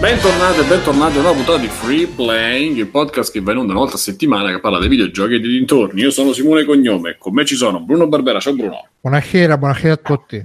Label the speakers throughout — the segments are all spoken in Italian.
Speaker 1: Bentornati e bentornati a una puntata di Free Playing, il podcast che va in onda una volta a settimana che parla dei videogiochi e dei dintorni. Io sono Simone Cognome, con me ci sono Bruno Barbera. Ciao Bruno.
Speaker 2: Buonasera, buonasera a tutti.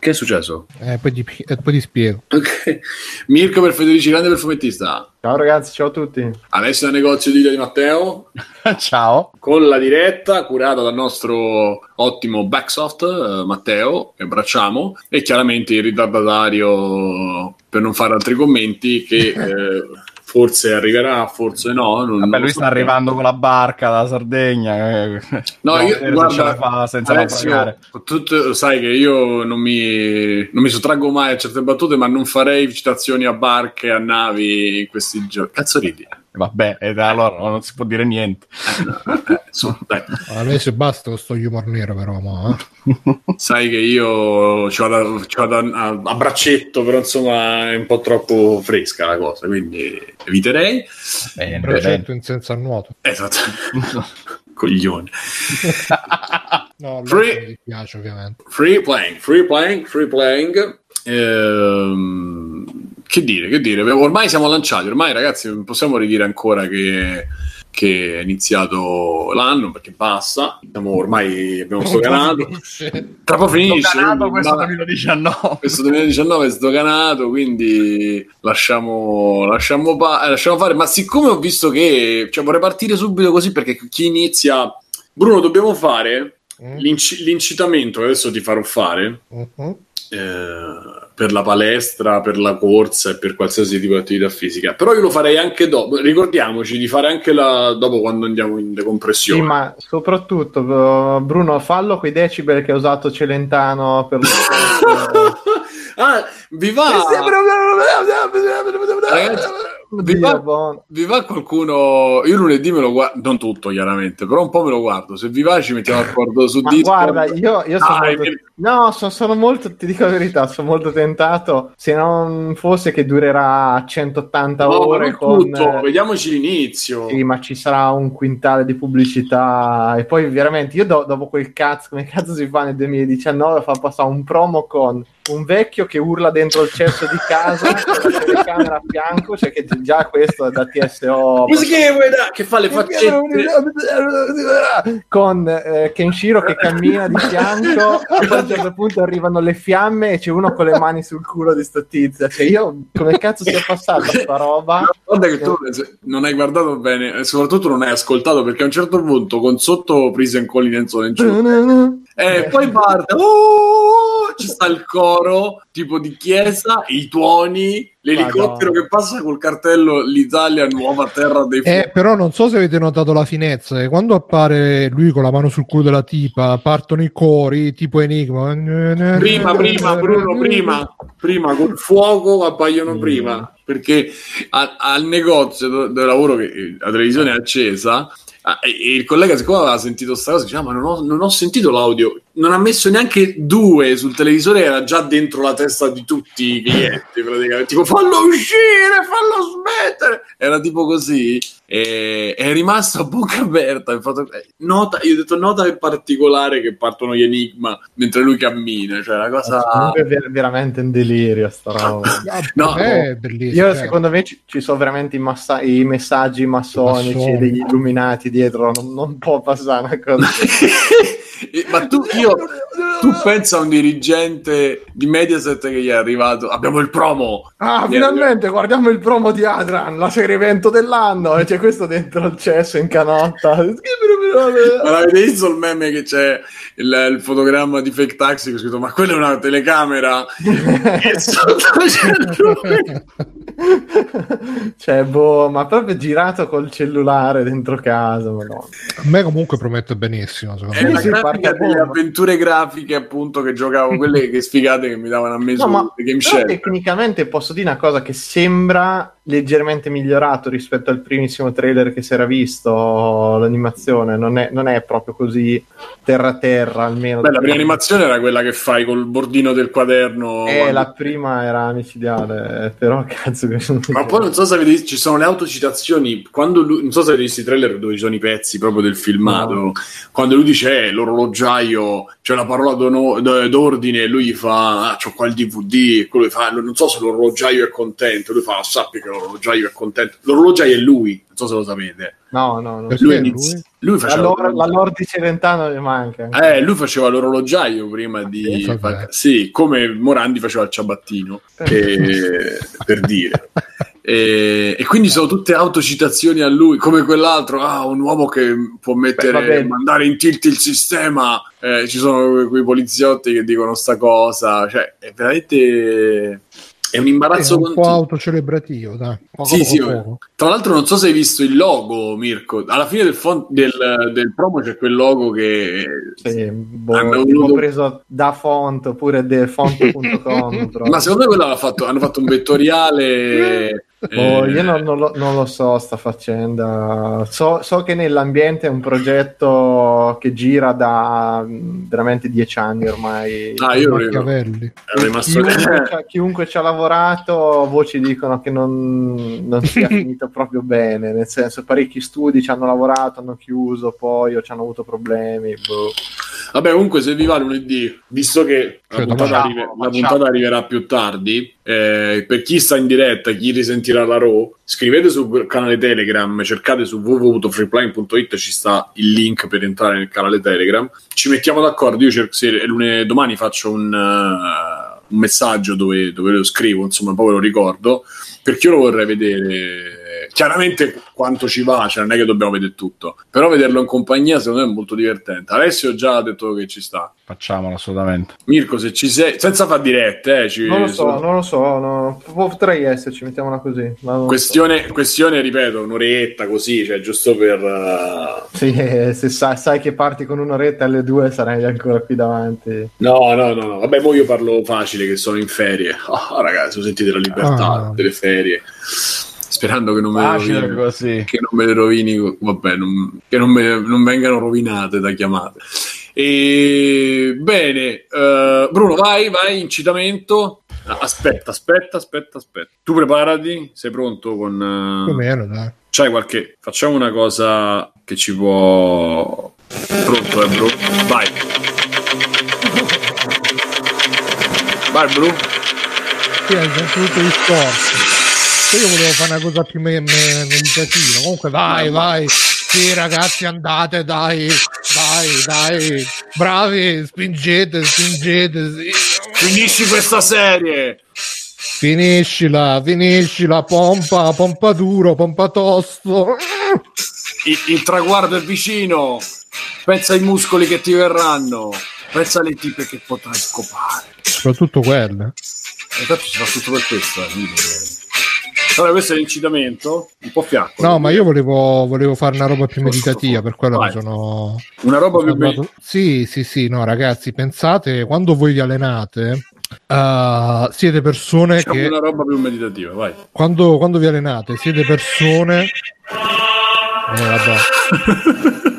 Speaker 1: Che è successo?
Speaker 2: Eh, poi, ti, eh, poi ti spiego.
Speaker 1: Ok. Mirko per Federici Grande per Fumettista.
Speaker 3: Ciao ragazzi, ciao a tutti.
Speaker 1: Alessio da negozio di Dio di Matteo.
Speaker 4: Ciao.
Speaker 1: Con la diretta curata dal nostro ottimo Backsoft eh, Matteo, che abbracciamo, e chiaramente il ritardatario per non fare altri commenti che eh, forse arriverà, forse no. Non,
Speaker 4: Vabbè,
Speaker 1: non
Speaker 4: lui
Speaker 1: so.
Speaker 4: sta arrivando con la barca dalla Sardegna. eh.
Speaker 1: No,
Speaker 4: Dobbiamo
Speaker 1: io guarda,
Speaker 4: fa senza
Speaker 1: Alessio, tutto- sai che io non mi, non mi sottraggo mai a certe battute, ma non farei citazioni a barche, a navi in questi giorni. Cazzo ridi?
Speaker 4: Vabbè, ed allora non si può dire niente.
Speaker 1: Eh, eh, su, dai.
Speaker 2: Adesso basta con sto humor nero però, mo, eh.
Speaker 1: Sai che io ci vado, ci vado a, a braccetto, però insomma è un po' troppo fresca la cosa, quindi eviterei.
Speaker 4: Bene, bene.
Speaker 2: Progetto in senso a nuoto.
Speaker 1: Esatto. Coglione.
Speaker 2: No,
Speaker 1: Free-
Speaker 2: mi piace ovviamente.
Speaker 1: Free playing, free playing, free playing. Ehm, che dire, che dire? Ormai siamo lanciati, ormai ragazzi non possiamo ridire ancora che, che è iniziato l'anno perché basta. Siamo ormai abbiamo stocanato. Tra poco finisce. Quindi,
Speaker 4: questo
Speaker 1: ma-
Speaker 4: 2019.
Speaker 1: questo 2019 è sdoganato, quindi lasciamo, lasciamo, pa- eh, lasciamo fare. Ma siccome ho visto che cioè, vorrei partire subito così perché chi inizia, Bruno, dobbiamo fare
Speaker 2: Mm.
Speaker 1: l'inci- l'incitamento che adesso ti farò fare
Speaker 2: Mhm.
Speaker 1: eh, per la palestra, per la corsa e per qualsiasi tipo di attività fisica. Però io lo farei anche dopo. Ricordiamoci di fare anche la, dopo quando andiamo in
Speaker 3: Sì,
Speaker 1: decompressione.
Speaker 3: ma soprattutto uh, Bruno, fallo coi decibel che ha usato Celentano per
Speaker 1: ah, vi va? Ragazzi, vi va,
Speaker 3: buono.
Speaker 1: vi va qualcuno? Io lunedì me lo guardo, non tutto chiaramente, però un po' me lo guardo. Se vi va, ci mettiamo d'accordo su
Speaker 3: Ma
Speaker 1: Discord.
Speaker 3: guarda, io, io sono
Speaker 1: Dai,
Speaker 3: molto... No, so- sono molto, ti dico la verità, sono molto tentato, se non fosse che durerà 180
Speaker 1: No,
Speaker 3: ore con...
Speaker 1: tutto, vediamoci l'inizio.
Speaker 3: Sì, ma ci sarà un quintale di pubblicità e poi veramente io do- dopo quel cazzo, come cazzo si fa nel 2019 fa passare un promo con un vecchio che urla dentro il cesso di casa con la telecamera a fianco, cioè che già questo è da TSO
Speaker 1: che, fa le faccette.
Speaker 3: con eh, Kenshiro che cammina di fianco e poi a un certo punto arrivano le fiamme e c'è uno con le mani sul culo di sto tizio. Cioè io come cazzo sia passata sta roba?
Speaker 1: Guarda che tu non hai guardato bene e soprattutto non hai ascoltato perché a un certo punto con sotto Prison Collins in giù e poi parte oh, ci sta il coro tipo di chiesa i tuoni l'elicottero
Speaker 3: Madonna.
Speaker 1: che passa col cartello l'Italia nuova terra dei fuochi
Speaker 2: Eh, però non so se avete notato la finezza. eh, Quando appare lui con la mano sul culo della tipa, partono i cori tipo enigma.
Speaker 1: prima prima Bruno prima prima col fuoco appaiono
Speaker 3: Mm.
Speaker 1: prima perché a- al negozio dove lavoro che eh, la televisione è accesa ah, e il collega siccome aveva sentito sta cosa diceva ma non ho, non ho sentito l'audio non ha messo neanche due sul televisore era già dentro la testa di tutti i clienti praticamente tipo fallo uscire fallo smettere era tipo così e è rimasto a bocca aperta ha fatto- eh, nota, io ho detto nota in particolare che partono gli enigma mentre lui cammina cioè la cosa
Speaker 3: Comunque è ver- veramente un delirio sta roba
Speaker 1: No,
Speaker 2: è bellissimo.
Speaker 3: Io
Speaker 2: eh.
Speaker 3: secondo me ci, ci sono veramente i, massa- i messaggi massonici
Speaker 2: Massoni.
Speaker 3: degli illuminati dietro, non, non può passare una cosa.
Speaker 1: Eh, Ma tu, io, tu pensa a un dirigente di Mediaset che gli è arrivato? Abbiamo il promo.
Speaker 3: Ah,
Speaker 1: Gli è
Speaker 3: finalmente guardiamo il promo di Adran, la serie evento dell'anno, e c'è questo dentro il cesso in canotta.
Speaker 1: Ma l'avete visto il meme che c'è il, il fotogramma di Fake Taxi che ho scritto ma quella è una telecamera
Speaker 3: cioè, boh, ma proprio girato col cellulare dentro casa, madonna.
Speaker 2: A me comunque promette benissimo. Secondo
Speaker 1: È
Speaker 2: me.
Speaker 1: la
Speaker 3: sì,
Speaker 1: grafica
Speaker 3: parte
Speaker 1: delle
Speaker 3: bomba.
Speaker 1: Avventure grafiche appunto che giocavo quelle che sfigate che mi davano a me
Speaker 3: No,
Speaker 1: su
Speaker 3: ma
Speaker 1: Game Shelter.
Speaker 3: tecnicamente posso dire una cosa che sembra leggermente migliorato rispetto al primissimo trailer che si era visto l'animazione non è, non è proprio così terra terra almeno
Speaker 1: Beh, la prima animazione era quella che fai col bordino del quaderno.
Speaker 3: eh,
Speaker 1: quando-
Speaker 3: la prima era micidiale però cazzo che
Speaker 1: Ma poi non so se avete visto, ci sono le autocitazioni. Quando lui, non so se avete visto i trailer dove ci sono i pezzi proprio del filmato.
Speaker 3: No.
Speaker 1: Quando lui dice eh, l'orologiaio, c'è la parola d'ono- d'ordine, e lui gli fa: Ah, c'ho qua il DVD. E quello fa: Non so se l'orologiaio è contento. Lui fa: "Ah, Sappi che l'orologiaio è contento. L'orologiaio è lui, non so se lo sapete.
Speaker 3: no no no
Speaker 2: Perché
Speaker 1: Lui,
Speaker 2: lui?
Speaker 1: iniz- lui
Speaker 3: la,
Speaker 1: faceva.
Speaker 3: lor- la Lord di Celentano mi manca
Speaker 1: Eh, lui faceva l'orologiaio prima di.
Speaker 2: Sì,
Speaker 1: fa- sì, come Morandi faceva il ciabattino, e- per dire. E, e quindi sono tutte autocitazioni a lui, come quell'altro, ah, un uomo che può mettere,
Speaker 3: Beh,
Speaker 1: mandare in tilt il sistema. Eh, ci sono que- quei poliziotti che dicono sta cosa, cioè è veramente. È un
Speaker 2: È
Speaker 1: imbarazzo
Speaker 2: un po' autocelebrativo, dai. Poco,
Speaker 1: Sì,
Speaker 2: poco,
Speaker 1: sì,
Speaker 2: poco.
Speaker 1: tra l'altro non so se hai visto il logo, Mirko. Alla fine del, font- del, del promo c'è quel logo che
Speaker 3: Sì, boh,
Speaker 1: Hanno voluto-
Speaker 3: preso da font oppure de font.com.
Speaker 1: Ma secondo me quello fatto, hanno fatto un vettoriale. Eh,
Speaker 3: io non, non lo, non lo so sta faccenda. So, so che nell'ambiente è un progetto che gira da mm, veramente dieci anni ormai.
Speaker 1: Ah, io
Speaker 2: Machiavelli.
Speaker 1: rimasto.
Speaker 3: Chiunque, ci- chiunque ci ha lavorato, voci dicono che non, non sia finito proprio bene. Nel senso, parecchi studi ci hanno lavorato, hanno chiuso poi o ci hanno avuto problemi. boh.
Speaker 1: Vabbè, comunque, se vi va lunedì, visto che la,
Speaker 2: Cioè,
Speaker 1: puntata,
Speaker 2: facciamo,
Speaker 1: arrive- la puntata arriverà più tardi, eh, per chi sta in diretta, chi risentirà la RAW, scrivete sul canale Telegram, cercate su www.freeplane.it, ci sta il link per entrare nel canale Telegram. Ci mettiamo d'accordo. Io cerco, se lunedì, domani faccio un, eh, un messaggio dove, dove lo scrivo, insomma, poi ve lo ricordo, perché io lo vorrei vedere. Chiaramente quanto ci va, cioè non è che dobbiamo vedere tutto, però vederlo in compagnia secondo me è molto divertente. Alessio già ha detto che ci sta.
Speaker 4: Facciamolo assolutamente.
Speaker 1: Mirko, se ci sei, senza far dirette, eh, ci-
Speaker 3: Non lo so, non lo so, no. potrei esserci, mettiamola così. lo so.
Speaker 1: Questione, questione, ripeto, un'oretta così, cioè giusto per... uh,
Speaker 3: Sì, eh, se sai, sai che parti con un'oretta alle due sarai ancora qui davanti.
Speaker 1: No, no, no, no. Vabbè, mo io parlo facile che sono in ferie. Ah, ragazzi, ho sentito la libertà
Speaker 2: Ah.
Speaker 1: delle ferie. Sperando che non me le rovini.
Speaker 4: così.
Speaker 1: Che non me le rovini, vabbè, non- che non, me- non vengano rovinate da chiamate. E bene, eh, Bruno, vai, vai, incitamento. Ah, Aspetta, aspetta, aspetta, aspetta. Tu preparati? Sei pronto con... eh,
Speaker 2: Più o meno, dai.
Speaker 1: C'hai qualche... Facciamo una cosa che ci può... Pronto, eh, bro? Vai. Vai, bro.
Speaker 2: Sì, sempre tutto il discorso. Io volevo fare una cosa più me- me- meditativa. Comunque, vai, vai. Sì, ragazzi, andate, dai, dai, dai. Bravi, spingete, spingete. Sì.
Speaker 1: Finisci questa serie!
Speaker 2: Finiscila, finiscila, pompa, pompa duro, pompa tosto.
Speaker 1: Il, il traguardo è vicino. Pensa ai muscoli che ti verranno. Pensa alle tipe che potrai scopare.
Speaker 2: Soprattutto quelle.
Speaker 1: Infatti ci fa tutto per questo. eh, eh. Allora, questo è l'incitamento. Un po' fiacco.
Speaker 2: No, ma io volevo, volevo fare una roba più meditativa, per quello
Speaker 1: Vai.
Speaker 2: sono...
Speaker 1: Una roba più
Speaker 2: Parlato-
Speaker 1: bella.
Speaker 2: Sì, sì, sì, no, ragazzi, pensate quando voi vi allenate, eh, siete persone
Speaker 1: Diciamo
Speaker 2: che
Speaker 1: una roba più meditativa, vai.
Speaker 2: quando, quando vi allenate siete persone. Eh, vabbè.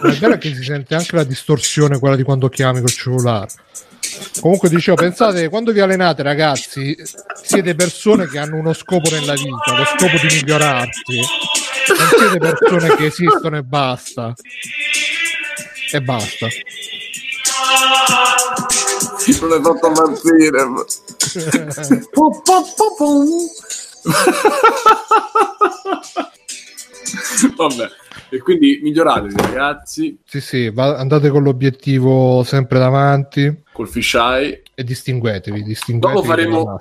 Speaker 2: È vero che si sente anche la distorsione, quella di quando chiami col cellulare. Comunque dicevo, pensate, quando vi allenate, ragazzi, siete persone che hanno uno scopo nella vita, lo scopo di migliorarsi. Non siete persone che esistono e basta. E basta.
Speaker 1: Non l'hai fatto impazzire. Vabbè, e quindi miglioratevi ragazzi
Speaker 2: Sì, sì, va- andate con l'obiettivo sempre davanti
Speaker 1: col fisheye.
Speaker 2: e distinguetevi, distinguetevi
Speaker 1: Dopo faremo-.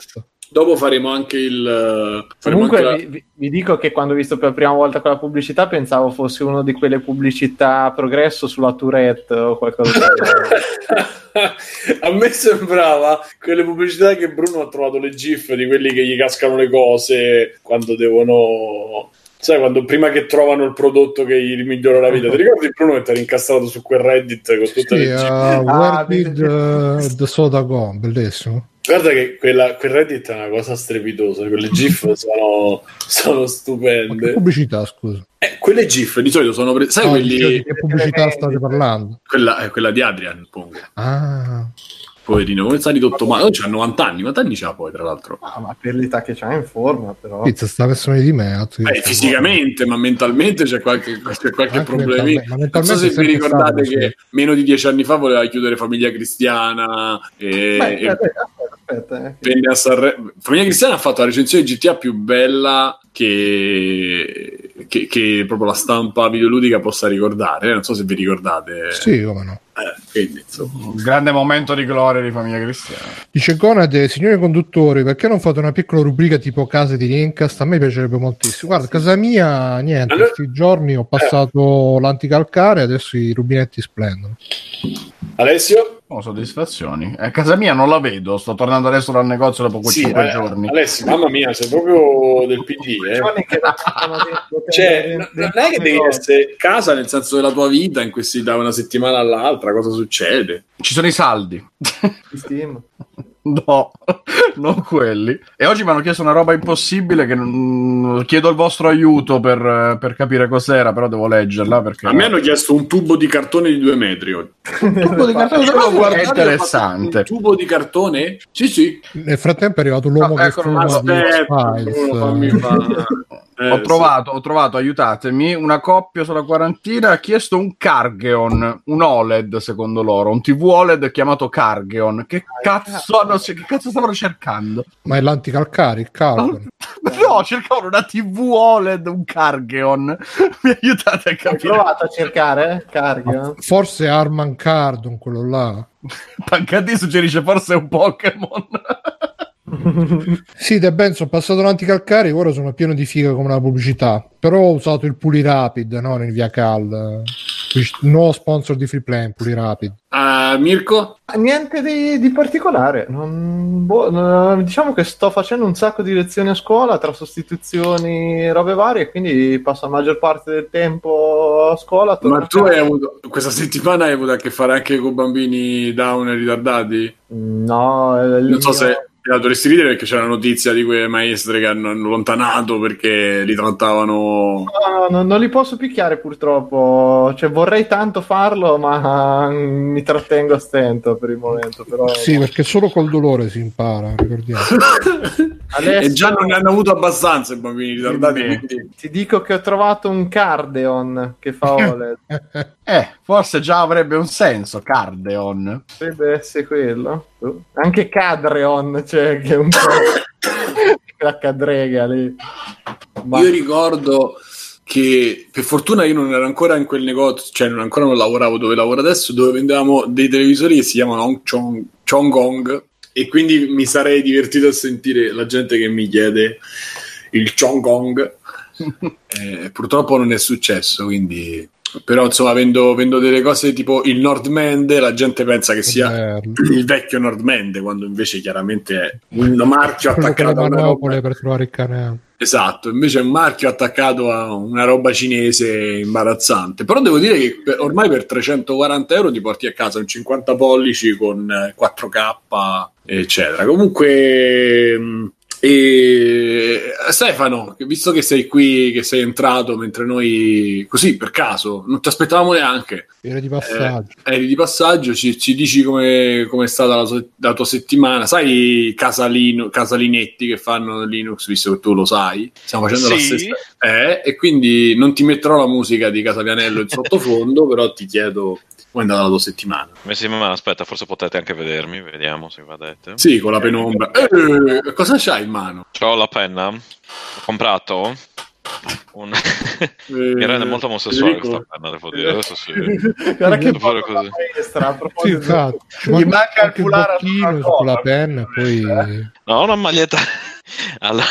Speaker 1: Dopo faremo anche il... eh, faremo
Speaker 3: Comunque
Speaker 1: anche
Speaker 3: vi, vi- vi dico che quando ho visto per la prima volta quella pubblicità pensavo fosse una di quelle pubblicità a progresso sulla Tourette o qualcosa del genere.
Speaker 1: la- A me sembrava quelle pubblicità che Bruno ha trovato le gif di quelli che gli cascano le cose quando devono... Sai, quando prima che trovano il prodotto che gli migliora la vita. Ti ricordi Bruno che ti eri incastrato su quel Reddit con tutte
Speaker 2: Sì,
Speaker 1: le
Speaker 2: uh,
Speaker 3: Ah,
Speaker 2: did uh, the soda go? Bellissimo.
Speaker 1: Guarda che quella, quel Reddit è una cosa strepitosa, quelle GIF sono, sono
Speaker 2: Ma che
Speaker 1: stupende.
Speaker 2: pubblicità, scusa?
Speaker 1: Eh, quelle GIF di solito sono... Pre- sai
Speaker 2: No,
Speaker 1: quelli...
Speaker 2: dicevo di che pubblicità state parlando?
Speaker 1: Quella, è quella di Adrian, pongo.
Speaker 2: Ah,
Speaker 1: Poverino, come sta ridotto male? Oggi ha 90 anni, quanti anni c'ha poi, tra l'altro?
Speaker 3: Ah, ma per l'età che c'ha è in forma, però.
Speaker 2: pizza sta versione di me.
Speaker 1: Beh, fisicamente, ma mentalmente c'è qualche, c'è qualche problemino.
Speaker 2: mentalmente- ma
Speaker 1: Non so se vi ricordate
Speaker 2: stato,
Speaker 1: che meno di dieci anni fa voleva chiudere Famiglia Cristiana e,
Speaker 3: Beh,
Speaker 1: e
Speaker 3: aspetta, eh.
Speaker 1: venne a Sanremo. Famiglia Cristiana ha fatto la recensione di GTA più bella che, che, che proprio la stampa videoludica possa ricordare. eh, Non so se vi ricordate.
Speaker 2: Sì, come no.
Speaker 1: Eh, quindi.
Speaker 4: Un grande momento di gloria di famiglia cristiana.
Speaker 2: Dice Conad, signori conduttori, perché non fate una piccola rubrica tipo case di Rincast? A me piacerebbe moltissimo. Guarda, casa mia, niente,
Speaker 1: Allora-
Speaker 2: questi giorni ho passato l'anticalcare, adesso i rubinetti splendono.
Speaker 1: Alessio?
Speaker 4: Oh, soddisfazioni. A casa mia non la vedo, sto tornando adesso dal negozio dopo quei
Speaker 1: Sì,
Speaker 4: 5
Speaker 1: eh,
Speaker 4: giorni.
Speaker 1: Alessio, mamma mia, sei proprio del PD, eh. Cioè, non è che devi essere casa nel senso della tua vita in questi da una settimana all'altra, cosa succede?
Speaker 4: Ci sono i saldi. No, non quelli. E oggi mi hanno chiesto una roba impossibile che non... chiedo il vostro aiuto per, per capire cos'era, però devo leggerla perché...
Speaker 1: A me hanno chiesto un tubo di cartone di due metri oggi.
Speaker 4: tubo di cartone
Speaker 1: fatto,
Speaker 4: interessante.
Speaker 1: Un tubo di cartone? Sì, sì.
Speaker 2: Nel frattempo è arrivato l'uomo
Speaker 4: No,
Speaker 2: che
Speaker 4: ecco,
Speaker 2: fuma di
Speaker 1: Aspetta, fammi fare. Eh,
Speaker 4: ho
Speaker 1: sì.
Speaker 4: trovato, ho trovato, aiutatemi, una coppia sulla quarantina ha chiesto un Cargeon, un OLED secondo loro, un TV OLED chiamato Cargeon. Che cazzo, hanno- che cazzo stavano cercando?
Speaker 2: Ma è l'anticalcare, il carbon.
Speaker 4: No, cercavano una TV OLED, un Cargeon. Mi aiutate a capire?
Speaker 3: provato a cercare? eh? Carga.
Speaker 2: Forse Arman Cardon, quello là.
Speaker 4: Pancati suggerisce forse un Pokémon.
Speaker 2: Sì, De Ben, sono passato l'anticalcare, ora sono pieno di figa come una pubblicità. Però ho usato il Pulirapid, no, nel via Cal. Nuovo sponsor di Free Play, Pulirapid.
Speaker 1: Ah, Mirko?
Speaker 3: Niente di, di particolare. Non- boh, no, diciamo che sto facendo un sacco di lezioni a scuola tra sostituzioni e robe varie, quindi passo la maggior parte del tempo a scuola.
Speaker 1: Ma tu hai avuto questa settimana hai avuto a che fare anche con bambini down e ritardati?
Speaker 3: No, eh,
Speaker 1: Non so
Speaker 3: mio-
Speaker 1: se la dovresti ridere perché c'è la notizia di quelle maestre che hanno allontanato perché li trattavano
Speaker 3: No, no, non li posso picchiare purtroppo. Cioè, vorrei tanto farlo, ma mi trattengo a stento per il momento. Però...
Speaker 2: Sì, perché solo col dolore si impara, ricordiamo.
Speaker 3: Adesso
Speaker 1: e già non ne hanno avuto abbastanza i bambini ritardati.
Speaker 4: Sì.
Speaker 1: quindi-
Speaker 3: ti dico che ho trovato un Cardeon che fa OLED.
Speaker 4: Eh, forse già avrebbe un senso, Cardeon.
Speaker 3: Potrebbe essere quello. Anche Cadreon, cioè che è un po' la cadrega lì. Ma-
Speaker 1: Io ricordo che per fortuna io non ero ancora in quel negozio, cioè non ancora non lavoravo dove lavoro adesso, dove vendevamo dei televisori che si chiamano Hong Chong, Chongong e quindi mi sarei divertito a sentire la gente che mi chiede il Chongong. Eh, purtroppo non è successo, quindi però insomma vendo, vendo delle cose tipo il Nordmende, la gente pensa che sia
Speaker 2: Bello.
Speaker 1: il vecchio Nordmende, quando invece chiaramente è un marchio attaccato a una roba
Speaker 2: per trovare il cane.
Speaker 1: Esatto, invece è un marchio attaccato a una roba cinese imbarazzante. Però devo dire che per- ormai per 340 euro ti porti a casa un 50 pollici con eh, 4K, eccetera. Comunque, mh, e... Stefano, visto che sei qui, che sei entrato mentre noi, così per caso, non ti aspettavamo neanche,
Speaker 2: Era di passaggio.
Speaker 1: eh, eri di passaggio, ci, ci dici come come è stata la, so- la tua settimana? Sai i casalino, casalinetti che fanno Linux, visto che tu lo sai? Stiamo facendo la
Speaker 5: Sì.
Speaker 1: stessa. Eh, e quindi non ti metterò la musica di Casapianello in sottofondo, però ti chiedo come è andata la tua settimana.
Speaker 5: Ma sì, ma aspetta, forse potete anche vedermi, vediamo se vadete.
Speaker 1: Sì, con la penombra. Eh, cosa c'hai in mano?
Speaker 5: C'ho la penna, ho comprato un... Mi rende molto omosessuale questa penna, devo dire, adesso sì.
Speaker 3: Guarda che
Speaker 5: fare
Speaker 3: la
Speaker 5: così.
Speaker 3: maestra, a
Speaker 2: Sì,
Speaker 3: proposito
Speaker 2: infatti. Ci
Speaker 4: Gli
Speaker 2: manca
Speaker 4: il sulla
Speaker 2: sulla
Speaker 4: colla.
Speaker 2: penna e poi...
Speaker 5: No, una maglietta alla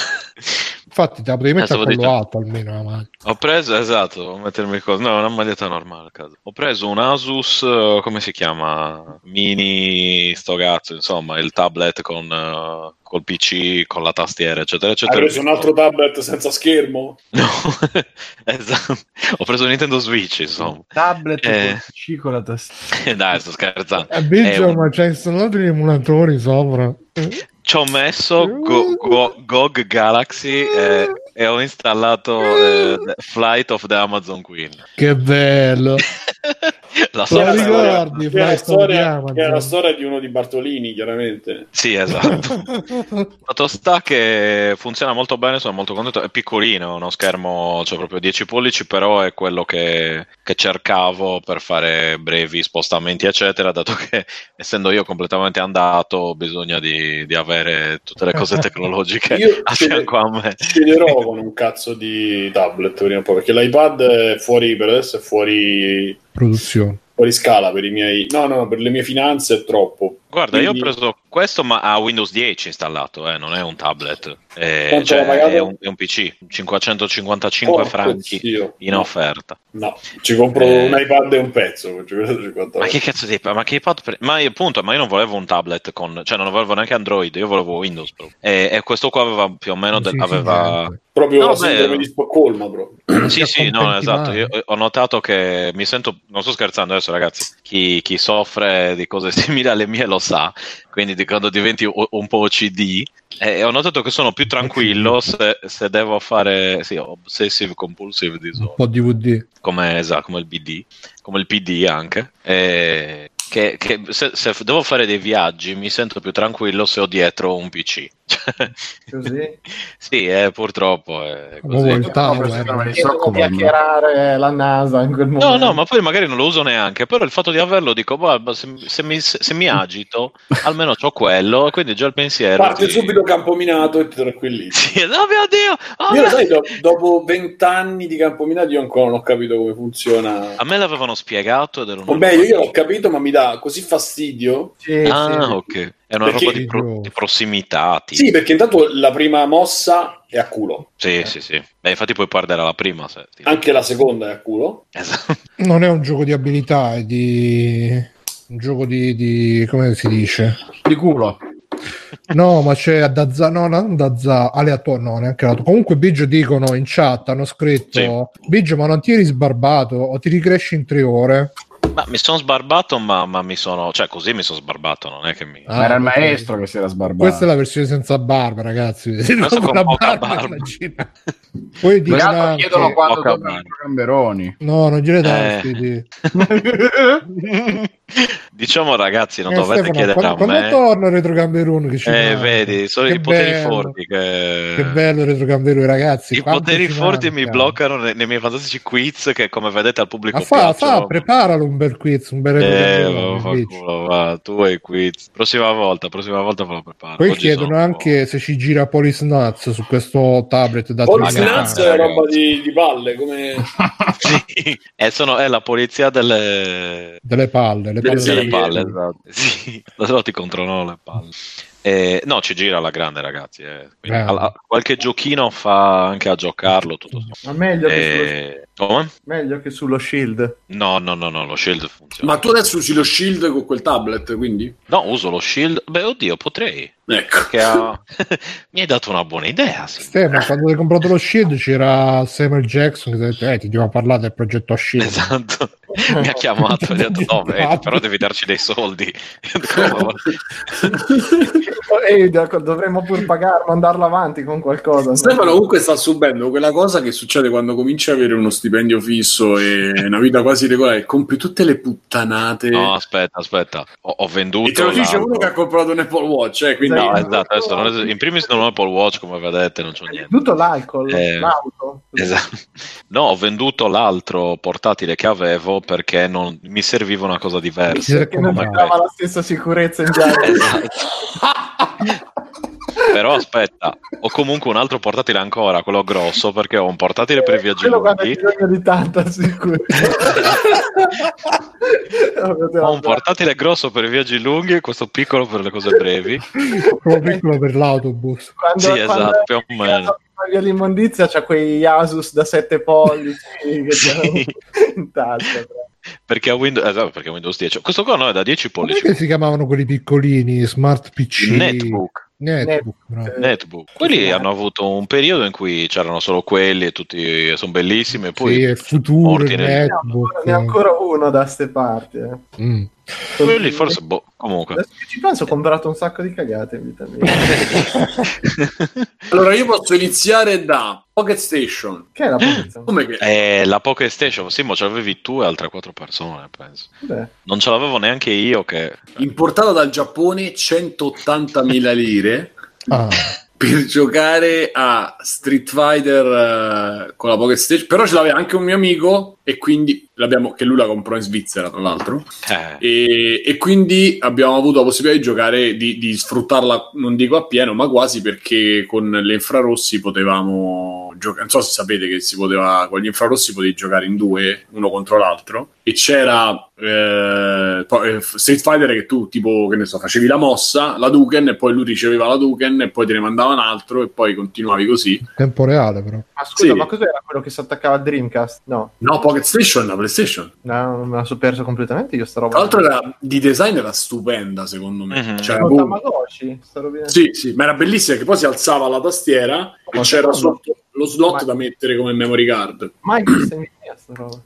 Speaker 2: Infatti, te la potevi mettere
Speaker 5: Eh,
Speaker 2: a collo alto almeno la maglia.
Speaker 5: Ho preso, esatto, devo mettermi cosa. No, una maglietta normale a casa. Ho preso un Asus, eh, come si chiama? Mini, sto cazzo, insomma, il tablet con eh, col PC, con la tastiera, eccetera,
Speaker 1: Hai
Speaker 5: eccetera.
Speaker 1: preso un altro tablet senza schermo?
Speaker 5: No, esatto. Ho preso un Nintendo Switch, insomma.
Speaker 4: Tablet
Speaker 5: Eh.
Speaker 4: con PC con la tastiera.
Speaker 5: Dai, sto scherzando.
Speaker 2: Eh, Biggio,
Speaker 5: È un-
Speaker 2: ma c'hai installato gli emulatori sopra.
Speaker 5: Ci ho messo Go- Go- GOG Galaxy eh, e ho installato eh, Flight of the Amazon Queen.
Speaker 2: Che bello.
Speaker 5: La so-
Speaker 2: ricordi? Of the
Speaker 1: storia, è la storia di uno di Bartolini, chiaramente.
Speaker 5: Sì, esatto. Fatto sta che funziona molto bene, sono molto contento. È piccolino, uno schermo, cioè proprio 10 pollici, però è quello che, che cercavo per fare brevi spostamenti, eccetera. Dato che essendo io completamente andato, bisogna di, di avere tutte le cose tecnologiche
Speaker 1: Io
Speaker 5: a fianco a me.
Speaker 1: Sceglierò con un cazzo di tablet prima o poi, perché l'iPad è fuori per adesso è fuori,
Speaker 2: Produzione.
Speaker 1: fuori scala per i miei. No, no, per le mie finanze è troppo.
Speaker 5: Guarda, io ho
Speaker 1: Quindi-
Speaker 5: preso questo, ma ha Windows 10 installato, eh, non è un tablet, è, cioè,
Speaker 1: pagato?
Speaker 5: è, un, è un PC, 555
Speaker 1: Oh,
Speaker 5: franchi
Speaker 1: Dio.
Speaker 5: in offerta.
Speaker 1: No, ci compro
Speaker 5: Eh.
Speaker 1: un iPad e un pezzo. con 550
Speaker 5: Ma che cazzo di ma che iPad pre- ma io, appunto, ma io non volevo un tablet con cioè non volevo neanche Android, io volevo Windows Pro. E, e questo qua aveva più o meno del-
Speaker 2: Sì, sì,
Speaker 5: aveva
Speaker 2: niente.
Speaker 1: Proprio
Speaker 5: No,
Speaker 1: la
Speaker 5: beh,
Speaker 1: sindrome di Stoccolma, bro.
Speaker 5: Sì, sì, no, esatto. Io ho notato che mi sento, non sto scherzando adesso, ragazzi. Chi, chi soffre di cose simili alle mie lo sa. Quindi di quando diventi un po' OCD, e ho notato che sono più tranquillo se, se devo fare sì, obsessive compulsive
Speaker 2: Un
Speaker 5: disorder,
Speaker 2: po' DVD.
Speaker 5: come, esatto, come il BD, come il PD anche. E che, che se, se devo fare dei viaggi mi sento più tranquillo se ho dietro un PC. Cioè,
Speaker 3: Così.
Speaker 5: sì, eh, purtroppo è
Speaker 2: Ma
Speaker 5: così.
Speaker 4: No, è di
Speaker 3: Io devo
Speaker 4: Stoccolma.
Speaker 3: chiacchierare la NASA in quel momento.
Speaker 5: No, no, ma poi magari non lo uso neanche, però il fatto di averlo dico, boh, se, se mi, se mi agito, almeno ho quello, e quindi già il pensiero...
Speaker 1: Parte
Speaker 5: ti-
Speaker 1: subito campo minato e ti tranquillizzi.
Speaker 5: Sì, oh mio Dio! oh
Speaker 1: Io
Speaker 5: mio-
Speaker 1: lo sai, do- dopo vent'anni di campo minato io ancora non ho capito come funziona.
Speaker 5: A me l'avevano spiegato ed ero
Speaker 1: O meglio, io l'ho capito, ma mi dà così fastidio.
Speaker 3: Sì,
Speaker 5: Ah,
Speaker 3: sì.
Speaker 5: ok. È una
Speaker 1: Perché-
Speaker 5: roba di, pro- di prossimità. tipo.
Speaker 1: Sì, perché intanto la prima mossa è a culo,
Speaker 5: Sì, sì, sì. Beh, infatti puoi perdere la prima. Se ti-
Speaker 1: anche la seconda è a culo.
Speaker 5: Esatto.
Speaker 2: Non è un gioco di abilità, è di... un gioco di, di- come si dice?
Speaker 4: Di culo.
Speaker 2: No, ma c'è da za, no, non da za, aleatorio, no, neanche aleatorio. Comunque Biggio dicono in chat, hanno scritto Biggio, ma non ti eri sbarbato o ti ricresci in tre ore?
Speaker 5: Ma mi sono sbarbato, ma, ma mi sono... Cioè, coi mi sono sbarbato, non è che mi...
Speaker 2: Ah,
Speaker 4: era il
Speaker 2: ok.
Speaker 4: maestro che si era sbarbato.
Speaker 2: Questa è la versione senza barba, ragazzi.
Speaker 5: Questo con
Speaker 2: la
Speaker 5: poca
Speaker 2: barba,
Speaker 5: barba.
Speaker 2: Poi
Speaker 4: altri
Speaker 2: anche-
Speaker 4: chiedono quando tornano gamberoni.
Speaker 2: No, non dai,
Speaker 5: Eh. Diciamo, ragazzi, non
Speaker 2: Eh,
Speaker 5: dovete
Speaker 2: Stefano,
Speaker 5: chiedere
Speaker 2: quando,
Speaker 5: a
Speaker 2: quando
Speaker 5: me...
Speaker 2: torna Retro Gamberone che ci
Speaker 5: Eh,
Speaker 2: manca?
Speaker 5: vedi, sono
Speaker 2: Che
Speaker 5: i poteri
Speaker 2: bello.
Speaker 5: forti che...
Speaker 2: Che bello Retro Gamberone, ragazzi.
Speaker 5: I poteri forti mi
Speaker 2: manca.
Speaker 5: bloccano nei, nei miei fantastici quiz che, come vedete, al pubblico
Speaker 2: Ma fa,
Speaker 5: piacciono.
Speaker 2: fa, preparalo un bel quiz, un bel Retro
Speaker 5: Eh, culo, va, tu hai quiz. Prossima volta, prossima volta ve lo preparo.
Speaker 2: Poi
Speaker 5: Oggi
Speaker 2: chiedono anche se ci gira Polis Nuts su questo tablet da
Speaker 1: Police
Speaker 5: Nuts
Speaker 1: è roba di, di palle, come...
Speaker 5: Sì, e sono, è la polizia delle,
Speaker 2: delle palle, le
Speaker 1: Delle
Speaker 2: palle
Speaker 5: delle
Speaker 1: Sì,
Speaker 5: palle.
Speaker 1: eh.
Speaker 5: Esatto. Sì, loro ti controllano le palle. Eh, no, ci gira alla grande, ragazzi. eh. Alla- qualche giochino fa anche a giocarlo. Tutto.
Speaker 3: Ma meglio, che sullo,
Speaker 5: Eh, come?
Speaker 3: meglio che sullo Shield.
Speaker 5: No, no, no, no, lo shield funziona.
Speaker 1: Ma tu adesso usi lo shield con quel tablet, quindi?
Speaker 5: No, uso lo shield. Beh, oddio, potrei.
Speaker 1: Ecco.
Speaker 5: Ha... Mi hai dato una buona idea. Sì.
Speaker 2: Stefano, quando hai comprato lo Shield c'era Samuel Jackson che ti ha detto, eh, ti devo parlare del progetto Shield.
Speaker 5: Esatto, mi ha chiamato e ha detto: No, beh, però devi darci dei soldi.
Speaker 3: E dovremmo pur pagare, mandarlo avanti con qualcosa. no?
Speaker 1: Stefano comunque sta subendo quella cosa che succede quando cominci a avere uno stipendio fisso e una vita quasi regolare, compri tutte le puttanate.
Speaker 5: No, aspetta, aspetta. Ho, ho venduto.
Speaker 1: e te lo dice uno che ha comprato un Apple Watch, eh, quindi...
Speaker 5: No, esatto. Adesso non è- in primis non ho Apple Watch, come vedete, non c'ho niente.
Speaker 3: Tutto l'alcol,
Speaker 5: Eh,
Speaker 3: l'auto.
Speaker 5: Esatto. No, ho venduto l'altro portatile che avevo perché non mi serviva una cosa diversa.
Speaker 3: Perché non dava la stessa sicurezza in viaggio.
Speaker 5: Esatto. Però aspetta, ho comunque un altro portatile ancora, quello grosso, perché ho un portatile per i viaggi
Speaker 3: Quello
Speaker 5: lunghi.
Speaker 3: bisogno di tanta sicurezza.
Speaker 5: Ho un portatile grosso per i viaggi lunghi e questo piccolo per le cose brevi.
Speaker 2: Proprio piccolo per l'autobus.
Speaker 3: Quando,
Speaker 5: Sì,
Speaker 3: quando
Speaker 5: esatto, più o meno.
Speaker 3: via l'immondizia c'ha quei Asus da 7 pollici che c'hanno in tasca.
Speaker 5: Perché a Windows, esatto, perché Windows 10. Questo qua no, è da 10
Speaker 2: Come
Speaker 5: pollici.
Speaker 2: che si chiamavano quelli piccolini, smart PC?
Speaker 5: Netbook.
Speaker 2: Netbook, bravo.
Speaker 3: Eh,
Speaker 5: Netbook. Quelli
Speaker 3: sì.
Speaker 5: hanno avuto un periodo in cui c'erano solo quelli e tutti sono bellissimi. E poi
Speaker 2: sì, è il futuro, netbook.
Speaker 3: Ne ancora uno da ste parti. eh.
Speaker 2: Mm.
Speaker 5: Quelli forse, boh, comunque.
Speaker 3: Ci penso, ho comprato un sacco di cagate in vita mia.
Speaker 1: Allora io posso iniziare da Pocket Station.
Speaker 3: che è la posizione?
Speaker 1: Come che?
Speaker 5: Eh, la Pocket Station, sì, ma ce l'avevi tu e altre quattro persone, penso.
Speaker 3: Beh,
Speaker 5: Non ce l'avevo neanche io che...
Speaker 1: Importata dal Giappone 180.000 lire
Speaker 2: Ah,
Speaker 1: per giocare a Street Fighter eh, con la Pocket Station. Però ce l'aveva anche un mio amico e quindi l'abbiamo, che lui la comprò in Svizzera, tra l'altro.
Speaker 5: Eh,
Speaker 1: E, e quindi abbiamo avuto la possibilità di giocare, di, di sfruttarla, non dico appieno, ma quasi perché con le infrarossi potevamo giocare. Non so se sapete che si poteva, con gli infrarossi potevi giocare in due, uno contro l'altro. E c'era eh, poi, eh, Street Fighter che tu, tipo, che ne so, facevi la mossa, la Duken, e poi lui riceveva la Duken, e poi te ne mandava un altro, e poi continuavi così.
Speaker 2: tempo reale però.
Speaker 3: ma scusa,
Speaker 1: Sì.
Speaker 3: ma cos'era quello che si attaccava al Dreamcast? No,
Speaker 1: No, Pocket Station, la PlayStation.
Speaker 3: no, non me la so perso completamente io sta roba.
Speaker 1: Tra l'altro, era, di design era stupenda, secondo me.
Speaker 5: Mhm.
Speaker 1: Cioè, boh,
Speaker 3: Tamagotchi, sta roba-
Speaker 1: Sì, sì, ma era bellissima che poi si alzava la tastiera e
Speaker 3: Ma
Speaker 1: c'era
Speaker 3: secondo-
Speaker 1: sotto lo slot
Speaker 3: Ma-
Speaker 1: da mettere come memory card.
Speaker 3: Mai vista in vita mia sta roba.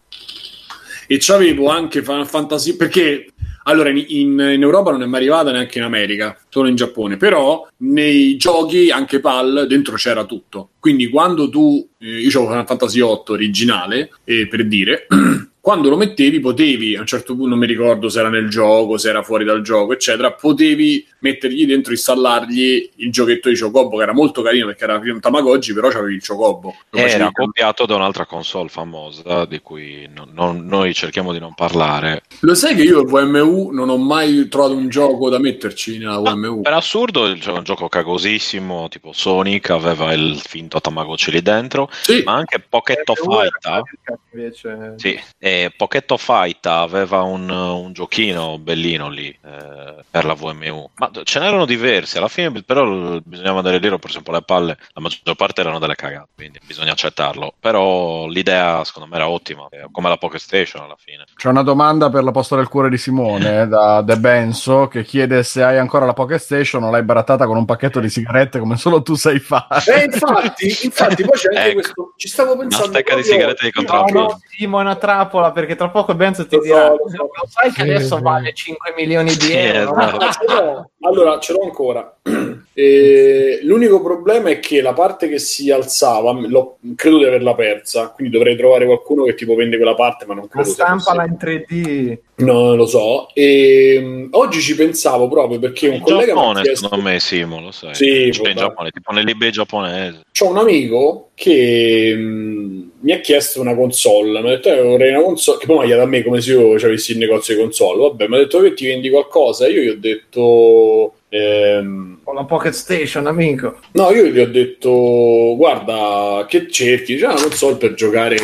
Speaker 1: E c'avevo anche Final Fantasy perché allora in, in- Europa non è mai arrivata neanche in America, solo in Giappone, però nei giochi anche PAL dentro c'era tutto. Quindi quando tu eh, io avevo Final Fantasy 8 originale eh, per dire quando lo mettevi potevi a un certo punto non mi ricordo se era nel gioco, se era fuori dal gioco, eccetera, potevi mettergli dentro installargli il giochetto di Chocobo che era molto carino perché era un Tamagotchi, però c'avevi il Chocobo. Lo facevi
Speaker 5: era copiato da un'altra console famosa di cui non- non- noi cerchiamo di non parlare.
Speaker 1: Lo sai che io il VMU non ho mai trovato un gioco da metterci nella VMU?
Speaker 5: Per assurdo, il un gioco cagosissimo, tipo Sonic, aveva il finto Tamagotchi lì dentro,
Speaker 1: Sì,
Speaker 5: ma anche Pocket
Speaker 3: Eh, era
Speaker 5: Fight.
Speaker 3: invece
Speaker 5: Sì, e Pocket Fight aveva un, un giochino bellino lì eh, per la VMU, ma ce n'erano diversi. Alla fine, però, bisognava andare lì, ho preso un po' le palle. La maggior parte erano delle cagate, quindi bisogna accettarlo. Però l'idea, secondo me, era ottima, eh, come la Pocket Station alla fine.
Speaker 4: C'è una domanda per la posta del cuore di Simone eh, da De Benso che chiede se hai ancora la Pocket Station o l'hai barattata con un pacchetto di sigarette come solo tu sai fare.
Speaker 1: Eh, infatti, infatti, poi c'è anche
Speaker 5: Ecco.
Speaker 1: questo. Ci stavo
Speaker 5: Una
Speaker 1: pensando.
Speaker 5: stecca di sigarette di
Speaker 3: No,
Speaker 5: contrabbando.
Speaker 3: no, Simo è una trappola perché tra poco Benzo ti
Speaker 1: Lo so,
Speaker 3: dirà
Speaker 1: lo so.
Speaker 3: "Lo sai che
Speaker 2: Sì,
Speaker 3: adesso
Speaker 2: sì.
Speaker 3: vale 5 milioni di euro
Speaker 5: esatto.
Speaker 1: Ce l'ho. Allora, ce l'ho ancora. E l'unico problema è che la parte che si alzava, l'ho- credo di averla persa. Quindi dovrei trovare qualcuno che tipo vende quella parte, ma non credo sia
Speaker 3: stampala in 3D
Speaker 1: No, non lo so. E, mh, oggi ci pensavo proprio perché un
Speaker 5: In
Speaker 1: collega mi ha
Speaker 5: Giappone,
Speaker 1: chiesto.
Speaker 5: secondo me, Simo, lo sai.
Speaker 1: Sì,
Speaker 5: Cioè, in. Giappone, tipo nell'eBay giapponese.
Speaker 1: C'ho un amico che mh, mi ha chiesto una console. Mi ha detto: eh, vorrei una console. Che poi mi ha chiesto a me come se io avessi il negozio di console. Vabbè, mi ha detto che ti vendi qualcosa. Io gli ho detto. ehm,
Speaker 3: con la Pocket Station, amico.
Speaker 1: no, io gli ho detto: Guarda, che cerchi? C'è una console per giocare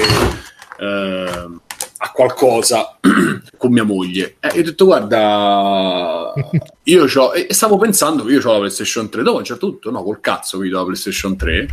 Speaker 1: ehm, a qualcosa con mia moglie. E gli ho detto: Guarda, io c'ho. E stavo pensando che io ho la PlayStation 3. Dopo a un certo punto, no, col cazzo ho la PlayStation 3.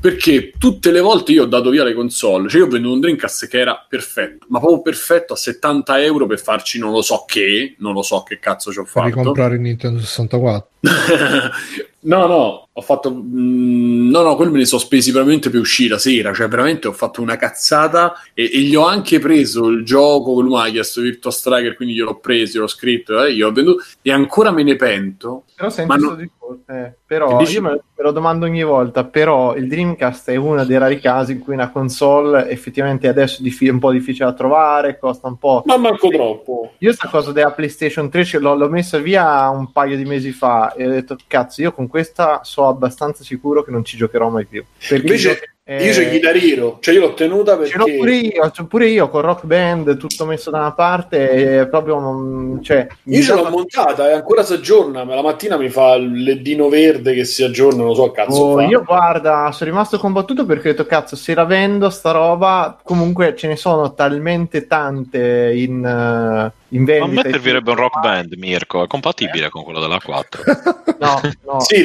Speaker 1: Perché tutte le volte io ho dato via le console. Cioè, io ho venduto un Dreamcast che era perfetto, ma proprio perfetto a 70 euro per farci non lo so che. Non lo so che cazzo ci ho
Speaker 2: Per
Speaker 1: fatto.
Speaker 2: ricomprare il Nintendo 64.
Speaker 1: no, no, ho fatto. mm, no, no, quelli me ne sono spesi veramente per uscire la sera. Cioè, veramente ho fatto una cazzata. E, e gli ho anche preso il gioco. Lui mi ha chiesto Virtua Striker, quindi gliel'ho preso, gliel'ho scritto, eh, gliel'ho venduto. E ancora me ne pento.
Speaker 3: Però senti
Speaker 1: Ma non-
Speaker 3: eh, però
Speaker 1: dici?
Speaker 3: io me, me lo domando ogni volta, però il Dreamcast è uno dei rari casi in cui una console effettivamente adesso è un po' difficile da trovare, costa un po'.
Speaker 1: Ma manco troppo.
Speaker 3: Io sta cosa della PlayStation 3 ce l'ho, l'ho messa via un paio di mesi fa e ho detto cazzo io con questa so abbastanza sicuro che non ci giocherò mai più. Perché
Speaker 1: Invece-
Speaker 3: Eh,
Speaker 1: Io c'ho Chitariro, cioè io l'ho tenuta perché...
Speaker 3: Ce l'ho pure io, c'ho pure io con Rock Band tutto messo da una parte e proprio non- cioè,
Speaker 1: Io ce l'ho montata e ancora si aggiorna, ma la mattina mi fa il ledino verde che si aggiorna, non lo so cazzo
Speaker 3: Oh,
Speaker 1: fa.
Speaker 3: io guarda, sono rimasto combattuto perché ho detto cazzo, se la vendo sta roba, comunque ce ne sono talmente tante in, eh, in
Speaker 5: A
Speaker 3: vendita.
Speaker 5: me servirebbe un rock band, Mirko, è compatibile con quello della 4.
Speaker 3: No, no,
Speaker 1: Sì,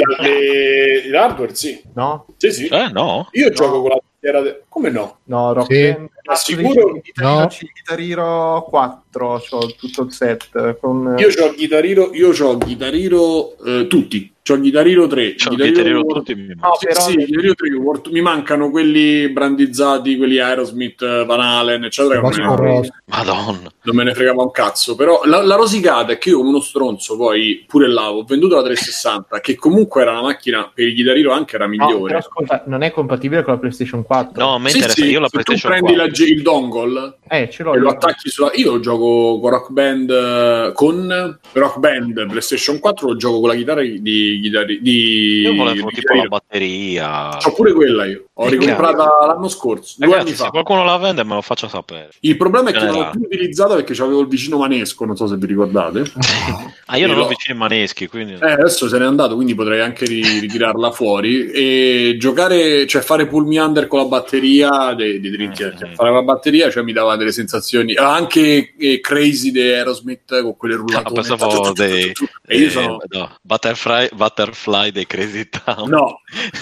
Speaker 1: l'hardware sì.
Speaker 3: no,
Speaker 1: Sì, sì.
Speaker 5: Eh, no?
Speaker 1: Io gioco con la bandiera de- Come no?
Speaker 3: no, Rock
Speaker 2: Sì.
Speaker 3: Band.
Speaker 1: Ma
Speaker 3: cazzo,
Speaker 1: sicuro?
Speaker 3: dici, Guitar
Speaker 2: No.
Speaker 3: Hero- Guitar Hero 4, c'ho tutto il set con...
Speaker 1: Io ho Chitariro, io c'ho Chitariro eh, tutti. C'ho Chitariro 3.
Speaker 5: C'ho
Speaker 1: Chitariro
Speaker 5: Chitariro
Speaker 1: World-
Speaker 5: tutti mi
Speaker 3: No,
Speaker 1: Sì,
Speaker 3: però
Speaker 1: sì, Chitariro 3, World- mi mancano quelli brandizzati, quelli Aerosmith, Van Halen, eccetera. che
Speaker 2: Vasco
Speaker 1: non, me ne,
Speaker 2: Rossi.
Speaker 5: Madonna.
Speaker 1: non me ne fregava un cazzo. Però la, la rosicata è che io come uno stronzo poi pure là ho venduto la 360, che comunque era una macchina per i Chitariro anche era
Speaker 3: No,
Speaker 1: migliore.
Speaker 3: però ascolta, non è compatibile con la PlayStation 4.
Speaker 5: No, mi
Speaker 1: Sì, sì,
Speaker 5: Io la
Speaker 1: se tu
Speaker 5: PlayStation
Speaker 1: prendi
Speaker 5: 4.
Speaker 1: la G- il dongle
Speaker 3: Eh, ce l'ho
Speaker 1: e lo attacchi sulla io lo gioco con Rock Band eh, con Rock Band PlayStation 4 lo gioco con la chitarra di, di, di
Speaker 5: Io volevo
Speaker 1: di
Speaker 5: tipo la batteria.
Speaker 1: C'ho pure quella io. Ho
Speaker 5: Eh,
Speaker 1: ricomprata l'anno scorso, due
Speaker 5: Ragazzi,
Speaker 1: anni
Speaker 5: se
Speaker 1: fa.
Speaker 5: qualcuno la vende me lo faccia sapere.
Speaker 1: Il problema è che non l'ho più utilizzata perché avevo il vicino manesco, non so se vi ricordate.
Speaker 5: Ah, io non ho vicini maneschi, quindi...
Speaker 1: Eh, adesso se n'è andato, quindi potrei anche ri- ritirarla fuori e giocare, cioè fare pull me under con la batteria dei, dei dritti.
Speaker 5: Mhm.
Speaker 1: Cioè, fare la batteria cioè, mi dava delle sensazioni. Ah, Anche eh, Crazy di Aerosmith con quelle
Speaker 5: Ah,
Speaker 1: rullate.
Speaker 5: pensavo dei...
Speaker 1: E io
Speaker 5: eh,
Speaker 1: sono.
Speaker 5: no, Butterfly, Butterfly dei Crazy Town.
Speaker 1: No,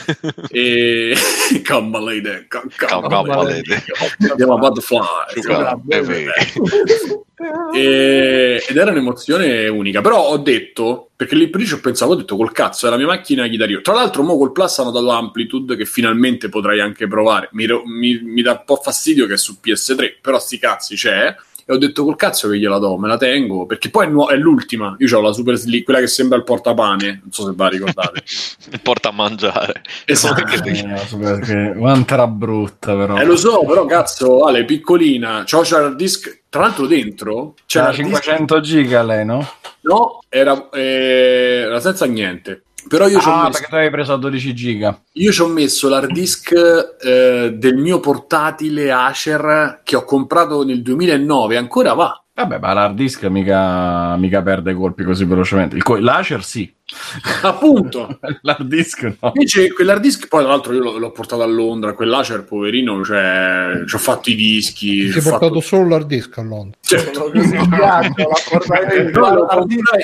Speaker 1: e come lady, come,
Speaker 5: Come
Speaker 3: come
Speaker 5: lady.
Speaker 1: Andiamo a Butterfly. E- ed era un'emozione unica. Però ho detto, perché lì per lì ci ho pensato, ho detto col cazzo, è la mia macchina chitarra. Tra l'altro, mo col Plus hanno dato Amplitude che finalmente potrai anche provare. Mi, mi- mi dà un po' fastidio che è su PS3, però sti cazzi c'è. E ho detto col cazzo che gliela do, me la tengo, perché poi è, nuo- è l'ultima. Io ho la Super Slick, quella che sembra il portapane, non so se ve la ricordate.
Speaker 5: Porta a mangiare.
Speaker 1: esatto.
Speaker 4: Eh, perché quanto era brutta però.
Speaker 1: Eh, lo so, però cazzo, Ale, piccolina, c'ho c'è l'hard disk, tra l'altro dentro
Speaker 4: C'era
Speaker 1: l'hard disk
Speaker 4: 500 giga lei, no?
Speaker 1: No, era, eh, era senza niente. Però io ci ho
Speaker 4: Ah,
Speaker 1: messo,
Speaker 4: perché tu avevi preso a 12 giga.
Speaker 1: io ci ho messo l'hard disk eh, del mio portatile Acer che ho comprato nel 2009, ancora va.
Speaker 4: Vabbè, ma l'hard disk mica, mica perde colpi così velocemente. Il co- L'Acer sì,
Speaker 1: Appunto.
Speaker 4: l'hard disk no.
Speaker 1: Invece quell'hard disk, poi tra l'altro io l'ho, l'ho portato a Londra, quell'Acer poverino, cioè, ci ho fatto i dischi. Ci ho
Speaker 2: portato
Speaker 1: fatto-
Speaker 2: solo l'hard disk a Londra.
Speaker 1: Certo.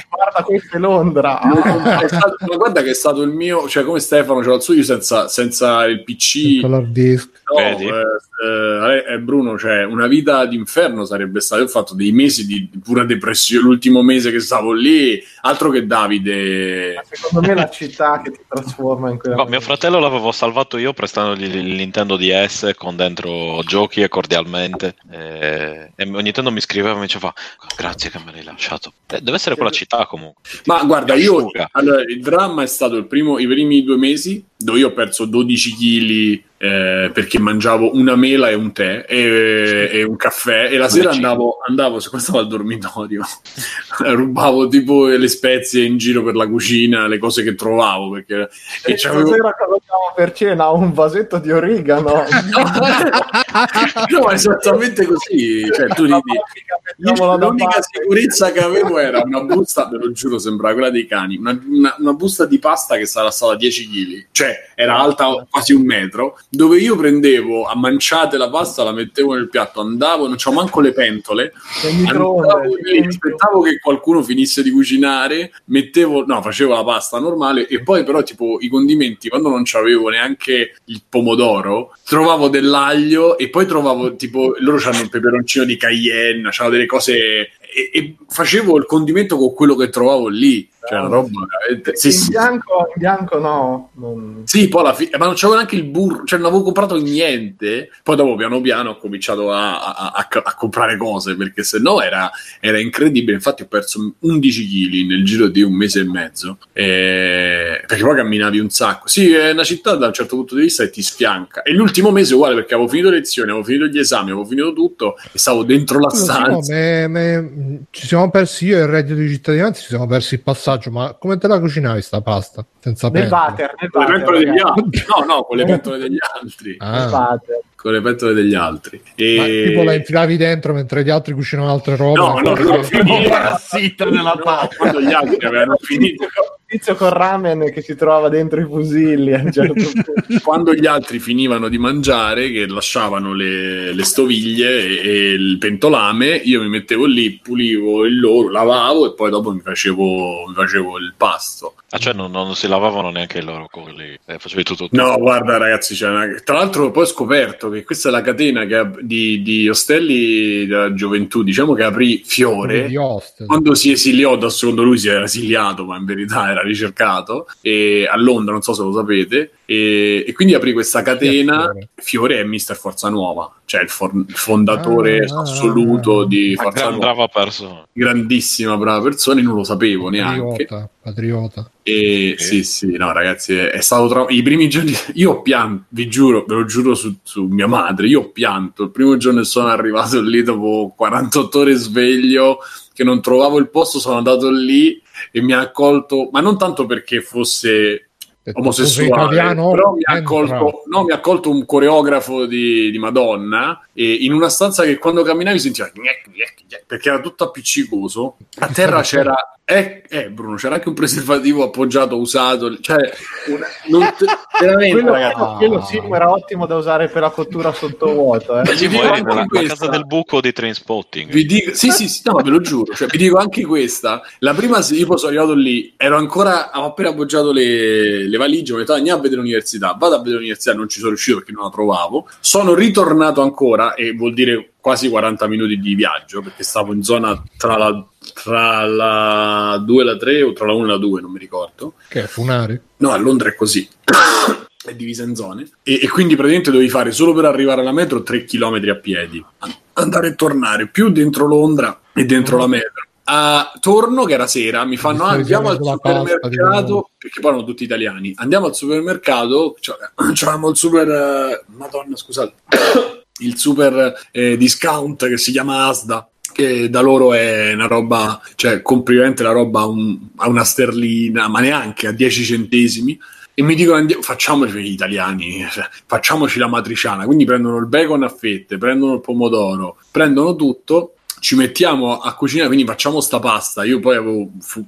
Speaker 3: Guarda, questo è Londra.
Speaker 1: Ma guarda che è stato il mio, cioè come Stefano c'era il suo, io senza, senza il PC,
Speaker 2: Senza l'hard disk.
Speaker 1: No,
Speaker 5: Vedi?
Speaker 1: eh, eh, Bruno, cioè una vita d'inferno sarebbe stato. Io ho fatto dei mesi di pura depressione. L'ultimo mese che stavo lì, altro che Davide.
Speaker 3: Secondo me è la città che ti trasforma in quella
Speaker 5: No, mio fratello l'avevo salvato io prestandogli il Nintendo DS con dentro giochi e cordialmente. E, e ogni tanto mi scriveva e mi diceva: Grazie che me l'hai lasciato. Eh, deve essere quella città comunque.
Speaker 1: Ma guarda, io allora, il dramma è stato il primo, i primi due mesi dove io ho perso 12 kg perché mangiavo una mela e un tè e, e un caffè e la sera andavo, andavo secondo stavo al dormitorio rubavo tipo le spezie in giro per la cucina le cose che trovavo perché
Speaker 3: E
Speaker 1: e c'avevo-
Speaker 3: stasera cosa abbiamo per cena? Un vasetto di origano.
Speaker 1: no, esattamente così. Cioè, tu
Speaker 3: da
Speaker 1: L'unica sicurezza che avevo era una busta, ve lo giuro, sembrava quella dei cani. Una, una- una busta di pasta che sarà stata 10 kg, cioè era alta quasi un metro. Dove io prendevo a manciate la pasta, la mettevo nel piatto, andavo, non c'ho manco le pentole. Andavo lì, aspettavo che qualcuno finisse di cucinare, mettevo, no, facevo la pasta normale e poi però tipo i condimenti, quando non c'avevo neanche il pomodoro, trovavo dell'aglio e poi trovavo tipo, loro hanno il peperoncino di cayenne, c'hanno delle cose e, e facevo il condimento con quello che trovavo lì, cioè una roba veramente... Sì,
Speaker 3: in,
Speaker 1: sì.
Speaker 3: bianco, in bianco no. Non-
Speaker 1: Sì, poi alla fine, ma non c'avevo neanche il burro, cioè non avevo comprato niente. Poi dopo, piano piano, ho cominciato a, a- a- a comprare cose perché se no era, era incredibile. Infatti, ho perso 11 kg nel giro di un mese e mezzo Eh, perché poi camminavi un sacco. Sì, è una città da un certo punto di vista e ti sfianca. E l'ultimo mese, uguale perché avevo finito le lezioni, avevo finito gli esami, avevo finito tutto e stavo dentro la stanza.
Speaker 2: me- me- ci siamo persi io e il reddito di cittadinanza, ci siamo persi il passaggio ma come te la cucinavi sta pasta? Senza
Speaker 3: Nel water, nel
Speaker 1: Con le pentole degli altri. No, no, con le pentole degli altri.
Speaker 2: Ah.
Speaker 1: Con le pentole degli altri.
Speaker 2: Ma
Speaker 1: E...
Speaker 2: tipo la infilavi dentro mentre gli altri cucinavano altre robe.
Speaker 1: No, no, no, finito.
Speaker 4: parassita nella pasta.
Speaker 1: Quando gli altri avevano finito,
Speaker 3: Tizio con ramen che si trova dentro i fusilli a un certo punto.
Speaker 1: quando gli altri finivano di mangiare, che lasciavano le, le stoviglie e, e il pentolame, io mi mettevo lì, pulivo il loro, lavavo e poi dopo mi facevo, mi facevo il pasto.
Speaker 5: Ah, cioè non, non si lavavano neanche i loro quelli. Eh, facevi tutto tu.
Speaker 1: No, guarda ragazzi, c'è una- tra l'altro poi ho scoperto che questa è la catena che di, di ostelli della gioventù, diciamo che aprì Fiore. Quando si esiliò, da secondo lui si era esiliato, ma in verità era ricercato e a Londra, non so se lo sapete, e, e quindi aprì questa catena.
Speaker 2: Fiore?
Speaker 1: Fiore è Mister Forza Nuova, cioè il, for- il fondatore
Speaker 2: Ah,
Speaker 1: assoluto di
Speaker 5: Una
Speaker 1: Forza
Speaker 5: gran
Speaker 1: Nuova.
Speaker 5: brava persona.
Speaker 1: Grandissima, brava persona, io non lo sapevo neanche.
Speaker 2: Patriota, patriota.
Speaker 1: E
Speaker 5: Sì.
Speaker 1: sì, sì, no, ragazzi, è, è stato tra... i primi giorni. Io ho pianto, vi giuro, ve lo giuro su, su mia madre. Io ho pianto il primo giorno sono arrivato lì dopo 48 ore sveglio, che non trovavo il posto. Sono andato lì e mi ha accolto, ma non tanto perché fosse omosessuale,
Speaker 2: "Tu sei italiano?
Speaker 1: però mi ha,
Speaker 2: Entra."
Speaker 1: accolto, no, mi ha accolto un coreografo di, di Madonna e in una stanza che quando camminavi sentiva gnec, gnec, gnec, perché era tutto appiccicoso. A terra c'era, eh, eh, Bruno, c'era anche un preservativo appoggiato, usato, cioè una- non te- veramente,
Speaker 3: Quello,
Speaker 1: ragazzi.
Speaker 3: quello sì era ottimo da usare per la cottura sottovuoto. Eh.
Speaker 5: Sì, la
Speaker 1: questa.
Speaker 5: casa del buco di Trainspotting.
Speaker 1: Vi dico, sì, sì, sì, no, ve lo giuro. Cioè, vi dico anche questa. La prima, se io sono arrivato lì, ero ancora, avevo appena appoggiato le, le valigie, ho detto, "Ah, andiamo a vedere l'università. Vado a vedere l'università, non ci sono riuscito perché non la trovavo. Sono ritornato ancora, e vuol dire quasi 40 minuti di viaggio, perché stavo in zona tra la, tra la 2 e la 3 o tra la 1 e la 2, non mi ricordo.
Speaker 2: Che è Funari?
Speaker 1: No, a Londra è così. è divisa in zone. E, e quindi praticamente dovevi fare solo per arrivare alla metro 3 km a piedi. An- Andare e tornare, più dentro Londra e dentro la metro. A torno, che era sera, mi fanno:
Speaker 2: Mi
Speaker 1: "Ah, andiamo al
Speaker 2: pasta,
Speaker 1: supermercato.
Speaker 2: tipo-
Speaker 1: Perché poi erano tutti italiani. Andiamo al supermercato. Cioè, c'avevamo il super. eh, Madonna, scusate. il super eh, discount che si chiama Asda. Che da loro è una roba, cioè compri veramente la roba a, un- a una sterlina, ma neanche a 10 centesimi e mi dicono andiamo, facciamoci gli italiani, facciamoci la matriciana, quindi prendono il bacon a fette, prendono il pomodoro, prendono tutto, ci mettiamo a cucinare, quindi facciamo sta pasta. Io poi avevo fu-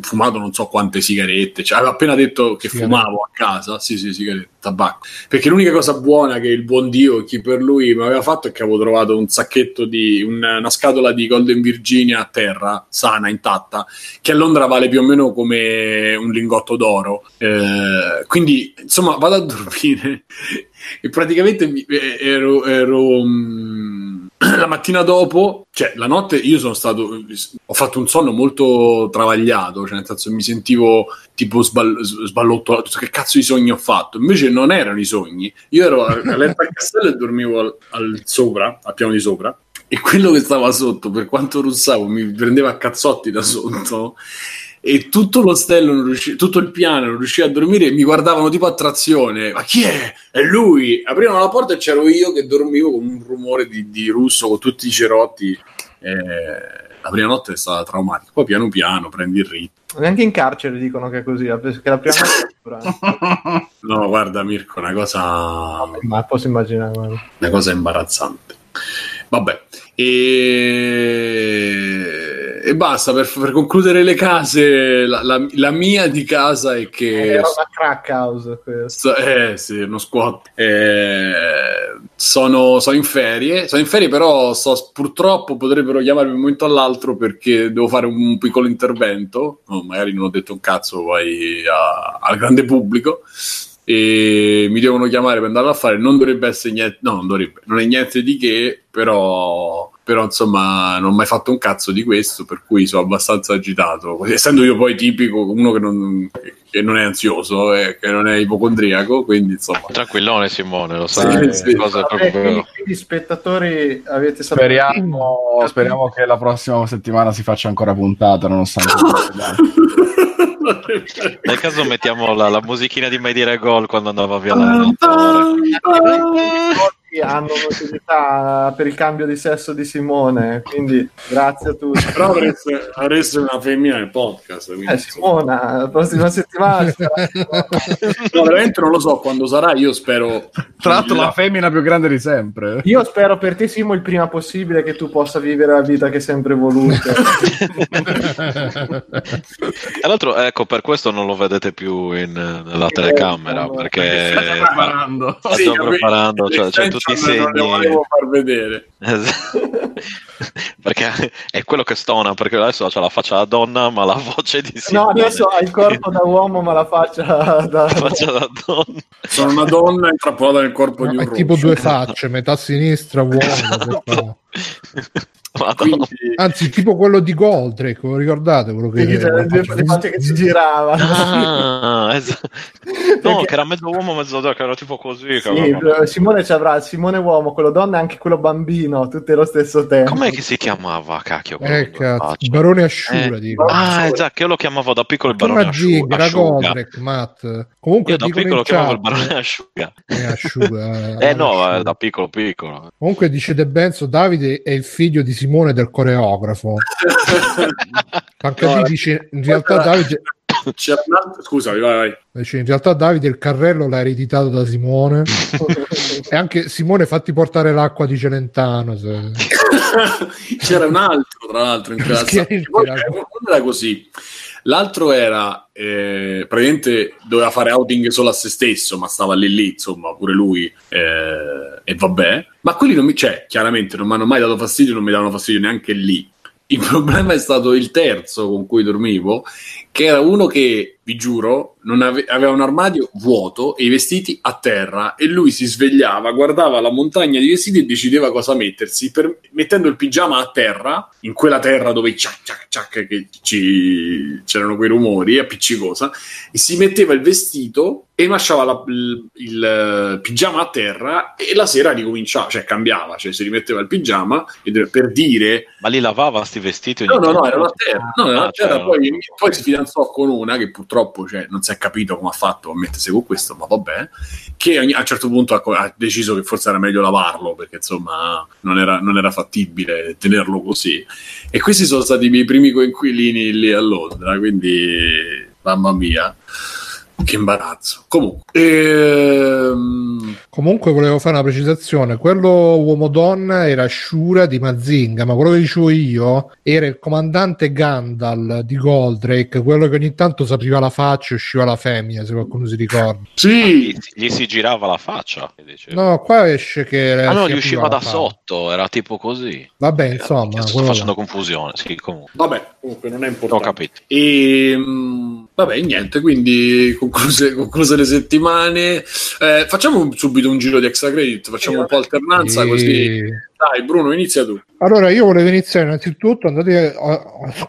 Speaker 1: fumato non so quante sigarette, cioè avevo appena detto che
Speaker 2: Sigarette.
Speaker 1: fumavo a casa, sì sì, sigarette, tabacco. Perché l'unica cosa buona che il buon Dio, chi per lui mi aveva fatto è che avevo trovato un sacchetto di una, scatola di Golden Virginia a terra, sana, intatta, che a Londra vale più o meno come un lingotto d'oro. Eh, quindi, insomma, vado a dormire e praticamente eh, ero, ero, mm, la mattina dopo, cioè la notte io sono stato, ho fatto un sonno molto travagliato, cioè nel senso mi sentivo tipo sball- sballottolato, che cazzo di sogni ho fatto? Invece non erano i sogni, io ero a letto castello e dormivo al, al sopra, al piano di sopra, e quello che stava sotto, per quanto russavo, mi prendeva a cazzotti da sotto e tutto l'ostello, non riusci- tutto il piano non riusciva a dormire e mi guardavano tipo a trazione. Ma chi è? È lui! Aprivano la porta e c'ero io che dormivo con un rumore di, di russo con tutti i cerotti. Eh, la prima notte è stata traumatica. Poi piano piano prendi il ritmo.
Speaker 3: Neanche in carcere dicono che è così, che la prima volta
Speaker 1: No, guarda Mirko, una cosa,
Speaker 3: ma posso immaginare. guarda.
Speaker 1: una cosa imbarazzante. Vabbè, e, e basta per, per concludere le case. La, la- la mia di casa è che
Speaker 3: Era una crack house questo.
Speaker 1: So- eh sì, uno squat. Eh, sono, sono in ferie, sono in ferie, però so- purtroppo potrebbero chiamarmi un momento all'altro perché devo fare un piccolo intervento. Oh, magari non ho detto un cazzo poi al grande pubblico. E mi devono chiamare per andarlo a fare. Non dovrebbe essere niente, no, non dovrebbe, non è niente di che, però. Però insomma, non ho mai fatto un cazzo di questo, per cui sono abbastanza agitato. Essendo io poi tipico, uno che non, che non è ansioso e che non è ipocondriaco, quindi insomma.
Speaker 5: Tranquillone Simone, lo sai,
Speaker 1: Sì, sì.
Speaker 5: cose
Speaker 3: Vabbè,
Speaker 5: proprio
Speaker 3: quindi, quindi spettatori avete saputo
Speaker 4: Speriamo, speriamo che la prossima settimana si faccia ancora puntata, nonostante.
Speaker 5: Nel caso mettiamo la, la musichina di Mai dire gol quando andava via l'allenatore.
Speaker 3: Hanno un'utilità per il cambio di sesso di Simone, quindi grazie a tutti.
Speaker 1: Però avreste, avreste una femmina nel podcast. quindi,
Speaker 3: Eh. Simona, la prossima settimana.
Speaker 1: No, veramente non lo so quando sarà. Io spero.
Speaker 4: Tra l'altro la femmina più grande di sempre.
Speaker 3: Io spero per te, Simo, il prima possibile che tu possa vivere la vita che hai sempre voluto.
Speaker 5: Tra l'altro, ecco, per questo non lo vedete più in- nella telecamera,
Speaker 3: no,
Speaker 5: perché
Speaker 4: Sta preparando.
Speaker 5: sta
Speaker 1: Sì,
Speaker 5: preparando, cioè, c'è tutti i
Speaker 1: Extension Non le
Speaker 5: segni.
Speaker 1: volevo far vedere.
Speaker 5: perché è quello che stona, perché adesso c'ha la faccia da donna, ma la voce di
Speaker 3: No,
Speaker 5: Simone.
Speaker 3: adesso hai il corpo da uomo, ma la faccia da...
Speaker 5: La faccia da donna.
Speaker 1: Sono una donna intrappolata nel corpo
Speaker 2: No,
Speaker 1: di un
Speaker 2: è tipo
Speaker 1: rosso.
Speaker 2: due facce, metà sinistra uomo.
Speaker 5: Madonna.
Speaker 1: Quindi,
Speaker 2: Anzi, tipo quello di Goldrake, lo ricordate? Quello che
Speaker 3: Sì, due le facce che si giravano.
Speaker 5: Ah, esatto. No,
Speaker 3: Perché-
Speaker 5: che era mezzo uomo, mezzo donna, che era tipo così. che
Speaker 3: Sì, Simone ci avrà Simone uomo, quello donna e anche quello bambino, tutti allo stesso tempo.
Speaker 5: Com'è che si chiamava, cacchio?
Speaker 2: Eh, cazzo,
Speaker 5: facce?
Speaker 2: Barone Asciura,
Speaker 5: Eh,
Speaker 2: dico.
Speaker 5: Ah, esatto, che io lo chiamavo da piccolo il barone
Speaker 2: zig,
Speaker 5: asciuga.
Speaker 2: Goldrake, Matt. Comunque
Speaker 5: Io da piccolo
Speaker 2: in
Speaker 5: chiamavo il barone asciuga.
Speaker 2: Eh, asciuga,
Speaker 5: Eh no,
Speaker 2: asciuga.
Speaker 5: eh, da piccolo piccolo.
Speaker 2: Comunque dice De Benzo, Davide è il figlio di Simone del coreografo. Anche
Speaker 1: No,
Speaker 2: lì dice, in realtà Davide,
Speaker 1: c'era un altro... Scusami, vai, vai.
Speaker 2: dice, in realtà Davide il carrello l'ha ereditato da Simone. e anche Simone fatti portare l'acqua di Celentano. se-
Speaker 1: C'era un altro, tra l'altro, in classe. Eh, era così. L'altro era eh, praticamente doveva fare outing solo a se stesso, ma stava lì lì, insomma, pure lui. eh, e vabbè. Ma quelli non mi, cioè, chiaramente non mi hanno mai dato fastidio, non mi davano fastidio neanche lì. Il problema è stato il terzo con cui dormivo, che era uno che, vi giuro, non ave- aveva un armadio vuoto e i vestiti a terra e lui si svegliava, guardava la montagna di vestiti e decideva cosa mettersi, per- mettendo il pigiama a terra, in quella terra dove ciac ciac ciac che ci- c'erano quei rumori, appiccicosa, e si metteva il vestito e lasciava la- il, il, eh, pigiama a terra e la sera ricominciava, cioè cambiava, cioè si rimetteva il pigiama e per dire
Speaker 5: Ma li lavava sti vestiti
Speaker 1: No, no, no,
Speaker 5: tanto?
Speaker 1: era la terra. No,
Speaker 5: Ah,
Speaker 1: terra.
Speaker 5: cioè,
Speaker 1: poi, poi si fidanzò con una che purtroppo cioè, non si è capito come ha fatto a mettersi con questo, ma vabbè. Che a un certo punto ha, ha deciso che forse era meglio lavarlo perché insomma non era, non era fattibile tenerlo così. E questi sono stati i miei primi coinquilini lì a Londra, quindi mamma mia. Che imbarazzo. Comunque, ehm,
Speaker 2: Comunque volevo fare una precisazione, quello uomo-donna era Shura di Mazinga, ma quello che dicevo io era il comandante Gandalf di Goldrake, quello che ogni tanto si apriva la faccia e usciva la femmina, se qualcuno si ricorda.
Speaker 1: sì,
Speaker 5: Gli, gli si girava la faccia.
Speaker 2: No, qua esce che...
Speaker 5: ah no, gli usciva da sotto, era tipo così.
Speaker 2: Vabbè,
Speaker 5: Eh,
Speaker 2: insomma,
Speaker 5: sto
Speaker 2: quello
Speaker 5: facendo
Speaker 2: là.
Speaker 5: confusione, sì, comunque.
Speaker 1: vabbè, comunque non è
Speaker 5: Ho
Speaker 1: importante.
Speaker 5: capito.
Speaker 1: E mh, vabbè, niente, quindi concluse, concluse le settimane. Eh, facciamo subito un giro di extra credit, facciamo un po' alternanza
Speaker 2: E-
Speaker 1: così. Dai, Bruno, inizia tu.
Speaker 2: Allora, io volevo iniziare innanzitutto, andate,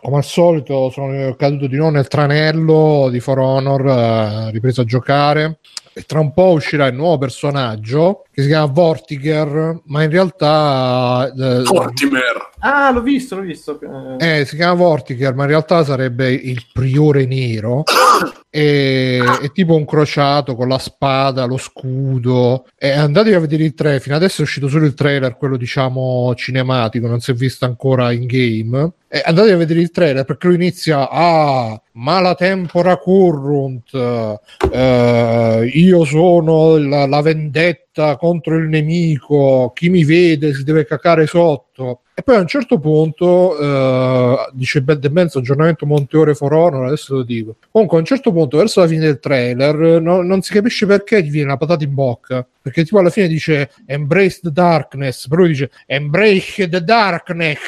Speaker 2: come al solito, sono caduto di nuovo nel tranello di For Honor, eh, ripreso a giocare. E tra un po' uscirà il nuovo personaggio che si chiama Vortiger, ma in realtà eh,
Speaker 1: Mortimer.
Speaker 3: Ah, l'ho visto, l'ho visto. Eh,
Speaker 2: eh, si chiama Vortiger, ma in realtà sarebbe il priore nero. E, è tipo un crociato con la spada, lo scudo. E andatevi a vedere il trailer. Fino adesso è uscito solo il trailer, quello diciamo cinematico, non si è visto ancora in game. E andate a vedere il trailer perché lui inizia a mala tempora currunt. eh, io sono la, la vendetta contro il nemico. Chi mi vede si deve cacare sotto. E poi a un certo punto eh, dice Bad the Benz aggiornamento Monteore for Honor, adesso lo dico. Comunque a un certo punto, verso la fine del trailer, no- non si capisce perché gli viene la patata in bocca. Perché tipo alla fine dice Embrace the darkness, però lui dice Embrace the darkness.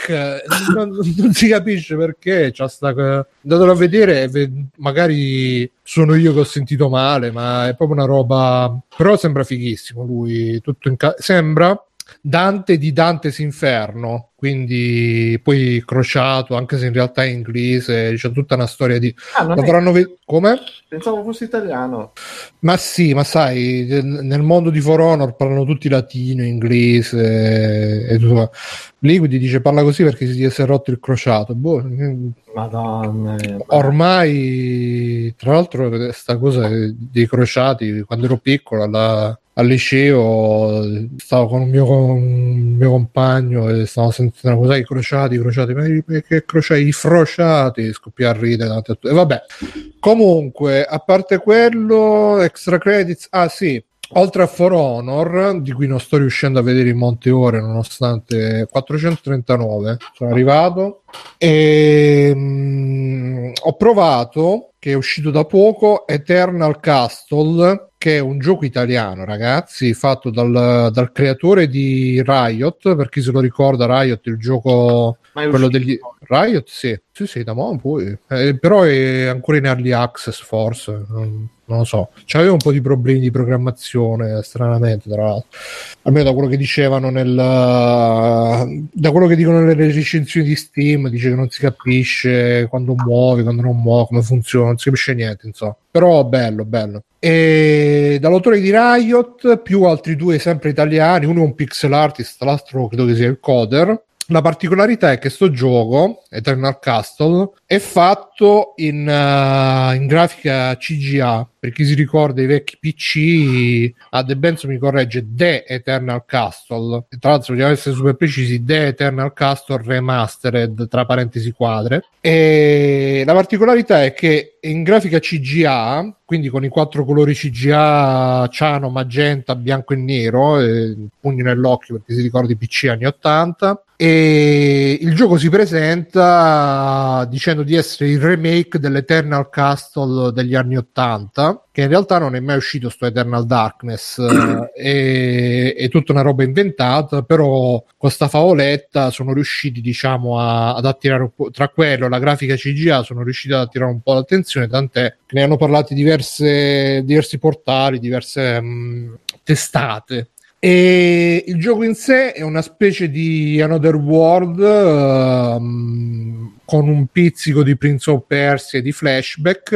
Speaker 2: Non, non si capisce perché. C'ha sta, andatelo a vedere, ve- magari sono io che ho sentito male, ma è proprio una roba. Però sembra fighissimo lui. Tutto in ca- sembra Dante di Dante's Inferno, quindi poi crociato, anche se in realtà è inglese, c'è tutta una storia di...
Speaker 3: ah,
Speaker 2: faranno ve- Come?
Speaker 3: pensavo fosse italiano.
Speaker 2: Ma sì, ma sai, nel mondo di For Honor parlano tutti latino, inglese e tutto. Liquidi dice parla così perché si è rotto il crociato. Boh, mm,
Speaker 3: Madonna.
Speaker 2: ormai, tra l'altro, sta cosa dei crociati, quando ero piccolo alla, al liceo stavo con un mio, un mio compagno e stavo sentendo una cosa i crociati, i crociati, ma che crociati, i frociati, scoppiare a ridere davanti a tutti. E vabbè, comunque, a parte quello, extra credits, ah sì, oltre a For Honor, di cui non sto riuscendo a vedere in monte ore nonostante 439, sono arrivato e mm, ho provato che è uscito da poco Eternal Castle che è un gioco italiano ragazzi fatto dal, dal creatore di Riot per chi se lo ricorda Riot il gioco quello degli Riot sì. Sì sì da mo' poi. Eh, però è ancora in early access forse non, non lo so. C'aveva un po' di problemi di programmazione stranamente tra l'altro. Almeno da quello che dicevano nel da quello che dicono nelle recensioni di Steam dice che non si capisce quando muovi quando non muovi come funziona non si capisce niente insomma però bello bello. E dall'autore di Riot più altri due sempre italiani uno è un pixel artist l'altro credo che sia il coder la particolarità è che sto gioco, Eternal Castle, è fatto in, eh, in grafica CGA. Per chi si ricorda i vecchi PC, a De Benzo mi corregge The Eternal Castle. E Tra l'altro, dobbiamo essere super precisi: The Eternal Castle Remastered, tra parentesi quadre. E la particolarità è che in grafica CGA, quindi con i quattro colori CGA, ciano, magenta, bianco e nero, e pugno nell'occhio perché si ricorda i PC anni 80 e il gioco si presenta dicendo di essere il remake dell'Eternal Castle degli anni 80 che in realtà non è mai uscito sto Eternal Darkness eh, è, è tutta una roba inventata però con sta favoletta sono riusciti diciamo a- ad attirare un po' tra quello la grafica CGA sono riusciti ad attirare un po' l'attenzione tant'è che ne hanno diverse, diversi portali diverse mh, testate e il gioco in sé è una specie di Another World ehm, con un pizzico di Prince of Persia e di flashback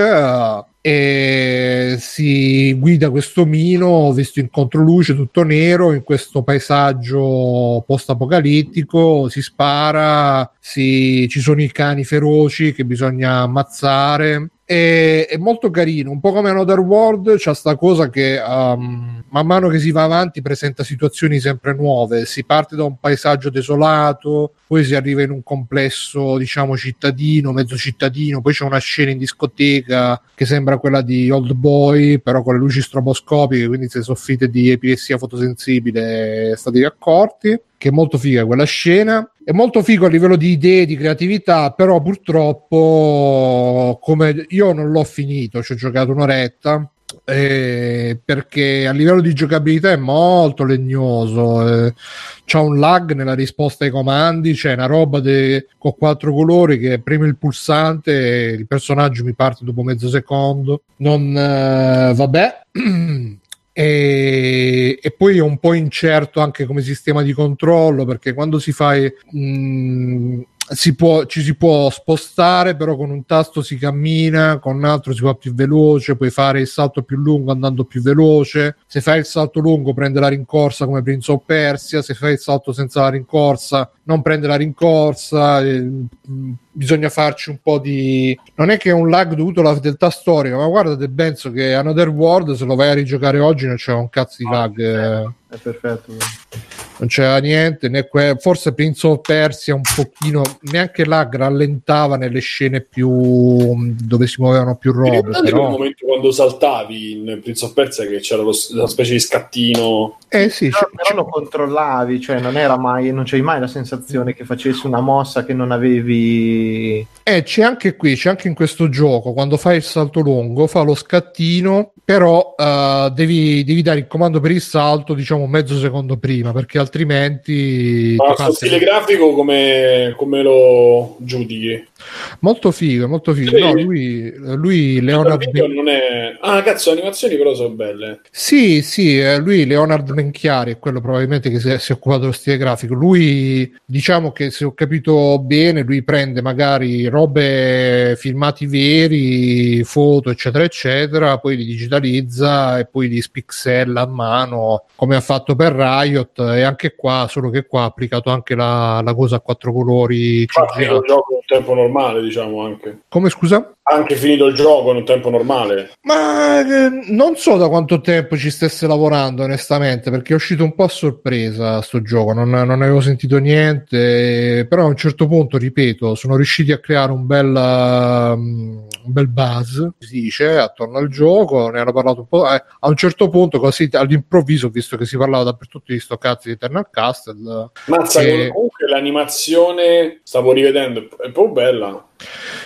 Speaker 2: eh, e si guida questo mino visto in controluce tutto nero in questo paesaggio post apocalittico si spara si- ci sono i cani feroci che bisogna ammazzare e- è molto carino un po' come Another World c'è sta cosa che um, man mano che si va avanti presenta situazioni sempre nuove. Si parte da un paesaggio desolato poi si arriva in un complesso diciamo cittadino mezzo cittadino poi c'è una scena in discoteca che sembra quella di Old Boy però con le luci stroboscopiche quindi se soffrite di epilessia fotosensibile statevi accorti che è molto figa quella scena è molto figo a livello di idee di creatività però purtroppo come io non l'ho finito ci ho giocato un'oretta eh, perché a livello di giocabilità è molto legnoso eh, c'è un lag nella risposta ai comandi c'è una roba de- con quattro colori che premi il pulsante e il personaggio mi parte dopo mezzo secondo. Non eh, vabbè e, e poi è un po' incerto anche come sistema di controllo perché quando si fa mh, si può, ci si può spostare però con un tasto si cammina con un altro si va più veloce puoi fare il salto più lungo andando più veloce. Se fai il salto lungo prende la rincorsa come Prince of Persia se fai il salto senza la rincorsa non prende la rincorsa eh, bisogna farci un po' di non è che è un lag dovuto alla fedeltà storica ma guardate Benzo che Another World se lo vai a rigiocare oggi non c'è un cazzo di lag eh,
Speaker 3: È perfetto.
Speaker 2: non c'era niente, né que- forse Prince of Persia un pochino, neanche lag rallentava nelle scene più dove si muovevano più robe,
Speaker 1: ricordate quel
Speaker 2: però
Speaker 1: momento quando saltavi in Prince of Persia che c'era lo- la specie di scattino.
Speaker 2: Eh sì,
Speaker 3: Però,
Speaker 2: c-
Speaker 3: però lo controllavi, cioè non era mai, non c'hai mai la sensazione che facessi una mossa che non avevi.
Speaker 2: eh, c'è anche qui, c'è anche in questo gioco, quando fai il salto lungo, fa lo scattino, però eh, devi, devi dare il comando per il salto, diciamo mezzo secondo prima, perché altrimenti
Speaker 1: Ma sto
Speaker 2: parte-
Speaker 1: stile grafico come, come lo giudichi?
Speaker 2: Molto figo, molto figo.
Speaker 1: Sì.
Speaker 2: No, lui, lui Leonard
Speaker 1: è... Ah, cazzo, le animazioni però sono belle.
Speaker 2: Sì, sì, eh, lui Leonard Menchiari è quello probabilmente che si è, si è occupato dello stile grafico. Lui, diciamo che se ho capito bene, lui prende magari robe, filmati veri, foto, eccetera, eccetera, poi li digitalizza e poi li spixella a mano, come ha fatto per Riot. E anche qua, solo che qua ha applicato anche la, la cosa a quattro colori
Speaker 1: lo gioco in tempo normale normale, diciamo anche.
Speaker 2: Come scusa?
Speaker 1: Anche finito il gioco in un tempo normale.
Speaker 2: Ma eh, non so da quanto tempo ci stesse lavorando, onestamente, perché è uscito un po' a sorpresa sto gioco, non, non avevo sentito niente, però a un certo punto, ripeto, sono riusciti a creare un bel, um, un bel buzz, si dice, attorno al gioco, ne hanno parlato un po', eh, a un certo punto, così all'improvviso, visto che si parlava dappertutto di sto cazzo di Eternal Castle,
Speaker 1: Mazza,
Speaker 2: che-
Speaker 1: comunque l'animazione, stavo rivedendo, è proprio bella.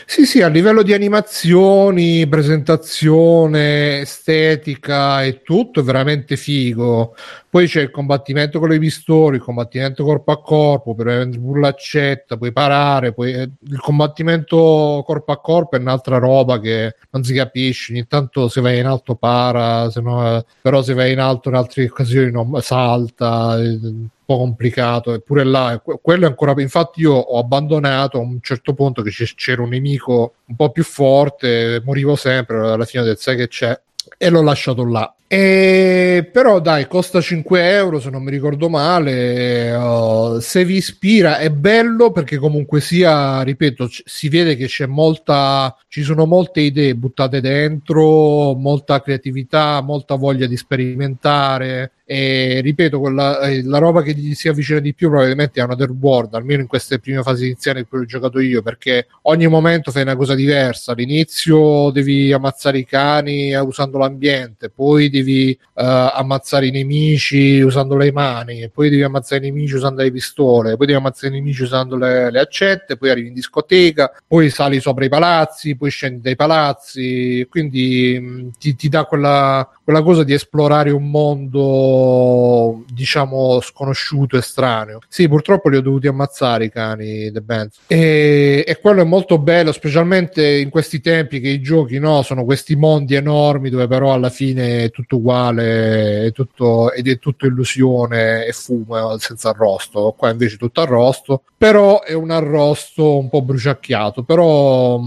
Speaker 2: Sì, sì, a livello di animazioni, presentazione, estetica e tutto è veramente figo. Poi c'è il combattimento con le pistole, il combattimento corpo a corpo, per prendere bullaccetta, puoi parare, poi eh, il combattimento corpo a corpo è un'altra roba che non si capisce. Ogni tanto se vai in alto para, se no, eh, però se vai in alto in altre occasioni non salta. Po' complicato eppure là quello è ancora infatti io ho abbandonato a un certo punto che c'era un nemico un po' più forte morivo sempre alla fine del sai che c'è? E l'ho lasciato là. E però dai costa 5 euro se non mi ricordo male oh, se vi ispira è bello perché comunque sia ripeto c- si vede che c'è molta ci sono molte idee buttate dentro molta creatività molta voglia di sperimentare e ripeto quella, eh, la roba che gli si avvicina di più probabilmente è Another World almeno in queste prime fasi iniziali in cui ho giocato io perché ogni momento fai una cosa diversa. All'inizio devi ammazzare i cani eh, usando l'ambiente poi devi eh, ammazzare i nemici usando le mani poi devi ammazzare i nemici usando le pistole poi devi ammazzare i nemici usando le, le accette poi arrivi in discoteca poi sali sopra i palazzi poi scendi dai palazzi. Quindi mh, ti, ti dà quella, quella cosa di esplorare un mondo diciamo sconosciuto estraneo sì purtroppo li ho dovuti ammazzare i cani The Band e, e quello è molto bello specialmente in questi tempi che i giochi no, sono questi mondi enormi dove però alla fine è tutto uguale è tutto, ed è tutto illusione e fumo eh, senza arrosto. Qua invece tutto arrosto però è un arrosto un po' bruciacchiato. Però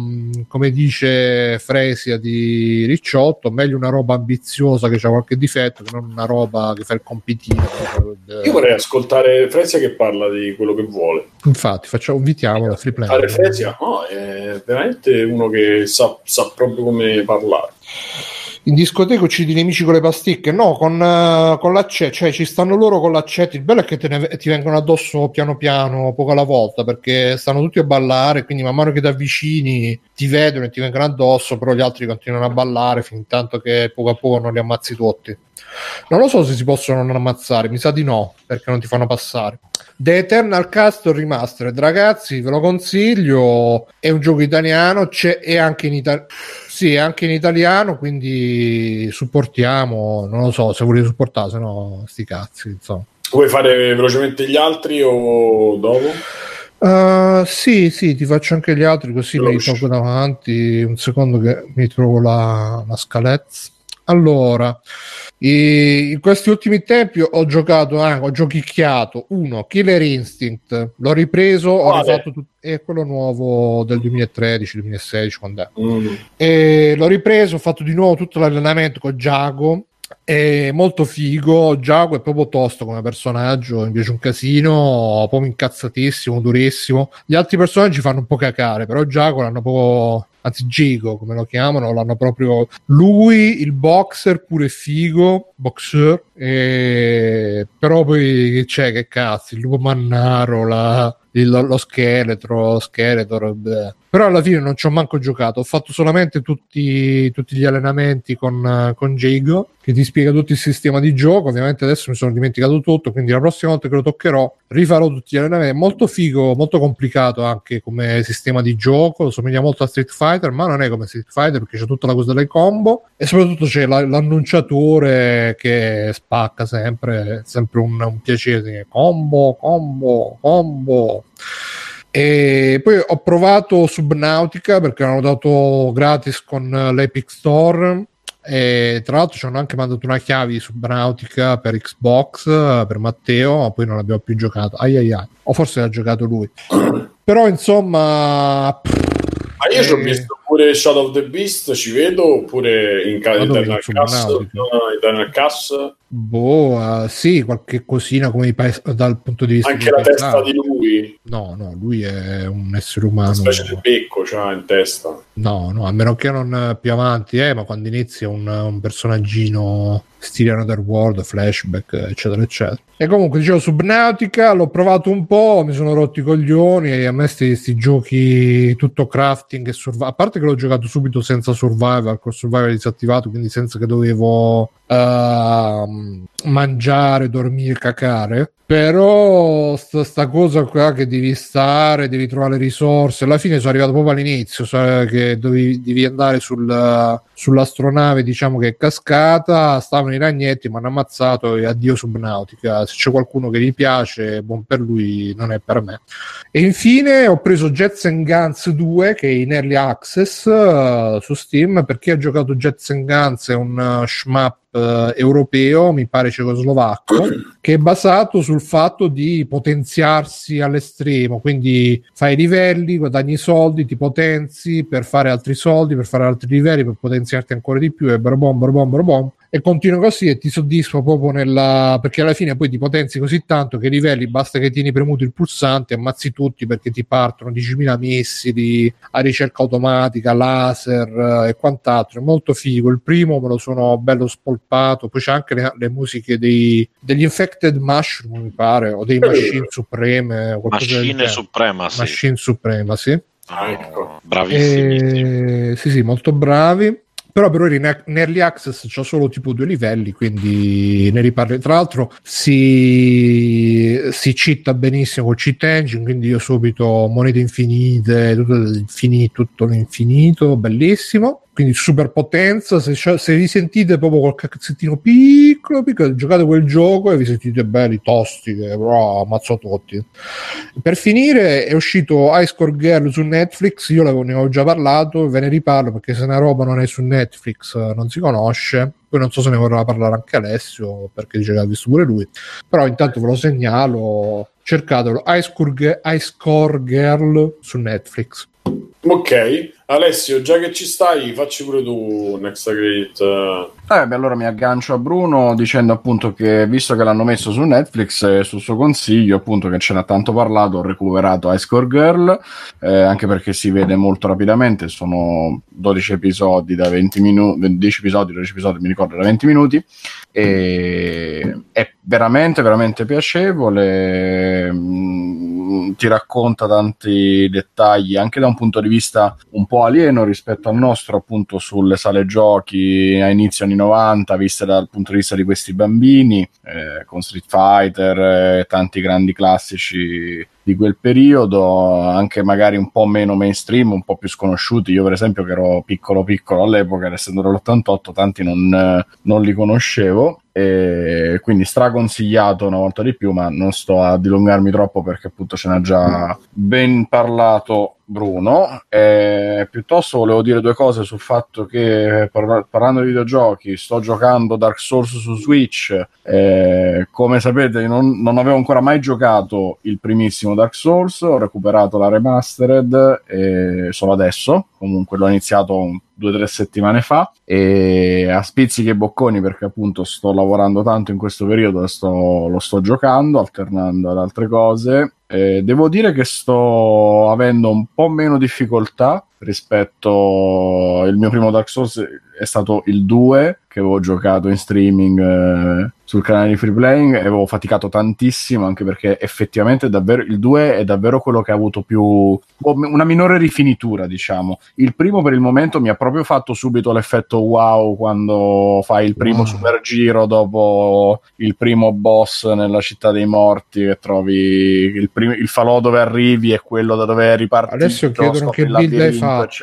Speaker 2: come dice Fresia di Ricciotto meglio una roba ambiziosa che ha qualche difetto che non una roba che fa il compitino
Speaker 1: Io vorrei ascoltare Frezia che parla di quello che vuole.
Speaker 2: infatti facciamo invitiamo la free
Speaker 1: Fare
Speaker 2: play
Speaker 1: Frezia no, è veramente uno che sa, sa proprio come parlare.
Speaker 2: In discoteca uccidi i nemici con le pasticche? No con, eh, con l'accetto cioè ci stanno loro con l'accetto. Il bello è che ne- ti vengono addosso piano piano poco alla volta perché stanno tutti a ballare quindi man mano che ti avvicini ti vedono e ti vengono addosso però gli altri continuano a ballare fin tanto che poco a poco non li ammazzi tutti. Non lo so se si possono non ammazzare mi sa di no perché non ti fanno passare The Eternal Castle Remastered ragazzi ve lo consiglio è un gioco italiano c'è è anche in italiano sì, anche in italiano, quindi supportiamo, non lo so, se volete supportare, se no sti cazzi, insomma.
Speaker 1: Vuoi fare velocemente gli altri o dopo?
Speaker 2: Uh, sì, sì, ti faccio anche gli altri così me li
Speaker 1: Veloce.
Speaker 2: tolgo davanti. Un secondo che mi trovo la, la scaletta. Allora, in questi ultimi tempi ho giocato anche, ho giochicchiato uno, Killer Instinct, l'ho ripreso, ho rifatto tutto, è quello nuovo del 2013-2016, quando è.
Speaker 1: Mm.
Speaker 2: E l'ho ripreso, ho fatto di nuovo tutto l'allenamento con Giacomo. È molto figo. Giacomo è proprio tosto come personaggio. Mi piace un casino, proprio incazzatissimo, durissimo. Gli altri personaggi fanno un po' cacare, però Giacomo l'hanno proprio. Anzi, Gigo come lo chiamano, l'hanno proprio. Lui, il boxer, pure figo, boxer. E... Però poi che c'è? Che cazzo? Il lupo mannaro, la, il- lo scheletro, scheletro. beh. Però alla fine non ci ho manco giocato, ho fatto solamente tutti, tutti gli allenamenti con, con Jago, che ti spiega tutto il sistema di gioco. Ovviamente adesso mi sono dimenticato tutto, quindi la prossima volta che lo toccherò rifarò tutti gli allenamenti. Molto figo, molto complicato anche come sistema di gioco, somiglia molto a Street Fighter, ma non è come Street Fighter perché c'è tutta la cosa delle combo e soprattutto c'è la- l'annunciatore che spacca sempre, sempre un, un piacere. Combo, combo, combo. E poi ho provato Subnautica perché l'hanno dato gratis con eh, l'Epic Store. E tra l'altro ci hanno anche mandato una chiave di Subnautica per Xbox eh, per Matteo, ma poi non l'abbiamo più giocato. Ai ai ai. O forse l'ha giocato lui. Però insomma.
Speaker 1: Ma io ci ho
Speaker 2: eh,
Speaker 1: visto pure Shadow of the Beast, ci vedo, oppure in ca- Eternal Cass, no, Eternal Cass,
Speaker 2: Boh, eh, sì, qualche cosina come i paes- dal punto di vista
Speaker 1: Anche la testa
Speaker 2: paesaggi.
Speaker 1: di lui,
Speaker 2: No, no, lui è un essere
Speaker 1: una
Speaker 2: umano.
Speaker 1: specie di becco c'ha in testa.
Speaker 2: No, no, a meno che non eh, più avanti, eh, ma quando inizia un, un personaggino stile Another World, flashback, eccetera, eccetera. E comunque, dicevo, Subnautica l'ho provato un po', mi sono rotti i coglioni e a me questi giochi tutto crafting e survival, a parte che l'ho giocato subito senza survival, col survival disattivato, quindi senza che dovevo ehm, mangiare, dormire, cacare. Però sta, sta cosa qua che devi stare, devi trovare risorse. Alla fine sono arrivato proprio all'inizio, cioè che dovevi, devi andare sul, sull'astronave, diciamo che è cascata. Stavano i ragnetti, mi hanno ammazzato e addio Subnautica. Se c'è qualcuno che gli piace, buon per lui, non è per me. E infine ho preso Jets and Guns 2 che è in early access eh, su Steam. Per chi ha giocato Jets and Guns è un uh, shmup eh, europeo, mi pare cecoslovacco, che è basato sul fatto di potenziarsi all'estremo, quindi fai livelli, guadagni soldi, ti potenzi per fare altri soldi, per fare altri livelli, per potenziarti ancora di più e brabom, brabom, brabom e continua così e ti soddisfa proprio nella perché alla fine poi ti potenzi così tanto che i livelli basta che tieni premuto il pulsante ammazzi tutti perché ti partono 10.000 missili a ricerca automatica laser eh, e quant'altro è molto figo il primo me lo sono bello spolpato poi c'è anche le, le musiche dei, degli infected mushroom mi pare o dei machine supreme
Speaker 5: Machine
Speaker 2: genere.
Speaker 5: Supremacy.
Speaker 2: machine suprema sì
Speaker 1: Ah, ecco.
Speaker 5: Bravissimi.
Speaker 2: eh, sì, sì, molto bravi. Però per ora in, early access c'ho solo tipo due livelli, quindi ne riparlo. Tra l'altro si, si citta benissimo con cheat engine, quindi io subito monete infinite, tutto tutto l'infinito, bellissimo. Quindi super potenza, se, se vi sentite proprio col cazzettino piccolo, piccolo, giocate quel gioco e vi sentite belli, tosti, che però ammazzo tutti. Per finire è uscito High Score Girl su Netflix, io ne avevo già parlato, ve ne riparlo perché se una roba non è su Netflix eh, non si conosce, poi non so se ne vorrà parlare anche Alessio perché dice che ha visto pure lui, però intanto ve lo segnalo, cercatelo, High Score Girl su Netflix.
Speaker 1: Ok, Alessio, già che ci stai, facci pure tu Next Great. eh,
Speaker 4: Eh, beh, allora mi aggancio a Bruno dicendo appunto che visto che l'hanno messo su Netflix e sul suo consiglio, appunto che ce n'ha tanto parlato, ho recuperato High Score Girl, eh, anche perché si vede molto rapidamente, sono 12 episodi da 20 minuti, 10 episodi, 12 episodi, mi ricordo, da 20 minuti, e è veramente, veramente piacevole, mm, ti racconta tanti dettagli anche da un punto di vista un po' alieno rispetto al nostro, appunto sulle sale giochi a inizio anni 90, viste dal punto di vista di questi bambini, eh, con Street Fighter e tanti grandi classici di quel periodo, anche magari un po' meno mainstream, un po' più sconosciuti. Io, per esempio, che ero piccolo piccolo all'epoca, essendo dell'88, tanti non, eh, non li conoscevo. E quindi straconsigliato una volta di più, ma non sto a dilungarmi troppo perché appunto ce n'ha già ben parlato Bruno. E piuttosto volevo dire due cose sul fatto che parla- parlando di videogiochi, sto giocando Dark Souls su Switch. Eh, come sapete, non, non avevo ancora mai giocato il primissimo Dark Souls, ho recuperato la remastered eh, solo adesso. Comunque l'ho iniziato un- due o tre settimane fa e a spizzichi e bocconi perché appunto sto lavorando tanto in questo periodo sto- lo sto giocando alternando ad altre cose Eh, devo dire che sto avendo un po' meno difficoltà rispetto il mio primo Dark Souls è stato il 2 che avevo giocato in streaming eh, sul canale di Free Playing e avevo faticato tantissimo anche perché effettivamente davvero il 2 è davvero quello che ha avuto più una minore rifinitura diciamo il primo per il momento mi ha proprio fatto subito l'effetto wow quando fai il primo
Speaker 2: Wow.
Speaker 4: super giro dopo il primo boss nella città dei morti che trovi il, prim- il falò dove arrivi e quello da dove eri partito
Speaker 2: Adesso chiedono che
Speaker 4: il
Speaker 2: build hai fatto.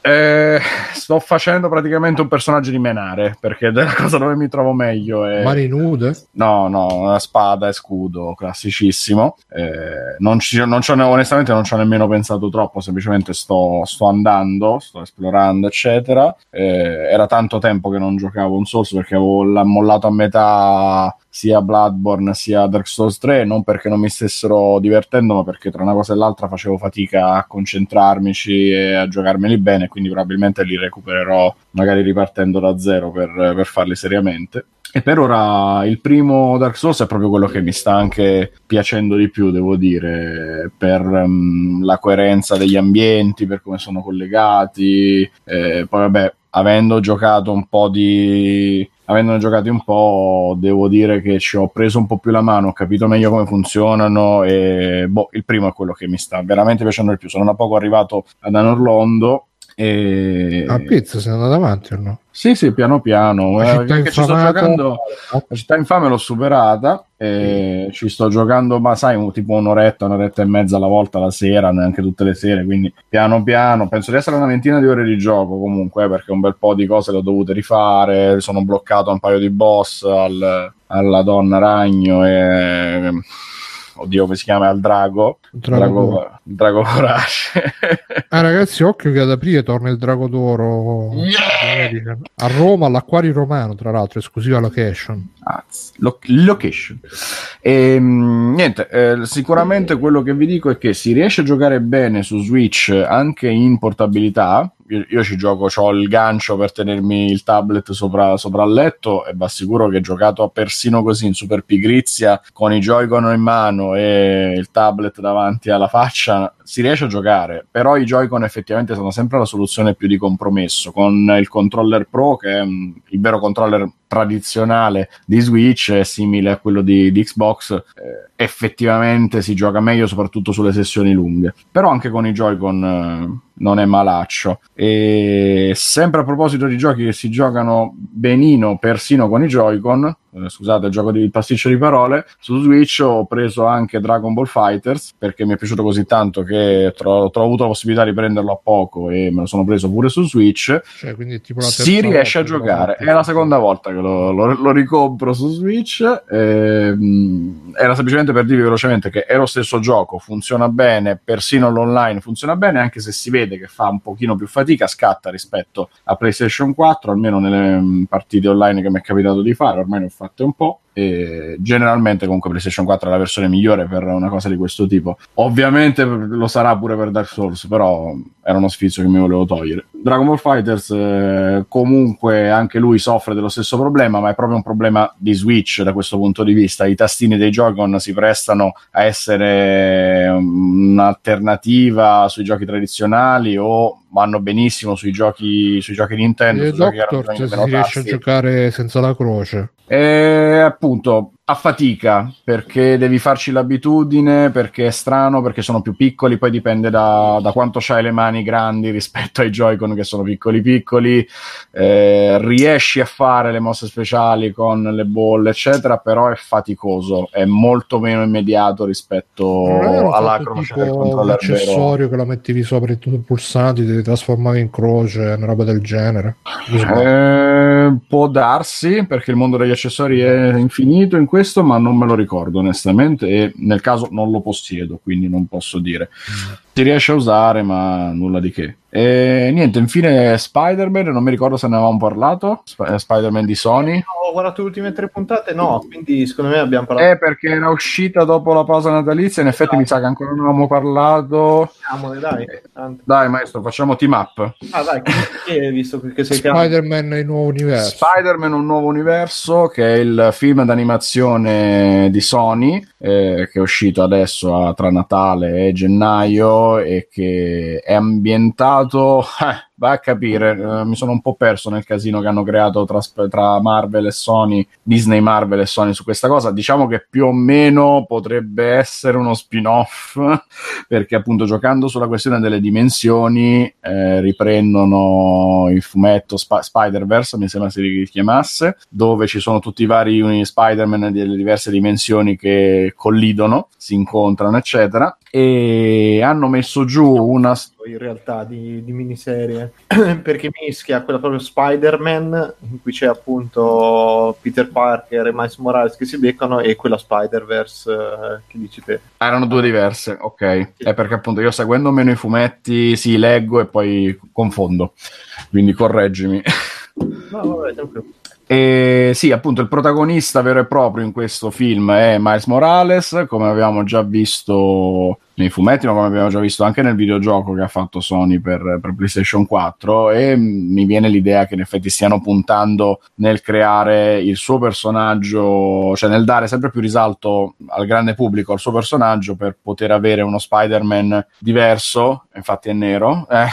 Speaker 4: Eh, sto facendo praticamente un personaggio di menare perché è la cosa dove mi trovo meglio è...
Speaker 2: Mani nude?
Speaker 4: No, no, spada e scudo, classicissimo. Eh, non ci, non ci onestamente non ci ho nemmeno pensato troppo, semplicemente sto, sto andando, sto esplorando, eccetera. Eh, era tanto tempo che non giocavo un Souls perché avevo mollato a metà sia Bloodborne sia Dark Souls 3, non perché non mi stessero divertendo, ma perché tra una cosa e l'altra facevo fatica a concentrarmici e a giocarmeli bene, quindi probabilmente li recupererò magari ripartendo da zero per, per farli seriamente. E per ora il primo Dark Souls è proprio quello che mi sta anche piacendo di più, devo dire, per um, la coerenza degli ambienti, per come sono collegati. Eh, poi vabbè, avendo giocato un po' di avendone giocati un po', devo dire che ci ho preso un po' più la mano, ho capito meglio come funzionano e boh, il primo è quello che mi sta veramente piacendo di più. Sono da poco arrivato ad Anorlondo e...
Speaker 2: A pizza sei andato avanti o no?
Speaker 4: Sì, sì, piano piano.
Speaker 2: La
Speaker 4: Eh,
Speaker 2: città
Speaker 4: sto
Speaker 2: infamata-
Speaker 4: giocando, la città infame l'ho superata e ci sto giocando, ma sai, tipo un'oretta, un'oretta e mezza alla volta la sera, neanche tutte le sere, quindi piano piano. Penso di essere una ventina di ore di gioco comunque, eh, perché un bel po' di cose le ho dovute rifare, sono bloccato a un paio di boss al- alla donna ragno e... Oddio, come si chiama? Al drago.
Speaker 2: Drago
Speaker 4: Drago, vorace.
Speaker 2: Ah, ragazzi, occhio che ad aprile torna il Drago d'Oro a Roma, all'Acquario Romano, tra l'altro, esclusiva location.
Speaker 4: Az, lo- location. E, mm, niente, eh, sicuramente quello che vi dico è che si riesce a giocare bene su Switch anche in portabilità. Io, io ci gioco, ho il gancio per tenermi il tablet sopra, sopra il letto e va sicuro che giocato persino così in super pigrizia con i Joy-Con in mano e il tablet davanti alla faccia si riesce a giocare, però i Joy-Con effettivamente sono sempre la soluzione più di compromesso con il controller Pro che è mm, il vero controller tradizionale di Switch è simile a quello di, di Xbox eh, effettivamente si gioca meglio soprattutto sulle sessioni lunghe però anche con i Joy-Con eh, non è malaccio. E sempre a proposito di giochi che si giocano benino persino con i Joy-Con eh, scusate il gioco di pasticcio di parole su Switch ho preso anche Dragon Ball Fighters perché mi è piaciuto così tanto che ho avuto la possibilità di prenderlo a poco e me lo sono preso pure su Switch
Speaker 2: Cioè,
Speaker 4: si riesce a giocare. È la seconda volta che lo, lo- lo ricompro su Switch. ehm, era semplicemente per dirvi velocemente che è lo stesso gioco, funziona bene, persino l'online funziona bene, anche se si vede che fa un pochino più fatica, scatta rispetto a PlayStation 4, almeno nelle mm, partite online che mi è capitato di fare, ormai ne ho fatte un po'. E generalmente comunque PlayStation 4 è la versione migliore per una cosa di questo tipo. Ovviamente lo sarà pure per Dark Souls però era uno sfizio che mi volevo togliere. Dragon Ball Fighters eh, comunque anche lui soffre dello stesso problema ma è proprio un problema di Switch da questo punto di vista. I tastini dei Joy-Con si prestano a essere un'alternativa sui giochi tradizionali o vanno benissimo sui giochi, sui giochi Nintendo
Speaker 2: E
Speaker 4: sui giochi
Speaker 2: Doctor se
Speaker 4: di
Speaker 2: si riesce a giocare senza la croce.
Speaker 4: E appunto a fatica perché devi farci l'abitudine, perché è strano, perché sono più piccoli, poi dipende da, da quanto c'hai le mani grandi rispetto ai Joy-Con che sono piccoli piccoli. Eh, riesci a fare le mosse speciali con le bolle, eccetera, però è faticoso, è molto meno immediato rispetto
Speaker 2: era
Speaker 4: alla croce del controller
Speaker 2: accessorio che la mettevi sopra i tuoi pulsanti, ti trasformavi in croce, una roba del genere.
Speaker 4: Eh, può darsi perché il mondo degli accessori è infinito in questo, ma non me lo ricordo onestamente e nel caso non lo possiedo, quindi non posso dire. Si riesce a usare, ma nulla di che. E niente, infine Spider-Man, non mi ricordo se ne avevamo parlato. Sp- eh, Spider-Man di Sony.
Speaker 3: Ho guardato le ultime tre puntate, no, quindi secondo me abbiamo parlato.
Speaker 4: Eh, perché era uscita dopo la pausa natalizia. In effetti, mi sa che ancora non avevamo parlato.
Speaker 3: Parliamone, dai. Tanto.
Speaker 4: Dai, maestro, facciamo team up.
Speaker 3: Ah, dai, che, che- visto che sei.
Speaker 2: Spider-Man nel nuovo universo.
Speaker 4: Spider-Man Un nuovo universo, che è il film d'animazione di Sony, eh, che è uscito adesso a- tra Natale e gennaio e che è ambientato. eh, va a capire, eh, mi sono un po' perso nel casino che hanno creato tra, tra Marvel e Sony, Disney, Marvel e Sony su questa cosa. Diciamo che più o meno potrebbe essere uno spin-off, perché appunto giocando sulla questione delle dimensioni eh, riprendono il fumetto Sp- Spider-Verse, mi sembra si chiamasse, dove ci sono tutti i vari Spider-Man delle diverse dimensioni che collidono, si incontrano, eccetera. E hanno messo giù una,
Speaker 3: in realtà di, di miniserie perché mischia quella proprio Spider-Man in cui c'è appunto Peter Parker e Miles Morales che si beccano e quella Spider-Verse eh, che dici te
Speaker 4: Ah, erano due diverse, ok. È perché appunto io seguendo meno i fumetti, sì, leggo e poi confondo. Quindi correggimi.
Speaker 3: no vabbè tranquillo
Speaker 4: E sì, appunto, il protagonista vero e proprio in questo film è Miles Morales, come abbiamo già visto nei fumetti, ma come abbiamo già visto anche nel videogioco che ha fatto Sony per, per PlayStation 4. E mi viene l'idea che in effetti stiano puntando nel creare il suo personaggio, cioè nel dare sempre più risalto al grande pubblico al suo personaggio per poter avere uno Spider-Man diverso, infatti è nero. Eh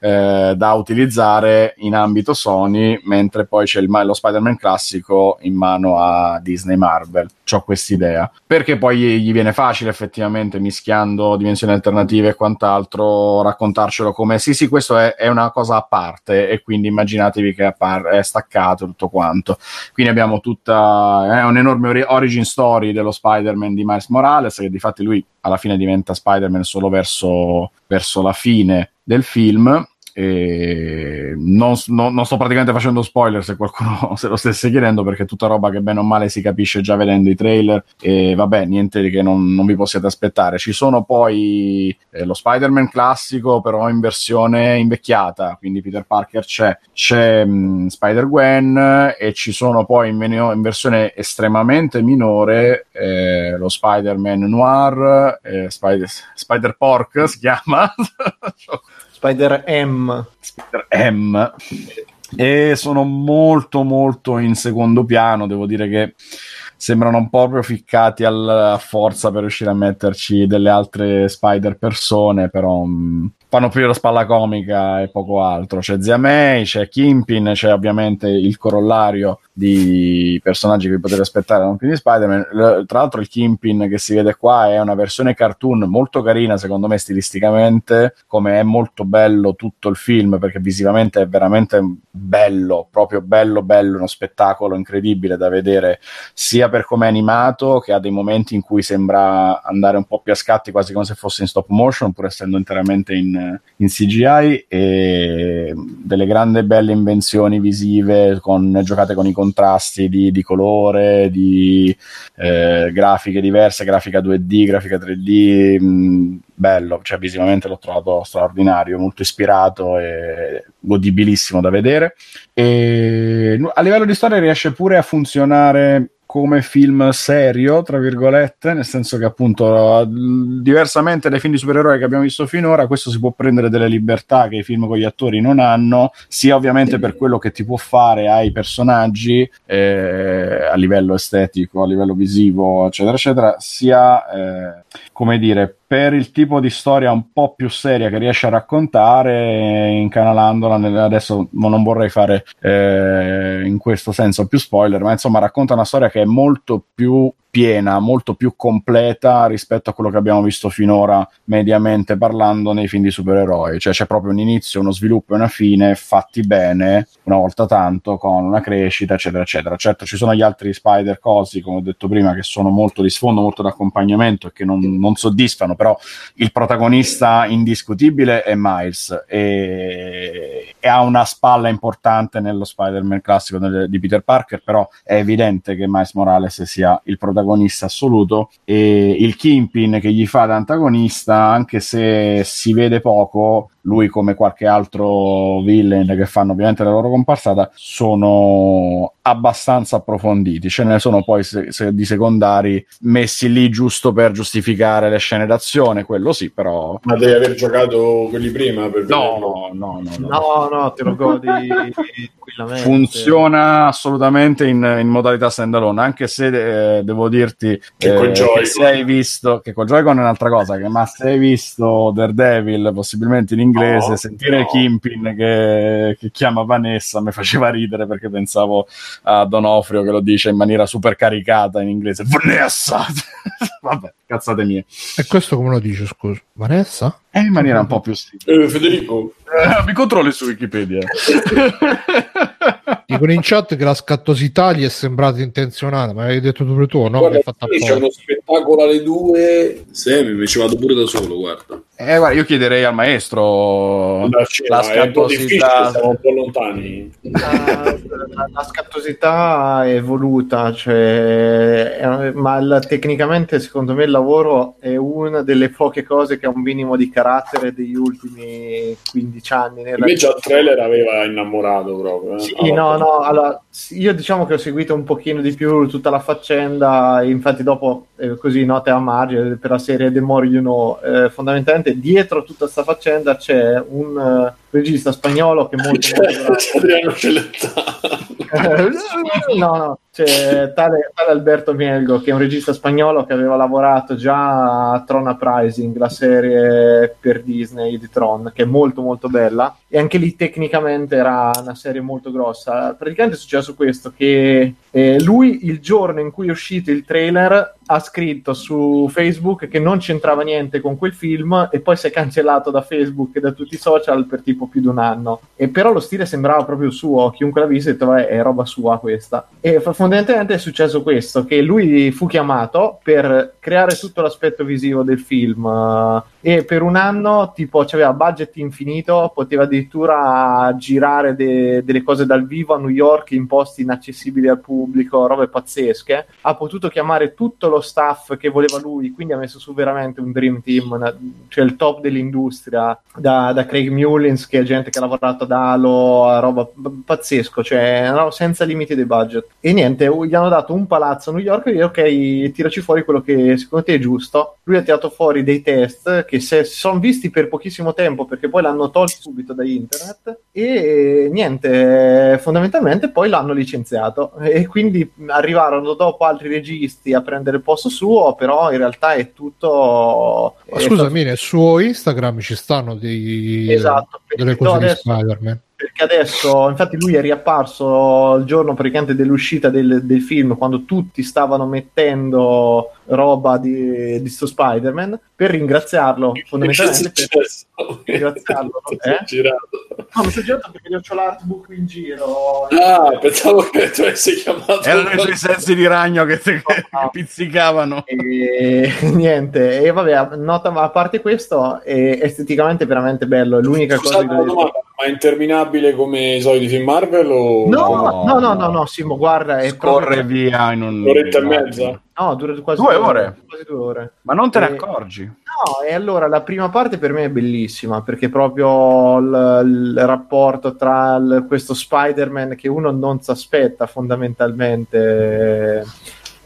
Speaker 4: eh, da utilizzare in ambito Sony, mentre poi c'è il, lo Spider-Man classico in mano a Disney Marvel. Ho quest'idea. Perché poi gli viene facile effettivamente mischiando dimensioni alternative e quant'altro raccontarcelo come sì, sì, questo è, è una cosa a parte e quindi immaginatevi che è staccato tutto quanto. Quindi abbiamo tutta è un'enorme origin story dello Spider-Man di Miles Morales che di fatti lui alla fine diventa Spider-Man solo verso, verso la fine del film non, non, non, sto praticamente facendo spoiler se qualcuno se lo stesse chiedendo perché è tutta roba che bene o male si capisce già vedendo i trailer. E vabbè niente che non, non vi possiate aspettare. Ci sono poi eh, lo Spider-Man classico però in versione invecchiata quindi Peter Parker c'è. C'è mh, mm, Spider-Gwen e ci sono poi in, meno, in versione estremamente minore eh, lo Spider-Man Noir eh, Spider- Spider-Pork si chiama
Speaker 3: Spider M.
Speaker 4: Spider M. E sono molto molto in secondo piano, devo dire che sembrano un po' proprio ficcati a forza per riuscire a metterci delle altre spider persone, però mh, mm, fanno più la spalla comica e poco altro. C'è Zia May, c'è Kimpin, c'è ovviamente il corollario di personaggi che vi potete aspettare da un film di Spider-Man. Tra l'altro il Kimpin che si vede qua è una versione cartoon molto carina secondo me stilisticamente, come è molto bello tutto il film perché visivamente è veramente bello, proprio bello bello, uno spettacolo incredibile da vedere sia per come è animato che ha dei momenti in cui sembra andare un po' più a scatti quasi come se fosse in stop motion pur essendo interamente in in, CGI e delle grandi belle invenzioni visive con, giocate con i contrasti di, di colore, di eh, grafiche diverse, grafica 2D, grafica 3D, mh, bello, cioè visivamente l'ho trovato straordinario, molto ispirato e godibilissimo da vedere. E a livello di storia riesce pure a funzionare come film serio, tra virgolette, nel senso che appunto diversamente dai film di supereroi che abbiamo visto finora, questo si può prendere delle libertà che i film con gli attori non hanno, sia ovviamente per quello che ti può fare ai personaggi eh, a livello estetico, a livello visivo, eccetera, eccetera, sia eh, come dire per il tipo di storia un po' più seria che riesce a raccontare, incanalandola. Nel, adesso non vorrei fare eh, in questo senso più spoiler, ma insomma racconta una storia che è molto più piena, molto più completa rispetto a quello che abbiamo visto finora mediamente parlando nei film di supereroi, cioè c'è proprio un inizio, uno sviluppo e una fine fatti bene, una volta tanto, con una crescita, eccetera, eccetera. Certo ci sono gli altri Spider cosi, come ho detto prima, che sono molto di sfondo, molto d'accompagnamento e che non, non soddisfano, però il protagonista indiscutibile è Miles e, e ha una spalla importante nello Spider-Man classico di Peter Parker, però è evidente che Miles Morales sia il protagonista protagonista assoluto e il Kimpin che gli fa da antagonista, anche se si vede poco, lui come qualche altro villain che fanno ovviamente la loro comparsata sono abbastanza approfonditi. Ce ne sono poi se, se di secondari messi lì giusto per giustificare le scene d'azione quello sì però
Speaker 1: ma devi aver giocato quelli prima per
Speaker 4: no no, no no
Speaker 3: no. No te lo godi
Speaker 4: tranquillamente. Funziona assolutamente in, in modalità standalone anche se eh, devo dirti che, eh, che se hai visto che con Joy-Con è un'altra cosa che, ma se hai visto Daredevil possibilmente in inglese, no, sentire no. Kimpin che, che, chiama Vanessa mi faceva ridere perché pensavo a Donofrio che lo dice in maniera super caricata in inglese. Vanessa! Vabbè, cazzate mie.
Speaker 2: E questo come lo dice, scusa? Vanessa?
Speaker 4: È in maniera un po' più
Speaker 1: stile. Eh, Federico?
Speaker 4: Eh, mi controlli su Wikipedia.
Speaker 2: Dicono in chat che la scattosità gli è sembrata intenzionale, ma hai detto tu tu, no?
Speaker 1: Guarda, c'è uno spettacolo alle due. Semi, mi ci vado pure da solo, guarda.
Speaker 4: Eh, guarda, io chiederei al maestro la
Speaker 1: è difficile,
Speaker 4: scattosità.
Speaker 1: siamo un po' lontani.
Speaker 3: la, la- la scattosità è voluta, cioè, è- ma il- tecnicamente secondo me il lavoro è una delle poche cose che ha un minimo di carattere degli ultimi 15 anni.
Speaker 1: Invece al trailer aveva innamorato proprio. eh.
Speaker 3: Sì,
Speaker 1: Ah,
Speaker 3: no, no, allora, io diciamo che ho seguito un pochino di più tutta la faccenda, infatti dopo, eh, così note a margine, per la serie The More You Know, eh, fondamentalmente dietro tutta questa faccenda c'è un eh, regista spagnolo che è molto,
Speaker 1: C'è,
Speaker 3: molto bravo.
Speaker 1: c'è Adriano Celentano.
Speaker 3: no, no, c'è tale, tale Alberto Mielgo che è un regista spagnolo che aveva lavorato già a Tron Uprising, la serie per Disney di Tron, che è molto molto bella e anche lì tecnicamente era una serie molto grossa. Praticamente è successo questo, che eh, lui il giorno in cui è uscito il trailer ha scritto su Facebook che non c'entrava niente con quel film e poi si è cancellato da Facebook e da tutti i social per tipo più di un anno. E però lo stile sembrava proprio suo, chiunque l'ha visto ha detto "Vabbè, è roba sua questa. E fondamentalmente è successo questo, che lui fu chiamato per creare tutto l'aspetto visivo del film eh, e per un anno tipo aveva budget infinito, poteva addirittura girare de- delle cose dal vivo a New York in posti inaccessibili al pubblico, robe pazzesche. Ha potuto chiamare tutto lo staff che voleva lui, quindi ha messo su veramente un dream team, una- cioè il top dell'industria, da, da Craig Mullins che è gente che ha lavorato ad Halo, a roba pazzesco, cioè no, senza limiti di budget. E niente, gli hanno dato un palazzo a New York e dire ok, tiraci fuori quello che secondo te è giusto. Lui ha tirato fuori dei test che si sono visti per pochissimo tempo perché poi l'hanno tolto subito da internet e niente, fondamentalmente poi l'hanno licenziato e quindi arrivarono dopo altri registi a prendere il posto suo, però in realtà è tutto...
Speaker 2: Ma
Speaker 3: è
Speaker 2: Scusami, nel suo Instagram ci stanno dei,
Speaker 3: Esatto,
Speaker 2: delle cose di
Speaker 3: adesso-
Speaker 2: Spider-Man.
Speaker 3: perché adesso, infatti, lui è riapparso il giorno praticamente dell'uscita del, del film, quando tutti stavano mettendo roba di, di sto Spider-Man, per ringraziarlo, fondamentalmente per ringraziarlo. Eh?
Speaker 1: Girato.
Speaker 3: No, mi sono girato perché io ho l'artbook in giro.
Speaker 1: Ah, pensavo che tu avessi chiamato.
Speaker 4: Erano i suoi sensi di ragno che, che
Speaker 3: No.
Speaker 4: pizzicavano.
Speaker 3: E niente, e vabbè, nota, ma a parte questo, è esteticamente veramente bello. È l'unica cosa
Speaker 1: Scusate
Speaker 3: che
Speaker 1: una domanda, ma è interminabile come i soliti film Marvel o
Speaker 3: No, no, no, no, no, Simo, guarda, è
Speaker 4: Corre
Speaker 3: proprio...
Speaker 4: via in un...
Speaker 1: un'oretta e mezza?
Speaker 3: No, dura quasi
Speaker 4: Due ore?
Speaker 3: Quasi due ore.
Speaker 4: Ma non te ne
Speaker 3: Eh,
Speaker 4: accorgi?
Speaker 3: No, e allora la prima parte per me è bellissima perché proprio il, il rapporto tra il- questo Spider-Man che uno non si aspetta fondamentalmente.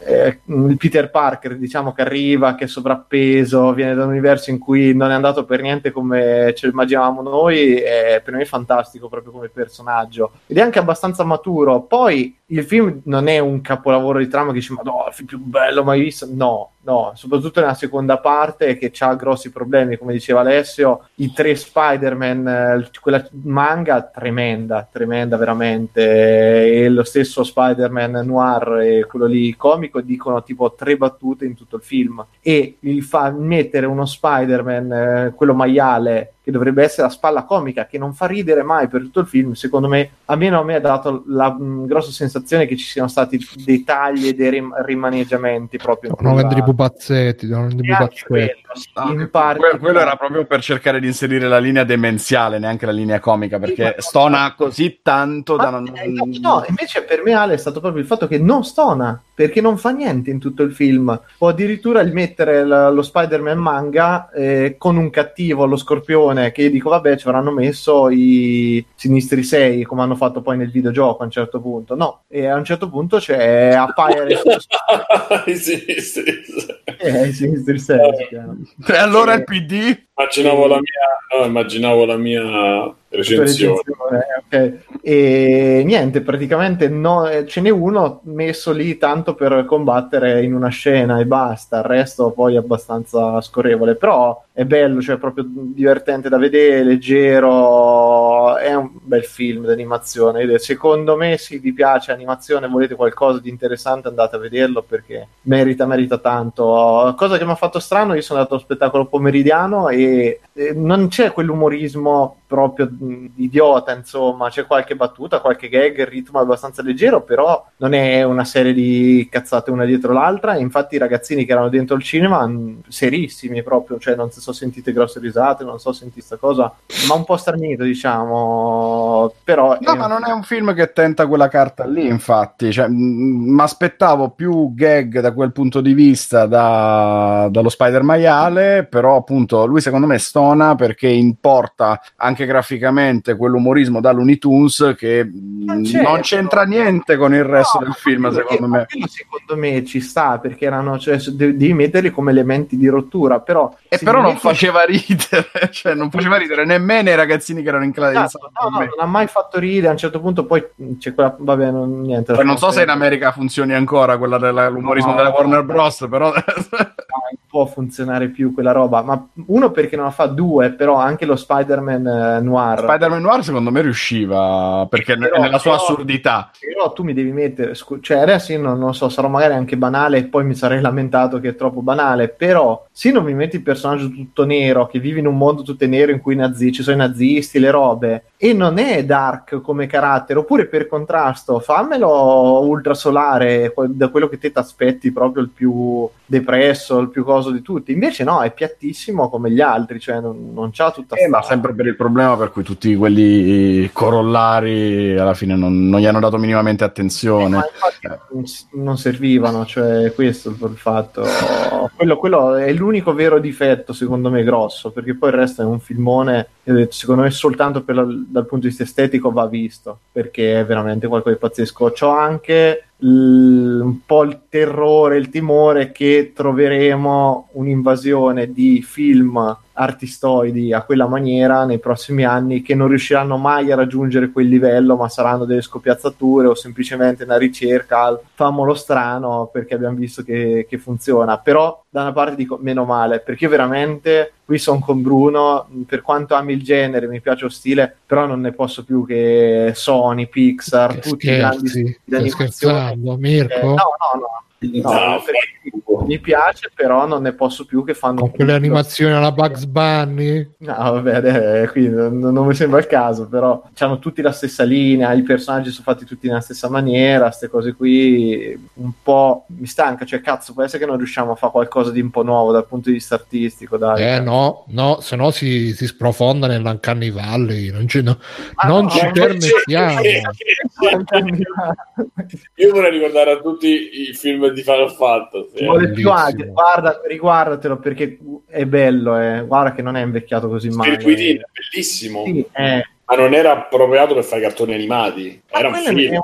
Speaker 3: Eh, il Peter Parker, diciamo che arriva, che è sovrappeso, viene da un universo in cui non è andato per niente come ce lo immaginavamo noi, è per me fantastico proprio come personaggio ed è anche abbastanza maturo. Poi il film non è un capolavoro di trama che dici, ma no, il film più bello mai visto. No, no, soprattutto nella seconda parte che ha grossi problemi, come diceva Alessio, i tre Spider-Man, eh, quella manga tremenda, tremenda veramente, e lo stesso Spider-Man noir e quello lì comico dicono tipo tre battute in tutto il film. E il fa mettere uno Spider-Man, eh, quello maiale, che dovrebbe essere la spalla comica, che non fa ridere mai per tutto il film, secondo me, almeno a me ha dato la mh, grossa sensazione che ci siano stati dei tagli e dei rim- rimaneggiamenti proprio.
Speaker 2: Devono vendere i pupazzetti, devono vendere i pupazzetti.
Speaker 3: Quello, sì,
Speaker 4: Ah,
Speaker 3: in
Speaker 4: que-
Speaker 3: parte-
Speaker 4: quello era proprio per cercare di inserire la linea demenziale, neanche la linea comica, perché
Speaker 3: ma-
Speaker 4: stona così tanto da
Speaker 3: Ma-
Speaker 4: non...
Speaker 3: eh, no, invece per me Ale è stato proprio il fatto che non stona perché non fa niente in tutto il film o addirittura il mettere l- lo Spider-Man manga eh, con un cattivo, lo scorpione che io dico vabbè ci avranno messo i sinistri 6 come hanno fatto poi nel videogioco a un certo punto no, e a un certo punto c'è appare
Speaker 1: I sinistri.
Speaker 3: eh, i sinistri 6 si chiama.
Speaker 4: E allora
Speaker 3: Sì.
Speaker 4: il PD?
Speaker 1: Immaginavo la mia, no, immaginavo la mia recensione.
Speaker 3: recensione, ok. E niente, praticamente no- eh, ce n'è uno messo lì tanto per combattere in una scena e basta, il resto poi è abbastanza scorrevole, però è bello, cioè proprio divertente da vedere, leggero, è un bel film d'animazione. È- Secondo me se vi piace animazione, volete qualcosa di interessante andate a vederlo perché merita, merita tanto. Cosa che mi ha fatto strano, io sono andato allo spettacolo pomeridiano e eh, non c'è quell'umorismo proprio mh, idiota, insomma, c'è qualche battuta, qualche gag, il ritmo è abbastanza leggero, però non è una serie di cazzate una dietro l'altra. Infatti i ragazzini che erano dentro il cinema, mh, serissimi proprio, cioè non si sono sentite grosse risate, non so sentire sta cosa, ma un po' starnito, diciamo, però...
Speaker 4: No,
Speaker 3: è-
Speaker 4: ma non è un film che tenta quella carta lì, infatti. Cioè, mi aspettavo più gag da quel punto di vista da- dallo Spider maiale, però appunto lui secondo me stona perché importa anche graficamente quell'umorismo da Looney Tunes che mh,
Speaker 3: certo.
Speaker 4: non c'entra niente con il resto
Speaker 3: No,
Speaker 4: del film, secondo me.
Speaker 3: secondo me ci sta perché erano, cioè, devi metterli come elementi di rottura, però.
Speaker 4: E però non
Speaker 3: metti-
Speaker 4: faceva ridere, cioè non faceva ridere nemmeno i ragazzini che erano in classe.
Speaker 3: Esatto, no, no, non ha mai fatto ridere. A un certo punto, poi mh, c'è quella. Vabbè, non, niente.
Speaker 4: Poi non so se in America funzioni ancora quella dell'umorismo
Speaker 3: No.
Speaker 4: della Warner Bros. Però
Speaker 3: non può funzionare più quella roba. Ma uno perché non la fa, due, però anche lo Spider-Man eh, Noir.
Speaker 4: Spider-Man Noir secondo me riusciva perché
Speaker 3: Però-
Speaker 4: nella sua
Speaker 3: però-
Speaker 4: assurdità.
Speaker 3: Però tu mi devi mettere, scu- cioè adesso io non, non so, sarò magari anche banale e poi mi sarei lamentato che è troppo banale, però se non mi metti il personaggio tutto nero, che vive in un mondo tutto nero in cui nazi- ci sono i nazisti, le robe, e non è dark come carattere, oppure per contrasto, fammelo ultrasolare, da quello che te ti aspetti proprio il più depresso, il più coso di tutti, invece no, è piattissimo come gli altri, cioè non, non c'ha tutta
Speaker 4: Eh, ma sempre per il problema per cui tutti quelli corollari alla fine non, non gli hanno dato minimamente attenzione.
Speaker 3: Ma infatti non, non servivano, cioè questo è il fatto. Quello, quello è l'unico vero difetto, secondo me, grosso, perché poi il resto è un filmone, e detto, secondo me, soltanto la- dal punto di vista estetico va visto, perché è veramente qualcosa di pazzesco. C'ho anche un po' il terrore, il timore che troveremo un'invasione di film artistoidi a quella maniera nei prossimi anni che non riusciranno mai a raggiungere quel livello, ma saranno delle scopiazzature o semplicemente una ricerca al famolo strano perché abbiamo visto che, che funziona. Però da una parte dico meno male, perché veramente qui sono con Bruno, per quanto ami il genere, mi piace lo stile, però non ne posso più che Sony, Pixar,
Speaker 2: Che
Speaker 3: tutti i grandi
Speaker 2: scherzi,
Speaker 3: stili di animazione. Eh, no, no, no. No,
Speaker 1: No,
Speaker 3: mi piace, però non ne posso più che fanno
Speaker 2: Con quelle animazioni alla Bugs Bunny?
Speaker 3: No, vabbè, eh, qui non, non mi sembra il caso, però hanno tutti la stessa linea, i personaggi sono fatti tutti nella stessa maniera, queste cose qui un po' mi stanca, cioè cazzo, può essere che non riusciamo a fare qualcosa di un po' nuovo dal punto di vista artistico, dai.
Speaker 2: Eh no, no, se no si, si sprofonda nell'Uncanny Valley, non, ci- no-
Speaker 3: Ah,
Speaker 2: non
Speaker 3: no,
Speaker 2: ci
Speaker 3: no,
Speaker 2: permettiamo.
Speaker 1: Io vorrei ricordare a tutti i film di Final Fantasy.
Speaker 3: Ci vuole più agio, guarda, riguardatelo perché è bello, eh. guarda che non è invecchiato così male.
Speaker 1: Spirit Within è bellissimo,
Speaker 3: Sì, eh.
Speaker 1: Ma non era appropriato per fare cartoni animati. Era un film.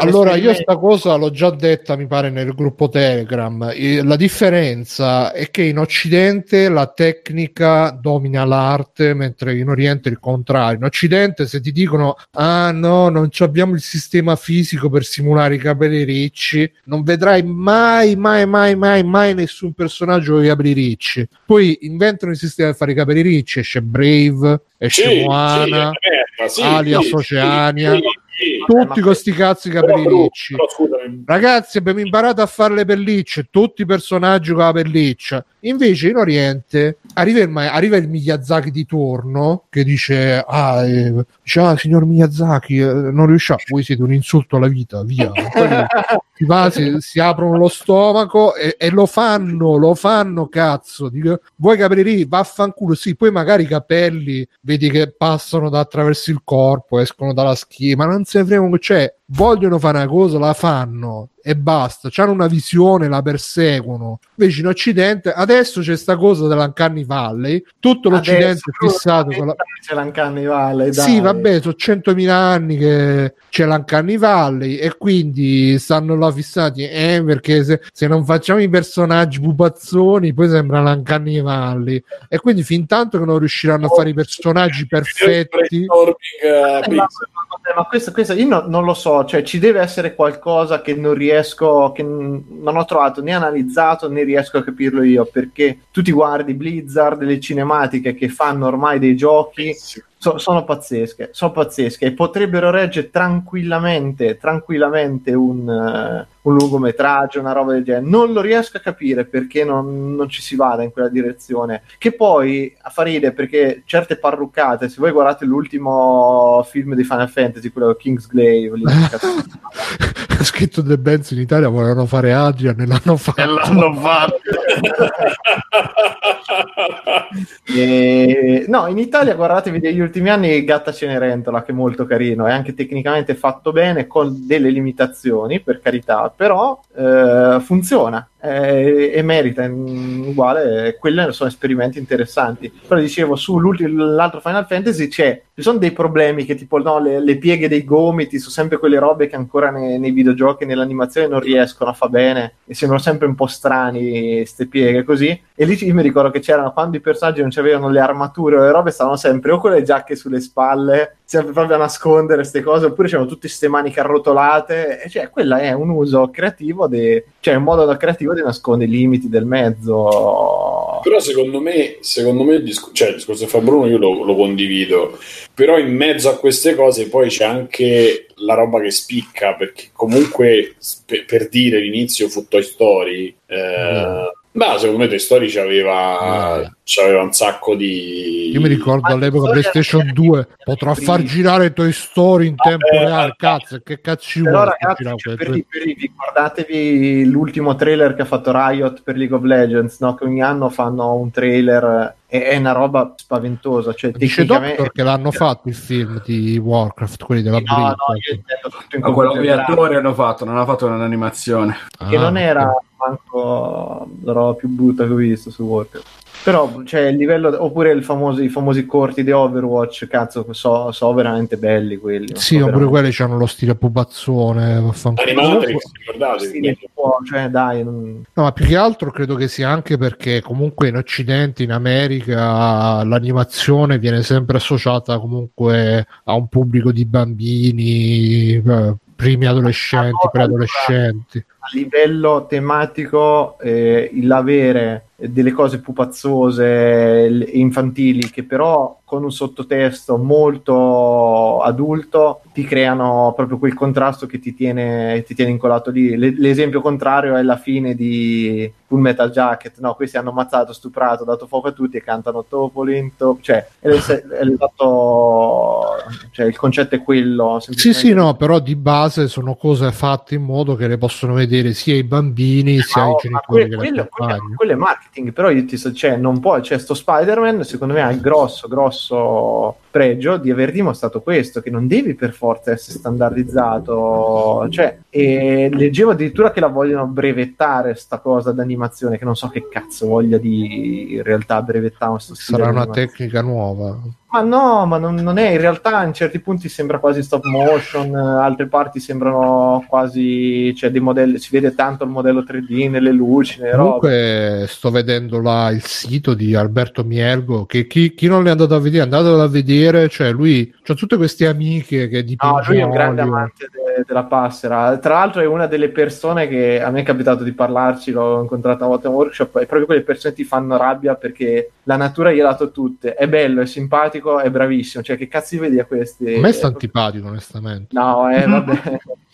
Speaker 2: Allora, io sta cosa l'ho già detta, mi pare, nel gruppo Telegram. E La differenza è che in Occidente la tecnica domina l'arte, mentre in Oriente il contrario. In Occidente, se ti dicono, ah no, non ci abbiamo il sistema fisico per simulare i capelli ricci, non vedrai mai, mai, mai, mai, mai nessun personaggio con i capelli ricci. Poi inventano il sistema per fare i capelli ricci, esce Brave, esce
Speaker 1: Sì,
Speaker 2: Moana.
Speaker 1: sì, sì,
Speaker 2: Alias
Speaker 1: sì,
Speaker 2: Oceania.
Speaker 1: sì, sì.
Speaker 2: Tutti con sti cazzi capelli ricci. Ragazzi, abbiamo imparato a fare le pellicce, tutti i personaggi con la pelliccia. Invece in Oriente arriva il, arriva il Miyazaki di turno che dice: Ah, eh, dice, ah signor Miyazaki, eh, non riusciamo. Voi siete un insulto alla vita, via. Si, va, si, si aprono lo stomaco e, e lo fanno, lo fanno, cazzo. Dico, vuoi capelli ricci? Vaffanculo, sì. Poi magari i capelli vedi che passano da attraverso il corpo, escono dalla schiena, ma non se ne che c'è. Vogliono fare una cosa, la fanno e basta. Hanno una visione, la perseguono. Invece in Occidente, adesso c'è sta cosa dell'Uncanny Valley, tutto l'Occidente
Speaker 3: Adesso,
Speaker 2: è fissato con la...
Speaker 3: c'è l'Uncanny Valley, dai.
Speaker 2: Sì, vabbè, sono 100.000 anni che c'è l'Uncanny Valley e quindi stanno là fissati, eh, perché se, se non facciamo i personaggi pupazzoni poi sembra l'Uncanny Valley. E quindi fin tanto che non riusciranno a fare i personaggi perfetti.
Speaker 1: Eh,
Speaker 3: ma questo, questo io no- non lo so, cioè ci deve essere qualcosa che non riesco, che non ho trovato né analizzato né riesco a capirlo io, perché tu ti guardi Blizzard, le cinematiche che fanno ormai dei giochi So- sono pazzesche, sono pazzesche e potrebbero reggere tranquillamente, tranquillamente un, eh, un lungometraggio, una roba del genere. Non lo riesco a capire perché non, non ci si vada in quella direzione. Che poi fa ride perché certe parruccate, se voi guardate l'ultimo film di Final Fantasy, quello Kingsglaive, lì,
Speaker 2: Ha scritto The Benz in Italia volevano fare Adrian e l'hanno fatto.
Speaker 4: E l'hanno fatto.
Speaker 3: E- No, in Italia guardatevi degli ultimi anni Gatta Cenerentola, che è molto carino, è anche tecnicamente fatto bene, con delle limitazioni, per carità, però eh, funziona eh, e merita uguale. Quelli sono esperimenti interessanti. Però dicevo, sull'altro Final Fantasy c'è, ci sono dei problemi che tipo no, le, le pieghe dei gomiti sono sempre quelle robe che ancora nei, nei videogiochi nell'animazione non riescono a fa bene e sembrano sempre un po' strani queste pieghe così. E lì io mi ricordo che c'erano quando i personaggi non avevano le armature o le robe, stavano sempre o con le giacche sulle spalle, sempre proprio a nascondere queste cose, oppure c'erano tutte queste maniche arrotolate. E cioè, quella è un uso creativo, de... cioè un modo creativo di nascondere i limiti del mezzo.
Speaker 1: Però secondo me, secondo me il, disc- cioè, il discorso che fa Bruno io lo, lo condivido, però in mezzo a queste cose poi c'è anche la roba che spicca, perché comunque per, per dire l'inizio fu Toy Story, eh, ma secondo me Toy Story c'aveva,
Speaker 2: Eh.
Speaker 1: c'aveva un sacco di...
Speaker 2: Io mi ricordo all'epoca PlayStation
Speaker 3: Story
Speaker 2: 2 potrà far girare Toy Story in tempo
Speaker 1: Vabbè,
Speaker 2: reale. Cazzo, che cazzo ci
Speaker 3: Però
Speaker 2: vuole?
Speaker 3: ragazzi,
Speaker 2: girare
Speaker 3: cioè,
Speaker 2: quel-
Speaker 3: per, per- ricordatevi l'ultimo trailer che ha fatto Riot per League of Legends, no? che ogni anno fanno un trailer e è una roba spaventosa. Cioè,
Speaker 2: Dice
Speaker 3: tecnicamente-
Speaker 2: Doctor che l'hanno fatto il film di Warcraft, quelli della
Speaker 3: No, no,
Speaker 2: Blizz.
Speaker 3: io intendo tutto in
Speaker 4: Ma quello che gli
Speaker 3: computer
Speaker 4: attori hanno fatto, non hanno fatto un'animazione.
Speaker 3: che
Speaker 2: Ah,
Speaker 3: non era
Speaker 2: ok.
Speaker 3: Manco la roba più brutta che ho visto su Warcraft. Però, cioè, il livello, oppure il famoso- i famosi corti di Overwatch, cazzo, so, so veramente belli quelli.
Speaker 2: Sì,
Speaker 3: so
Speaker 2: ma pure
Speaker 3: veramente-
Speaker 2: quelli hanno lo stile pupazzone. vaffanculo.
Speaker 1: Animatrix, ricordate?
Speaker 3: Può, cioè, dai, non-
Speaker 2: No, ma più che altro credo che sia anche perché comunque in Occidente, in America, l'animazione viene sempre associata comunque a un pubblico di bambini, eh, primi adolescenti, preadolescenti.
Speaker 3: A livello tematico eh, l'avere delle cose pupazzose l- e infantili che però con un sottotesto molto adulto ti creano proprio quel contrasto che ti tiene, ti tiene incollato lì. Le- l'esempio contrario è la fine di Full Metal Jacket, no? Questi hanno ammazzato, stuprato, dato fuoco a tutti e cantano Topolin, cioè, è l'es- è l'esatto, cioè il concetto è quello.
Speaker 2: Sì, sì, no, però di base sono cose fatte in modo che le possono vedere sia i bambini sia
Speaker 3: Ma,
Speaker 2: i
Speaker 3: oh,
Speaker 2: genitori le
Speaker 3: quello- quello- quello è marketing, però io ti so, cioè, non può, cioè, sto Spider-Man secondo me ha il grosso, grosso pregio di aver dimostrato questo, che non devi per forza essere standardizzato, cioè, e leggevo addirittura che la vogliono brevettare sta cosa d'animazione, che non so che cazzo voglia di in realtà brevettare
Speaker 2: Sarà una tecnica nuova.
Speaker 3: Ma no, ma non, non è, in realtà in certi punti sembra quasi stop motion, eh, altre parti sembrano quasi, cioè dei modelli, si vede tanto il modello 3D nelle luci, nelle robe.
Speaker 2: Comunque sto vedendo là il sito di Alberto Mielgo che chi, chi non l'è andato a vedere andatelo a vedere cioè lui ha tutte queste amiche che
Speaker 3: No,
Speaker 2: dipingono
Speaker 3: lui è un grande
Speaker 2: olio.
Speaker 3: amante de- della passera. Tra l'altro, è una delle persone che a me è capitato di parlarci, l'ho incontrata una volta in workshop. È proprio quelle persone che ti fanno rabbia perché la natura gli ha dato tutte. È bello, è simpatico, è bravissimo. Cioè, che cazzo di vedi a questi?
Speaker 2: a me sta antipatico onestamente
Speaker 3: No, eh, vabbè.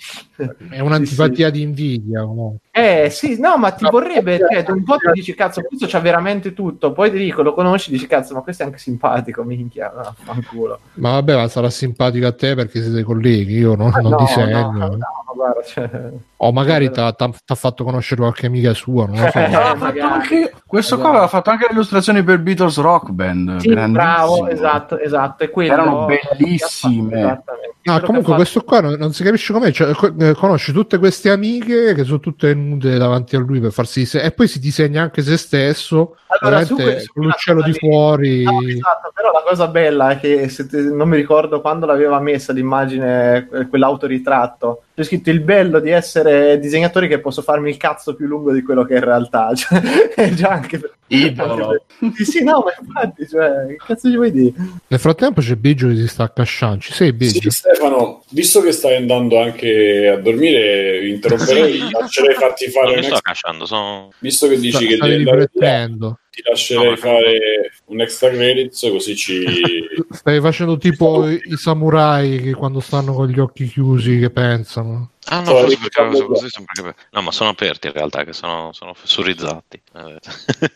Speaker 2: è un'antipatia di invidia comunque.
Speaker 3: Eh sì, no, ma ti vorrebbe, cioè, un po' ti dici cazzo, questo c'ha veramente tutto, poi ti dico, lo conosci, dici cazzo, ma questo è anche simpatico, minchia, no, fanculo.
Speaker 2: ma vabbè ma sarà simpatico a te perché siete colleghi io non,
Speaker 3: Ah,
Speaker 2: non
Speaker 3: no,
Speaker 2: disegno
Speaker 3: no, no, guarda, cioè,
Speaker 2: o magari ti ha fatto conoscere qualche amica sua non lo so
Speaker 3: Eh,
Speaker 4: fatto anche- questo qua
Speaker 3: Esatto.
Speaker 4: aveva fatto anche le illustrazioni per Beatles Rock Band.
Speaker 3: sì, bravo, esatto, esatto, è quello.
Speaker 4: Erano bellissime.
Speaker 2: Ah,
Speaker 3: Quello che
Speaker 2: comunque questo qua non, non si capisce com'è, cioè, eh, conosce tutte queste amiche che sono tutte nude davanti a lui per farsi dise- e poi si disegna anche se stesso,
Speaker 3: Allora, su
Speaker 2: con l'uccello di fuori.
Speaker 3: No, esatto, però la cosa bella è che se te- non mi ricordo quando l'aveva messa l'immagine, eh, quell'autoritratto, c'è scritto il bello di essere disegnatori che posso farmi il cazzo più lungo di quello che è in realtà. Cioè, è già anche per-
Speaker 4: Idolo.
Speaker 3: Sì, sì, no, ma infatti, cioè, che cazzo gli vuoi dire?
Speaker 2: Nel frattempo c'è Biggio che si sta accasciando. Ci sei Biggio?
Speaker 1: Sì, Stefano, visto che stai andando anche a dormire, interromperei, lascerei farti fare
Speaker 5: Non mi
Speaker 1: un
Speaker 5: sto accasciando, sono...
Speaker 1: visto che dici
Speaker 2: Sta-
Speaker 1: che devi andare via, ti lascerei
Speaker 5: No,
Speaker 1: fare un extra credits così ci...
Speaker 2: Stai facendo tipo i samurai che quando stanno con gli occhi chiusi che pensano.
Speaker 5: Ah no, forse perché,
Speaker 1: ricordando-
Speaker 5: così perché- no, ma sono aperti in realtà, che sono, sono fessurizzati. Eh,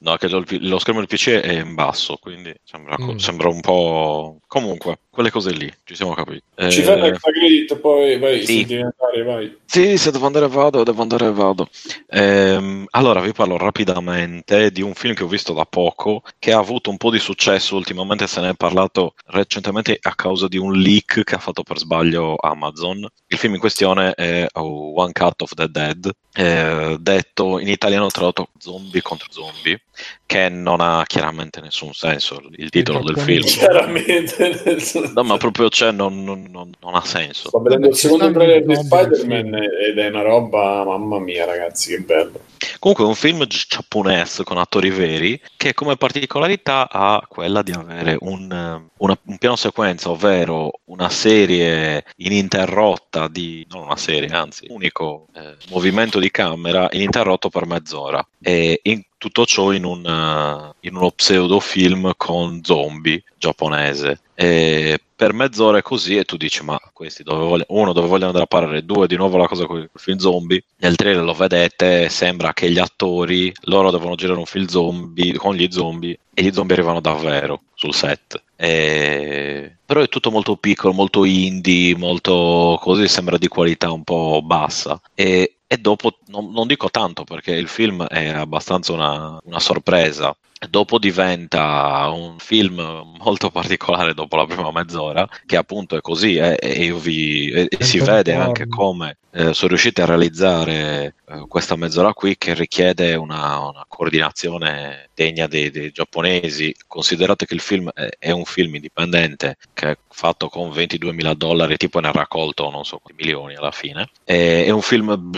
Speaker 5: no, che lo, lo schermo del PC è in basso, quindi sembra,
Speaker 2: Mm.
Speaker 5: sembra un po'... Comunque, quelle cose lì, ci siamo capiti.
Speaker 1: Ci
Speaker 5: Eh,
Speaker 1: fai extra credit poi vai,
Speaker 5: sì.
Speaker 1: se devi andare, vai.
Speaker 5: Sì, se devo andare vado, devo andare vado. Ehm, allora vi parlo rapidamente di un film che ho visto da poco, che ha avuto un po' di successo ultimamente, se ne è parlato recentemente a causa di un leak che ha fatto per sbaglio Amazon. Il film in questione è oh, One Cut of the Dead, eh, detto in italiano tradotto zombie contro zombie, che non ha chiaramente nessun senso il titolo del film.
Speaker 1: Chiaramente. nel senso-
Speaker 5: No, ma proprio c'è, non, non- non- non ha senso.
Speaker 1: Sto vedendo il secondo trailer di Spider-Man ed è una roba, mamma mia ragazzi, che bello.
Speaker 5: Comunque è un film gi- giapponese con attori veri che come particolarità ha quella di avere un, eh, una- un piano sequenza, ovvero una serie ininterrotta di, non una serie, anzi, unico eh, movimento di camera ininterrotto per mezz'ora. E in tutto ciò in, un, eh, in uno pseudofilm con zombie giapponese. E per mezz'ora è così e tu dici ma questi dove vogliono, uno dove vogliono andare a parare, due di nuovo la cosa con il film zombie, nel trailer lo vedete, sembra che gli attori, loro devono girare un film zombie con gli zombie e gli zombie arrivano davvero sul set. E- Però è tutto molto piccolo, molto indie, molto così, sembra di qualità un po' bassa. E, e dopo, non, non dico tanto perché il film è abbastanza una, una sorpresa. Dopo diventa un film molto particolare dopo la prima mezz'ora, che appunto è così, eh, e, io vi- e- e si vede anche come eh, sono riusciti a realizzare eh, questa mezz'ora qui che richiede una, una coordinazione degna dei, dei giapponesi. Considerate che il film è, è un film indipendente che fatto con 22 mila dollari, tipo ne ha raccolto non so quanti milioni alla fine. È, è un film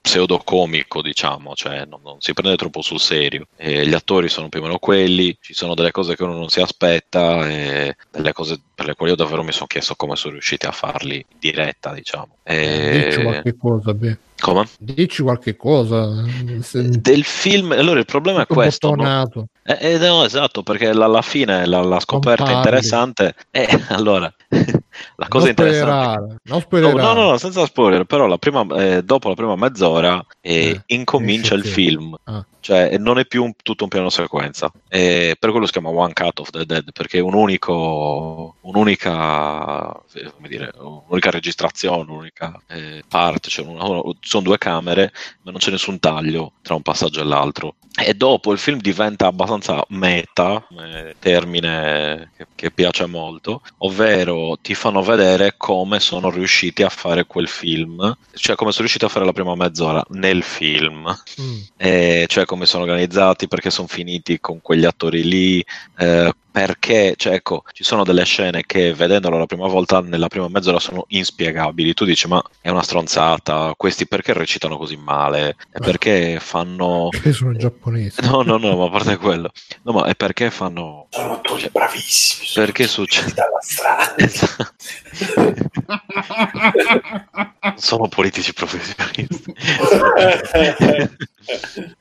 Speaker 5: pseudocomico, diciamo, cioè non, non si prende troppo sul serio. E gli attori sono più o meno quelli, ci sono delle cose che uno non si aspetta e delle cose per le quali io davvero mi sono chiesto come sono riusciti a farli in diretta, diciamo. E-
Speaker 2: Dici qualche cosa, beh.
Speaker 5: Come?
Speaker 2: Dici qualche cosa. Se-
Speaker 5: Del film, allora il problema è questo. no?
Speaker 2: bottonato.
Speaker 5: Eh, eh, no, esatto, perché la- alla fine la, la scoperta interessante è allora la cosa
Speaker 2: non
Speaker 5: interessante.
Speaker 2: spoilerare, non
Speaker 5: No, no, no, no, senza spoiler, però la prima, eh, dopo la prima mezz'ora eh,
Speaker 2: Eh,
Speaker 5: incomincia il film,
Speaker 2: Ah.
Speaker 5: Cioè non è più un- tutto un piano sequenza, e per quello si chiama One Cut of the Dead, perché è un unico, un'unica, dire, un'unica registrazione, un'unica eh, parte, cioè una- sono due camere, ma non c'è nessun taglio tra un passaggio e l'altro. E dopo il film diventa abbastanza meta, eh, termine che, che piace molto, ovvero ti fanno vedere come sono riusciti a fare quel film, cioè come sono riusciti a fare la prima mezz'ora nel film,
Speaker 2: Mm.
Speaker 5: e cioè come sono organizzati, perché sono finiti con quegli attori lì, eh, perché, cioè ecco, ci sono delle scene che vedendolo la prima volta, nella prima mezz'ora sono inspiegabili, tu dici ma è una stronzata, questi perché recitano così male, E perché fanno...
Speaker 2: Che sono giapponesi.
Speaker 5: No, no, no, ma a parte quello. No, ma è perché fanno.
Speaker 1: Sono attori bravissimi. sono
Speaker 5: Perché succede?
Speaker 1: dalla strada.
Speaker 5: Sono politici professionisti.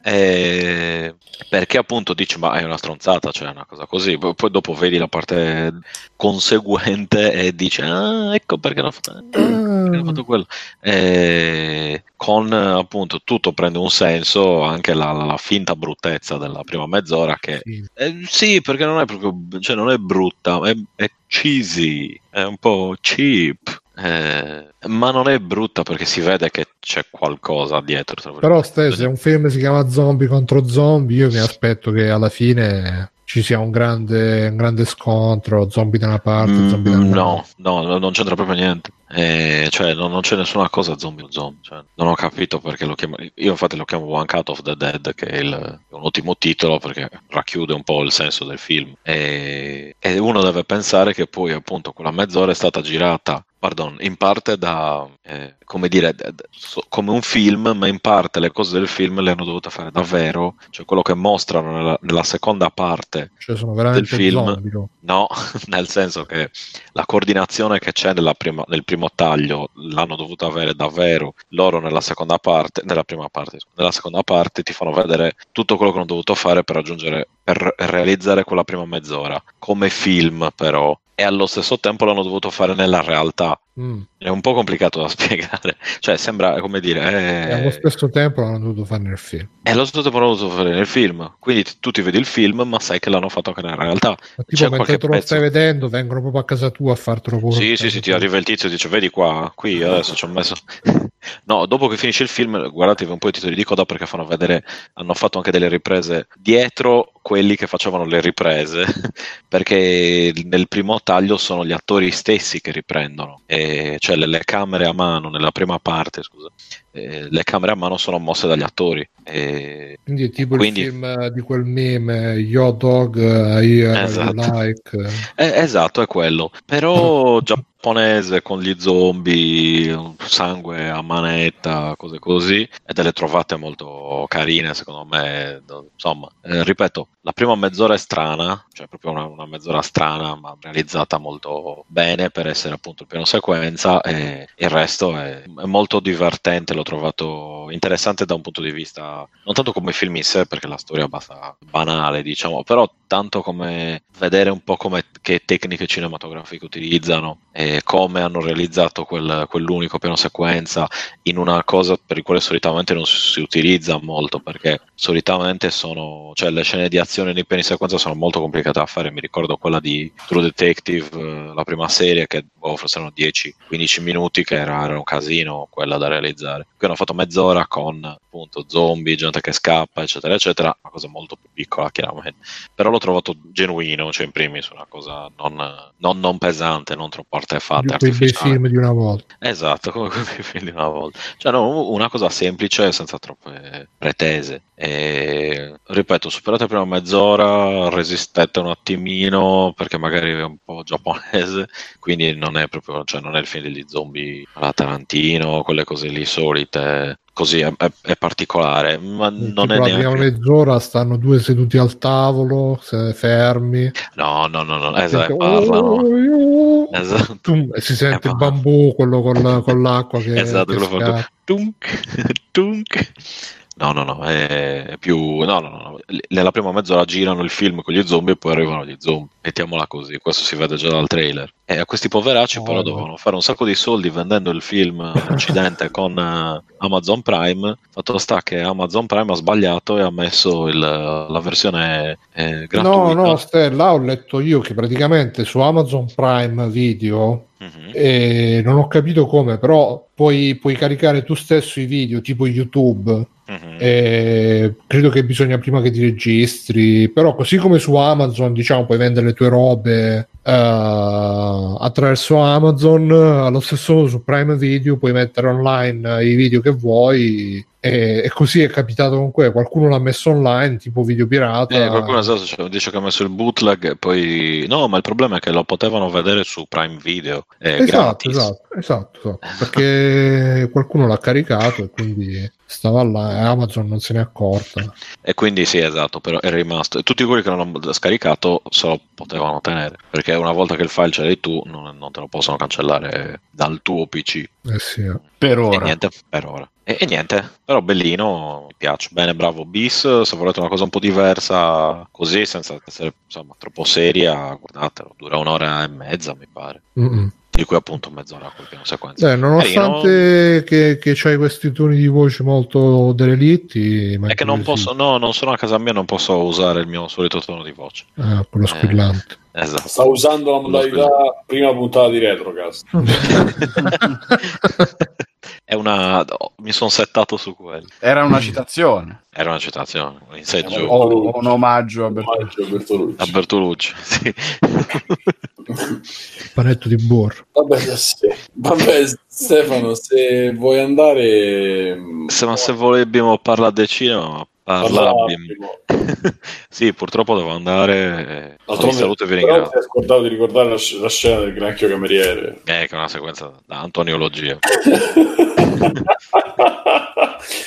Speaker 5: Eh, perché appunto dici, ma è una stronzata, cioè è una cosa così. Poi dopo vedi la parte conseguente e dici, ah, ecco perché hanno fatto, ah, perché hanno fatto quello. Eh, con appunto tutto prende un senso, anche la, la finta bruttezza della prima mezz'ora che
Speaker 2: Sì.
Speaker 5: Eh, sì, perché non è proprio, cioè non è brutta, è, è cheesy, è un po' cheap, eh, ma non è brutta perché si vede che c'è qualcosa dietro.
Speaker 2: Però
Speaker 5: virgolette.
Speaker 2: ste, se un film si chiama Zombie contro Zombie, io mi aspetto che alla fine ci sia un grande, un grande scontro, zombie da una parte,
Speaker 5: Mm,
Speaker 2: zombie dall'altra.
Speaker 5: no, no, no, non c'entra proprio niente. Eh, cioè, non, non c'è nessuna cosa zombie o zombie. cioè, non ho capito perché lo chiamo. Io, infatti, lo chiamo One Cut of the Dead, che è, il- è un ottimo titolo perché racchiude un po' il senso del film. E, e uno deve pensare che poi, appunto, quella mezz'ora è stata girata pardon, in parte da, eh, come dire, da- da- so- come un film, ma in parte le cose del film le hanno dovute fare davvero, cioè quello che mostrano nella, nella seconda parte,
Speaker 2: Cioè,
Speaker 5: Del film.
Speaker 2: zombie, no?
Speaker 5: no, nel senso che la coordinazione che c'è nella prima- nel primo taglio l'hanno dovuta avere davvero loro nella seconda parte, nella prima parte, nella seconda parte ti fanno vedere tutto quello che hanno dovuto fare per raggiungere, per realizzare quella prima mezz'ora, come film però, e allo stesso tempo l'hanno dovuto fare nella realtà.
Speaker 2: Mm.
Speaker 5: È un po' complicato da spiegare, cioè sembra come dire,
Speaker 2: E allo
Speaker 5: eh,
Speaker 2: stesso tempo l'hanno dovuto fare nel film.
Speaker 5: è allo stesso tempo l'hanno dovuto fare nel film, quindi tu ti vedi il film, ma sai che l'hanno fatto anche nella realtà.
Speaker 2: Ma tipo, mentre te lo
Speaker 5: pezzo-
Speaker 2: stai vedendo, vengono proprio a casa tua a fartelo pure.
Speaker 5: Sì, sì, sì, ti arriva il tizio e dice, vedi qua, qui adesso ci ho messo... No, dopo che finisce il film, guardatevi un po' i titoli di coda perché fanno vedere, hanno fatto anche delle riprese dietro quelli che facevano le riprese, perché nel primo taglio sono gli attori stessi che riprendono, e cioè le, le camere a mano nella prima parte, scusa, eh, le camere a mano sono mosse dagli attori. E...
Speaker 2: Quindi è tipo
Speaker 5: Quindi-
Speaker 2: il film di quel meme, Yo Dog, I
Speaker 5: Esatto.
Speaker 2: like.
Speaker 5: Eh, esatto, è quello. Però giapponese con gli zombie, sangue a manetta, cose così, e delle trovate molto carine, secondo me. Insomma, eh, ripeto, la prima mezz'ora è strana, cioè proprio una, una mezz'ora strana, ma realizzata molto bene per essere appunto il piano sequenza, e il resto è, è molto divertente, l'ho trovato interessante da un punto di vista, non tanto come film in sé, perché la storia è abbastanza banale, diciamo, però tanto come vedere un po' come, che tecniche cinematografiche utilizzano e come hanno realizzato quel- quell'unico piano sequenza in una cosa per il quale solitamente non si, si utilizza molto perché solitamente sono cioè le scene di azione nei piani sequenza sono molto complicate da fare mi ricordo quella di True Detective eh, la prima serie che boh, forse erano 10-15 minuti che era, era un casino quella da realizzare qui hanno fatto mezz'ora con appunto zombie gente che scappa eccetera eccetera una cosa molto più piccola chiaramente però l'ho trovato genuino, cioè in primis una cosa non, non- non pesante, non troppo artefatta,
Speaker 2: Di quei film di una volta.
Speaker 5: Esatto, come quei film di una volta. Cioè no, una cosa semplice senza troppe pretese. E, ripeto, superate la prima mezz'ora, resistete un attimino perché magari è un po' giapponese, quindi non è proprio, cioè non è il film degli zombie alla Tarantino, quelle cose lì solite. Così è, è- è particolare, ma non
Speaker 2: Tipo
Speaker 5: è
Speaker 2: la prima
Speaker 5: neanche.
Speaker 2: mezz'ora stanno due seduti al tavolo, se- fermi.
Speaker 5: No, no, no, no, esatto, parlano.
Speaker 2: "Oh, io".
Speaker 5: Esatto.
Speaker 2: Tum, e si sente
Speaker 5: Eh,
Speaker 2: il bambù, quello con, con l'acqua che,
Speaker 5: Esatto,
Speaker 2: che
Speaker 5: quello
Speaker 2: scatta.
Speaker 5: tunk, tunk. No, no, no, è più... No, no, no. Nella prima mezz'ora girano il film con gli zombie e poi arrivano gli zombie. Mettiamola così, questo si vede già dal trailer. E a questi poveracci
Speaker 2: Oh,
Speaker 5: però
Speaker 2: no.
Speaker 5: dovevano fare un sacco di soldi vendendo il film Occidente con eh, Amazon Prime. Fatto sta che Amazon Prime ha sbagliato e ha messo il- la versione eh, gratuita.
Speaker 2: No, no, Stella, ho letto io che praticamente su Amazon Prime Video,
Speaker 5: Mhm.
Speaker 2: e non ho capito come, però puoi, puoi caricare tu stesso i video tipo YouTube.
Speaker 5: Mhm.
Speaker 2: E credo che bisogna prima che ti registri, però così come su Amazon, diciamo, puoi vendere le tue robe eh, attraverso Amazon, allo stesso su Prime Video puoi mettere online i video che vuoi e, così è capitato quello, qualcuno l'ha messo online, tipo video pirata.
Speaker 5: Eh, qualcuno esatto, cioè, dice che ha messo il bootleg e poi... No, ma il problema è che lo potevano vedere su Prime Video. È
Speaker 2: Esatto, esatto, esatto, esatto, perché qualcuno l'ha caricato e quindi stava là e Amazon non se n'è accorta.
Speaker 5: E quindi sì, esatto, però è rimasto. E tutti quelli che non hanno scaricato se lo potevano tenere. Perché una volta che il file ce l'hai tu, non, non te lo possono cancellare dal tuo PC.
Speaker 2: Eh sì, eh.
Speaker 4: Per
Speaker 5: E
Speaker 4: ora.
Speaker 5: niente, per ora. E, e niente, però bellino, mi piace. Bene, bravo Bis. Se volete una cosa un po' diversa, così, senza essere insomma, troppo seria, guardatelo. Dura un'ora e mezza, mi pare.
Speaker 2: Mm-mm.
Speaker 5: Di cui appunto mezz'ora col piano sequenza.
Speaker 2: Beh, nonostante che, che c'hai questi toni di voce molto derelitti, ma
Speaker 5: È che non
Speaker 2: sì.
Speaker 5: posso, no, non sono a casa mia, non posso usare il mio solito tono di voce.
Speaker 2: Ah, quello squillante.
Speaker 5: Esatto.
Speaker 1: Sta usando la modalità prima puntata di Retrocast.
Speaker 5: È una. mi sono settato su quello.
Speaker 4: Era una citazione.
Speaker 5: Era una citazione,
Speaker 4: O o un omaggio a Bertolucci.
Speaker 1: Bertolucci.
Speaker 5: a Bertolucci. Sì.
Speaker 2: Panetto di burro.
Speaker 1: Vabbè, se- vabbè, Stefano, se vuoi andare...
Speaker 5: se, ma se volessimo parlare del cinema, Parlabim. sì, purtroppo devo andare. eh, Vi saluto e vi ringrazio.
Speaker 1: ti scordato di ricordare la, sc- la scena del granchio cameriere.
Speaker 5: Eh, che è una sequenza da antoniologia.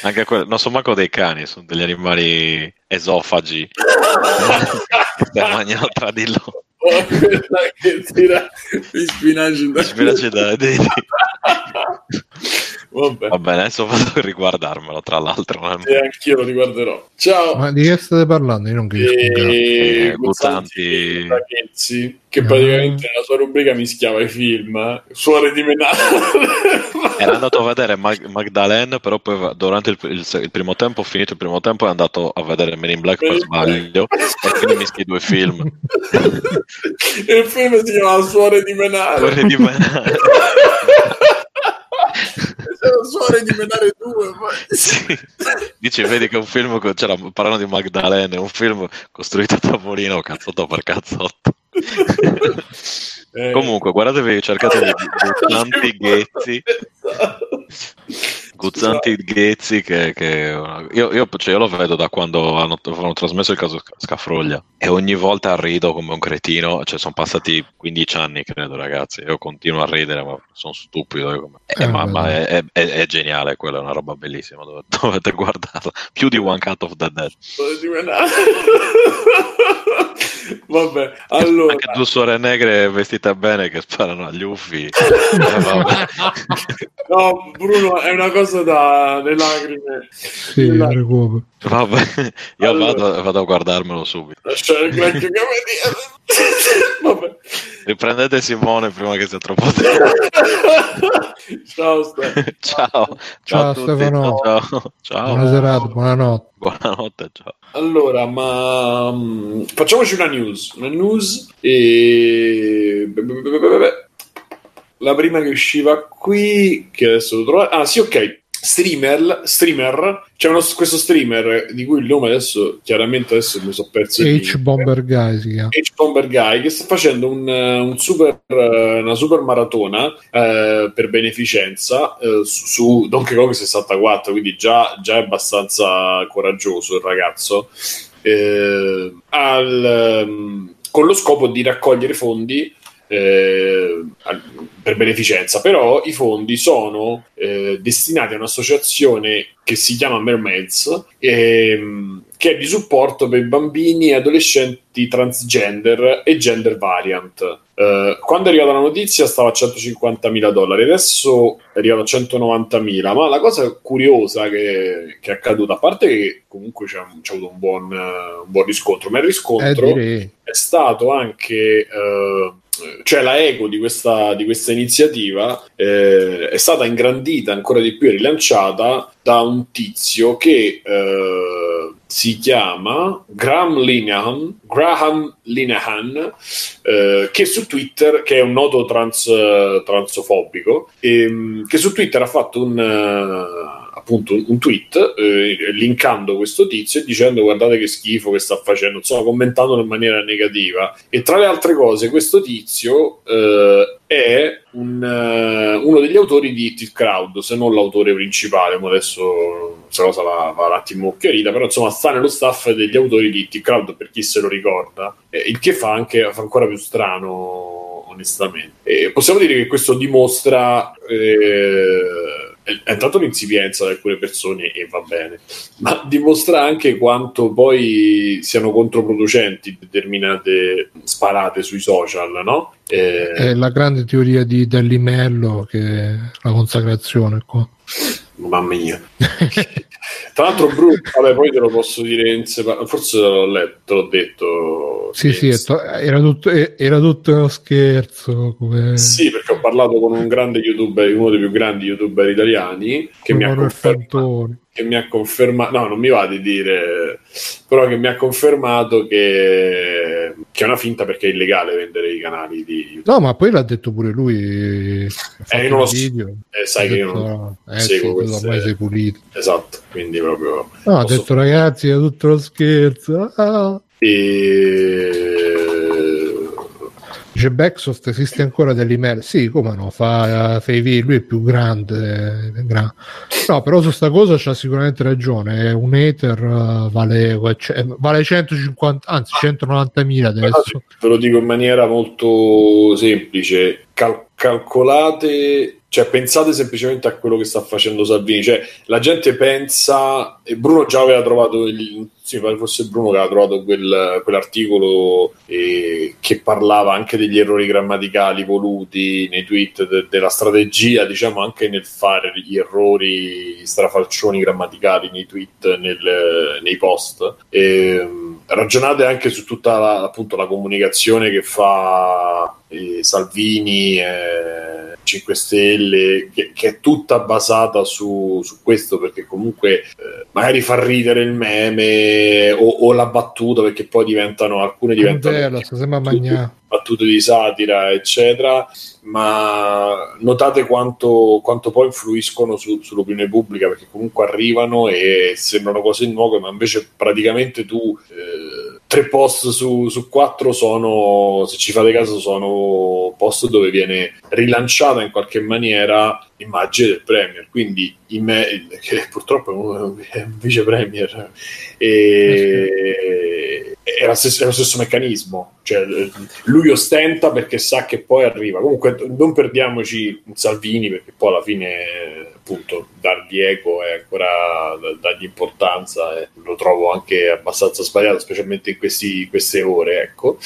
Speaker 5: Anche quello, non sono manco dei cani, sono degli animali esofagi. che mangiano tra di loro.
Speaker 1: Quella che tira gli spinaci da
Speaker 5: Spinaci da
Speaker 1: Vabbè,
Speaker 5: Va bene, adesso vado a riguardarmelo, tra l'altro. nel-
Speaker 1: e anch'io lo riguarderò. Ciao.
Speaker 2: Ma di che state parlando? Io non capisco.
Speaker 1: E
Speaker 5: Eh, Guzzanti-
Speaker 1: Guzzanti, che
Speaker 2: Mm.
Speaker 1: praticamente nella sua rubrica mischiava i film, eh. suore di menare.
Speaker 5: Era andato a vedere Mag- Magdalene, però poi durante il, il- il primo tempo, finito il primo tempo, è andato a vedere Men in Black per sbaglio e quindi mischi due film.
Speaker 1: il film si chiama Suore di menare.
Speaker 5: Vorrei di menare.
Speaker 1: C'era Suore di menare 2.
Speaker 5: Sì. Dici, vedi che è un film, con- c'era, parlando di Magdalene, un film costruito a tavolino, cazzotto per cazzotto.
Speaker 1: Eh,
Speaker 5: Comunque, guardatevi, cercatevi Guzzanti Ghezzi. Guzzanti Ghezzi che, che- io, io, cioè, io lo vedo da quando hanno, hanno trasmesso il caso Scafroglia e ogni volta rido come un cretino cioè sono passati 15 anni credo ragazzi io continuo a ridere ma sono stupido eh,
Speaker 2: Eh,
Speaker 5: ma, ma è, è- è- è geniale quella è una roba bellissima dove- dovete guardarla più di One Cut of the Dead.
Speaker 1: Vabbè, allora.
Speaker 5: anche due suore negre vestite bene che sparano agli uffi Eh.
Speaker 1: No, Bruno, è una cosa da le lacrime.
Speaker 2: Sì, recupero.
Speaker 5: Vabbè, io
Speaker 1: Allora.
Speaker 5: vado, vado a guardarmelo subito
Speaker 1: Lasciare il granchio cameriere. Vabbè.
Speaker 5: riprendete Simone prima che sia troppo tardi
Speaker 1: Ciao,
Speaker 5: ciao,
Speaker 2: Ciao,
Speaker 5: tutti.
Speaker 2: Stefano.
Speaker 5: Ciao, ciao.
Speaker 2: Buona serata, buonanotte.
Speaker 5: Buonanotte, ciao.
Speaker 1: Allora, ma mm, facciamoci una news. Una news e... beh, beh, beh, beh, beh. La prima che usciva qui, che adesso devo trovare... Ah, sì, ok. Streamer, streamer, c'è uno, questo streamer di cui il nome adesso, chiaramente adesso mi sono perso
Speaker 2: H Bomber Guy si chiama.
Speaker 1: H Bomber Guy che sta facendo un, un super, una super maratona eh, per beneficenza eh, su, su Donkey Kong 64 quindi già, già è abbastanza coraggioso il ragazzo eh, al, ehm, con lo scopo di raccogliere fondi eh, per beneficenza però i fondi sono eh, destinati a un'associazione che si chiama Mermaids ehm, che è di supporto per bambini e adolescenti transgender e gender variant. Eh, quando è arrivata la notizia stava a 150.000 dollari, adesso è arrivato a 190.000, ma la cosa curiosa che, che è accaduta, a parte che comunque c'è, c'è avuto un buon, eh, un buon riscontro, ma il
Speaker 2: Eh,
Speaker 1: riscontro
Speaker 2: direi.
Speaker 1: è stato anche eh, cioè la ego di questa, di questa iniziativa eh, è stata ingrandita ancora di più e rilanciata da un tizio che eh, si chiama Graham Linehan, Graham Linehan eh, che su Twitter, che è un noto trans, transofobico, ehm, che su Twitter ha fatto un, eh, appunto un, tweet eh, linkando questo tizio e dicendo guardate che schifo che sta facendo, insomma commentandolo in maniera negativa. E tra le altre cose questo tizio eh, è un, eh, uno degli autori di It Crowd, se non l'autore principale, ma adesso questa cosa va, va un attimo occhiarita, però insomma sta nello staff degli autori di It Crowd per chi se lo ricorda, eh, il che fa anche fa ancora più strano onestamente. E possiamo dire che questo dimostra eh, è intanto l'insipienza di alcune persone e va bene, ma dimostra anche quanto poi siano controproducenti determinate sparate sui social, no? Eh,
Speaker 2: È la grande teoria di Dellimello che è la consacrazione qua.
Speaker 1: Mamma mia. Tra l'altro, Bruno, vabbè, poi te lo posso dire in separato, forse l'ho letto, te l'ho detto.
Speaker 2: Sì, sì, to- era tutto, era tutto uno scherzo. Come...
Speaker 1: Sì, perché ho parlato con un grande youtuber, uno dei più grandi youtuber italiani, che mi ha
Speaker 2: Come
Speaker 1: confermato
Speaker 2: Fantoni.
Speaker 1: che mi ha confermato, no, non mi va di dire, però che mi ha confermato che, che è una finta perché è illegale vendere i canali di YouTube.
Speaker 2: No, ma poi l'ha detto pure lui. fatto
Speaker 1: io non lo so. Eh, sai
Speaker 2: Ha
Speaker 1: che io
Speaker 2: detto,
Speaker 1: non
Speaker 2: eh,
Speaker 1: seguo
Speaker 2: sì,
Speaker 1: queste-
Speaker 2: ormai sei pulito.
Speaker 1: Esatto, quindi proprio...
Speaker 2: No, ha
Speaker 1: posso-
Speaker 2: detto ragazzi, è tutto uno scherzo. Ah.
Speaker 1: E...
Speaker 2: Dice Backsoft esiste ancora dell'email sì come no fa Favi lui è più grande è gra- no però su sta cosa c'ha sicuramente ragione un ether uh, vale, cioè, vale 150 anzi 190 mila adesso
Speaker 1: Ve lo dico in maniera molto semplice. Cal- calcolate, cioè pensate semplicemente a quello che sta facendo Salvini. Cioè, la gente pensa, e Bruno già aveva trovato il, sì, pare fosse Bruno che aveva trovato quel, quell'articolo eh, che parlava anche degli errori grammaticali voluti nei tweet de- della strategia, diciamo anche nel fare gli errori strafalcioni grammaticali nei tweet, nel- nei post. E, ragionate anche su tutta la, appunto, la comunicazione che fa eh, Salvini, eh, 5 Stelle, che, che è tutta basata su, su questo, perché comunque eh, magari fa ridere il meme o, o la battuta, perché poi diventano alcune diventano
Speaker 2: sta sembra magnà.
Speaker 1: Battute di satira, eccetera, ma notate quanto, quanto poi influiscono su- sull'opinione pubblica, perché comunque arrivano e sembrano cose nuove, ma invece praticamente tu eh, tre post su, su quattro sono, se ci fate caso, sono post dove viene rilanciata in qualche maniera l'immagine del Premier, quindi in me- che purtroppo è un, vice Premier e è, la stessa- è lo stesso meccanismo, cioè eh, lui ostenta perché sa che poi arriva. Comunque non perdiamoci Salvini perché poi alla fine eh, appunto dargli eco è ancora da- dargli importanza e lo trovo anche abbastanza sbagliato, specialmente in questi- queste ore, ecco.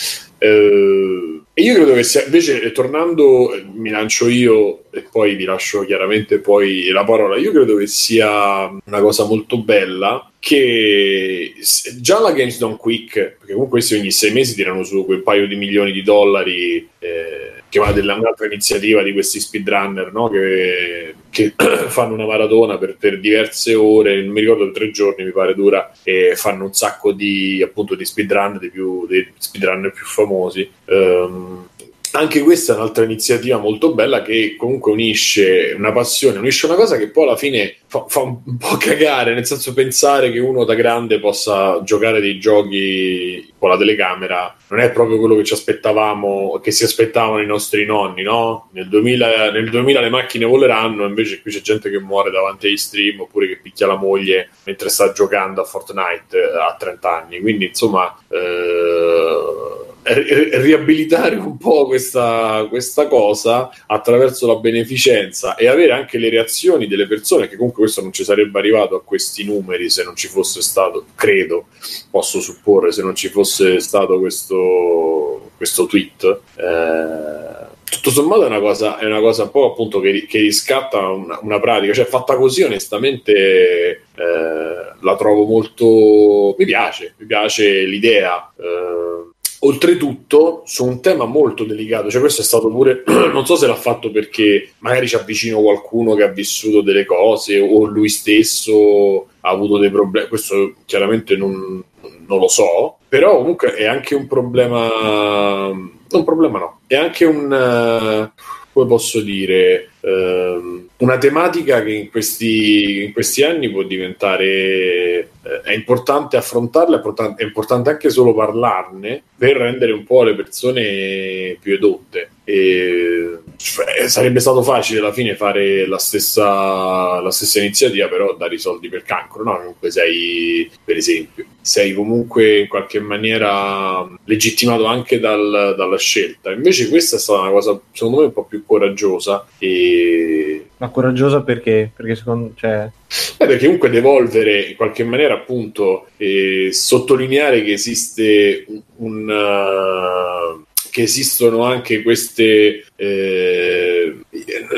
Speaker 1: Eh, e io credo che sia invece, eh, tornando, eh, mi lancio io e poi vi lascio chiaramente poi la parola. Io credo che sia una cosa molto bella che già la Games Done Quick, perché comunque questi ogni sei mesi tirano su quel paio di milioni di dollari, eh, che della un'altra iniziativa di questi speedrunner no? che, che fanno una maratona per, per diverse ore, non mi ricordo tre giorni mi pare dura, e fanno un sacco di appunto di speedrun dei, più, dei speedrunner più famosi. Ehm, anche questa è un'altra iniziativa molto bella che comunque unisce una passione, unisce una cosa che poi alla fine fa, fa un po' cagare, nel senso pensare che uno da grande possa giocare dei giochi con la telecamera non è proprio quello che ci aspettavamo, che si aspettavano i nostri nonni, no? Nel 2000, nel 2000 le macchine voleranno, invece qui c'è gente che muore davanti agli stream oppure che picchia la moglie mentre sta giocando a Fortnite eh, a 30 anni, quindi insomma... Eh, riabilitare un po' questa, questa cosa attraverso la beneficenza e avere anche le reazioni delle persone, che comunque questo non ci sarebbe arrivato a questi numeri se non ci fosse stato, credo, posso supporre, se non ci fosse stato questo, questo tweet. Eh, tutto sommato è una cosa, è una cosa un po' appunto che, che riscatta una, una pratica, cioè fatta così onestamente eh, la trovo molto... mi piace, mi piace l'idea. eh, Oltretutto, su un tema molto delicato, cioè questo è stato pure, non so se l'ha fatto perché magari ci avvicino qualcuno che ha vissuto delle cose o lui stesso ha avuto dei problemi, questo chiaramente non, non lo so, però comunque è anche un problema, un problema no, è anche un, eh, come posso dire, ehm, una tematica che in questi, in questi anni può diventare, eh, è importante affrontarla, è importante, è importante anche solo parlarne per rendere un po' le persone più edotte. E, cioè, sarebbe stato facile alla fine fare la stessa, la stessa iniziativa, però dare i soldi per cancro, no? Comunque sei, per esempio, sei comunque in qualche maniera legittimato anche dal- dalla scelta. Invece questa è stata una cosa, secondo me, un po' più coraggiosa e
Speaker 3: Ma coraggiosa perché? Perché secondo cioè,
Speaker 1: Eh, perché comunque devolvere in qualche maniera appunto eh, sottolineare che esiste un, un, uh, che esistono anche queste eh,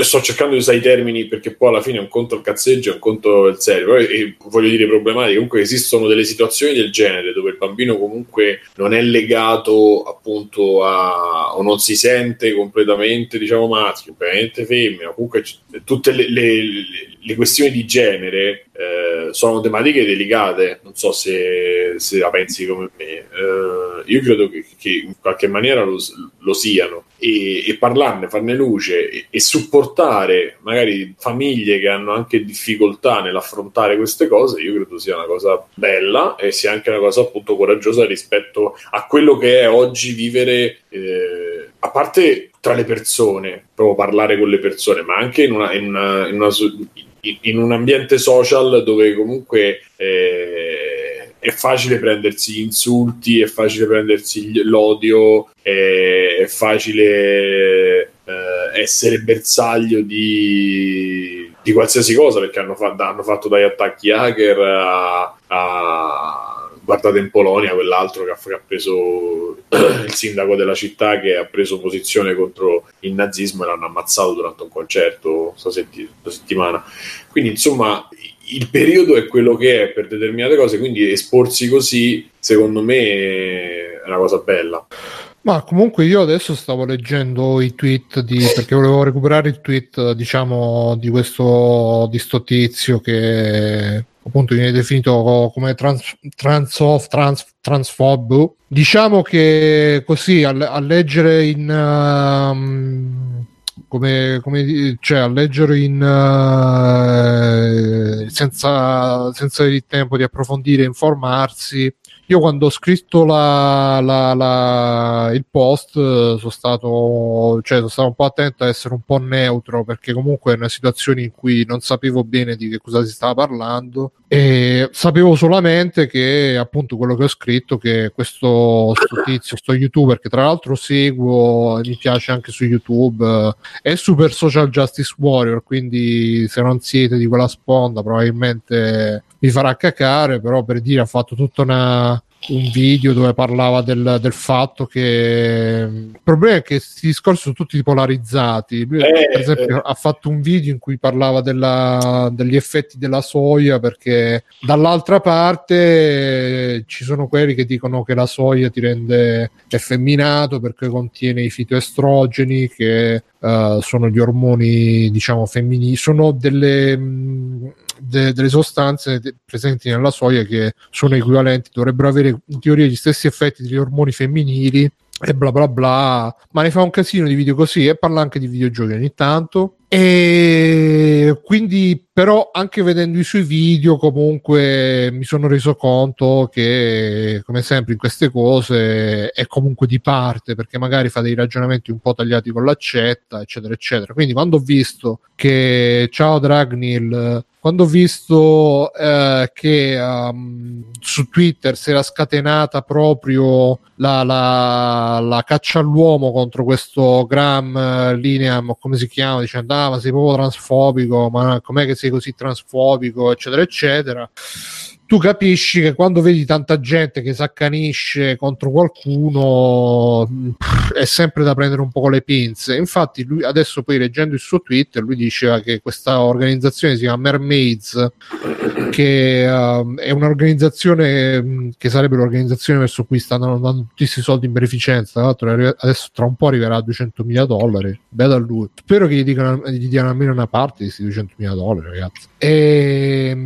Speaker 1: sto cercando di usare i termini perché poi alla fine un conto il cazzeggio e un conto il serio. E voglio dire problematiche. Comunque esistono delle situazioni del genere dove il bambino comunque non è legato appunto a o non si sente completamente diciamo maschio completamente femmina comunque tutte le, le- le questioni di genere eh, sono tematiche delicate. Non so se, se la pensi come me. Eh, io credo che, che in qualche maniera lo, lo siano. E, e parlarne, farne luce e, e supportare magari famiglie che hanno anche difficoltà nell'affrontare queste cose, io credo sia una cosa bella e sia anche una cosa appunto coraggiosa rispetto a quello che è oggi vivere eh, a parte tra le persone, proprio parlare con le persone, ma anche in, una, in, una, in, una, in un ambiente social dove comunque eh, è facile prendersi gli insulti, è facile prendersi l'odio, è, facile eh, essere bersaglio di, di, qualsiasi cosa perché hanno, fa- hanno fatto dagli attacchi hacker a, a guardate in Polonia quell'altro che ha, che ha, preso il sindaco della città che ha preso posizione contro il nazismo e l'hanno ammazzato durante un concerto questa setti- settimana. Quindi insomma il periodo è quello che è per determinate cose, quindi esporsi così secondo me è una cosa bella.
Speaker 2: Ma comunque io adesso stavo leggendo i tweet di perché volevo recuperare il tweet, diciamo, di questo di sto tizio che appunto viene definito come trans, transof, trans, transfob. Diciamo che così a, a leggere in um, come, come cioè a leggere in uh, senza, senza il tempo di approfondire, informarsi io quando ho scritto la, la, la, il post eh, sono stato, cioè, sono stato un po' attento a essere un po' neutro perché comunque è una situazione in cui non sapevo bene di che cosa si stava parlando e sapevo solamente che appunto quello che ho scritto che questo tizio, sto youtuber che tra l'altro seguo e mi piace anche su youtube eh, è super social justice warrior quindi se non siete di quella sponda probabilmente vi farà cacare, però per dire ha fatto tutta una un video dove parlava del, del, fatto che il problema è che questi discorsi sono tutti polarizzati. Lui, eh, per esempio, eh. ha fatto un video in cui parlava della, degli effetti della soia perché dall'altra parte ci sono quelli che dicono che la soia ti rende effeminato perché contiene i fitoestrogeni che uh, sono gli ormoni, diciamo, femminili, sono delle. Mh, de- delle sostanze de- presenti nella soia che sono equivalenti, dovrebbero avere in teoria gli stessi effetti degli ormoni femminili e bla bla bla, ma ne fa un casino di video così e parla anche di videogiochi ogni tanto. E quindi, però, anche vedendo i suoi video, comunque mi sono reso conto che, come sempre, in queste cose è comunque di parte perché magari fa dei ragionamenti un po' tagliati con l'accetta, eccetera, eccetera. Quindi, quando ho visto che Ciao Dragnil quando ho visto eh, che um, su Twitter si era scatenata proprio la, la, la, caccia all'uomo contro questo Graham uh, Lineam, come si chiama, dicendo ah ma sei proprio transfobico, ma com'è che sei così transfobico, eccetera, eccetera tu capisci che quando vedi tanta gente che si accanisce contro qualcuno è sempre da prendere un po' con le pinze. Infatti, lui adesso poi leggendo il suo Twitter, lui diceva che questa organizzazione si chiama Mermaids, che uh, è un'organizzazione mm, che sarebbe l'organizzazione verso cui stanno andando tutti questi soldi in beneficenza. Tra l'altro, adesso tra un po' arriverà a 200 mila dollari. Bello a lui. Spero che gli, dicano, gli diano almeno una parte di questi 200 mila dollari, ragazzi. E.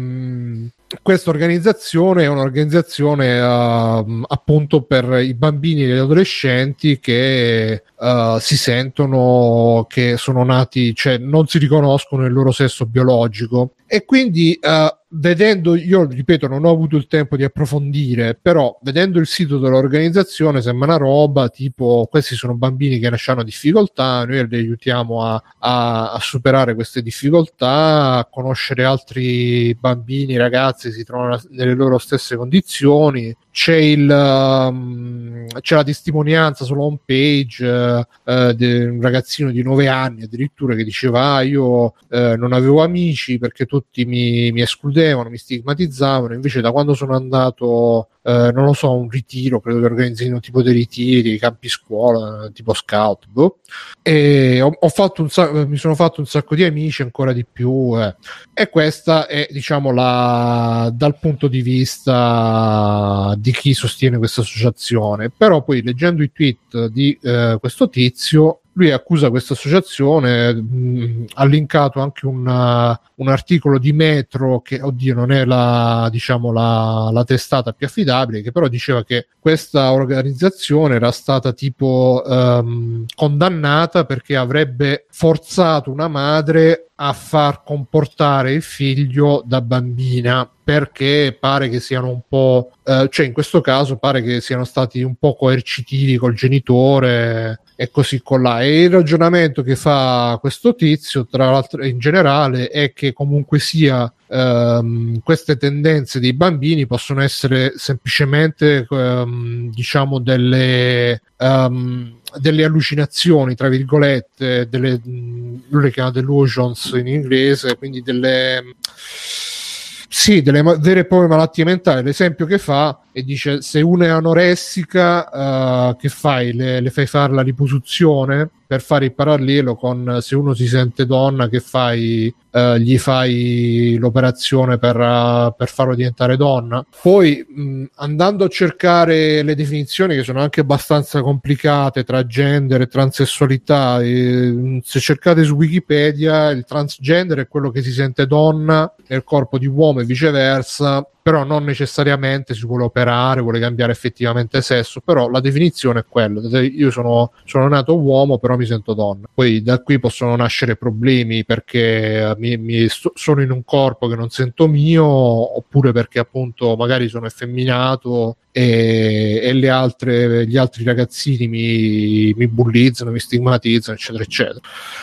Speaker 2: Questa organizzazione è un'organizzazione uh, appunto per i bambini e gli adolescenti che uh, si sentono che sono nati, cioè non si riconoscono il loro sesso biologico e quindi uh, vedendo, io ripeto, non ho avuto il tempo di approfondire, però vedendo il sito dell'organizzazione sembra una roba tipo questi sono bambini che nascono difficoltà, noi li aiutiamo a, a, a, superare queste difficoltà, a conoscere altri bambini, ragazzi si trovano nelle loro stesse condizioni, c'è, il, um, c'è la testimonianza sulla home page uh, di un ragazzino di 9 anni addirittura che diceva ah, io uh, non avevo amici perché tutti mi, mi escludevano, mi stigmatizzavano, invece da quando sono andato eh, non lo so, un ritiro, credo che organizzino tipo dei ritiri, campi scuola, tipo scout, boh. e ho, ho fatto un sacco, mi sono fatto un sacco di amici, ancora di più, eh. e questa è, diciamo, la, dal punto di vista di chi sostiene questa associazione, però poi leggendo i tweet di eh, questo tizio lui accusa questa associazione, mh, ha linkato anche una, un articolo di Metro che, oddio, non è la, diciamo, la, la, testata più affidabile, che però diceva che questa organizzazione era stata tipo um, condannata perché avrebbe forzato una madre a far comportare il figlio da bambina perché pare che siano un po' eh, cioè in questo caso pare che siano stati un po' coercitivi col genitore e così con là. E il ragionamento che fa questo tizio, tra l'altro in generale, è che comunque sia ehm, queste tendenze dei bambini possono essere semplicemente ehm, diciamo delle um, delle allucinazioni, tra virgolette, delle, lui le chiama delusions in inglese, quindi delle sì, delle vere e proprie malattie mentali. L'esempio che fa e dice: Se uno è anoressica, uh, che fai? Le, le, fai fare la riposizione per fare il parallelo con se uno si sente donna, che fai? Uh, gli fai l'operazione per, uh, per, farlo diventare donna. Poi mh, andando a cercare le definizioni che sono anche abbastanza complicate tra gender e transessualità, e, se cercate su Wikipedia, il transgender è quello che si sente donna nel corpo di uomo e viceversa però non necessariamente si vuole operare, vuole cambiare effettivamente sesso, però la definizione è quella, io sono, sono nato uomo però mi sento donna, poi da qui possono nascere problemi perché mi, mi sto, sono in un corpo che non sento mio, oppure perché appunto magari sono effeminato e, e altre, gli altri ragazzini mi, mi bullizzano, mi stigmatizzano, eccetera, eccetera.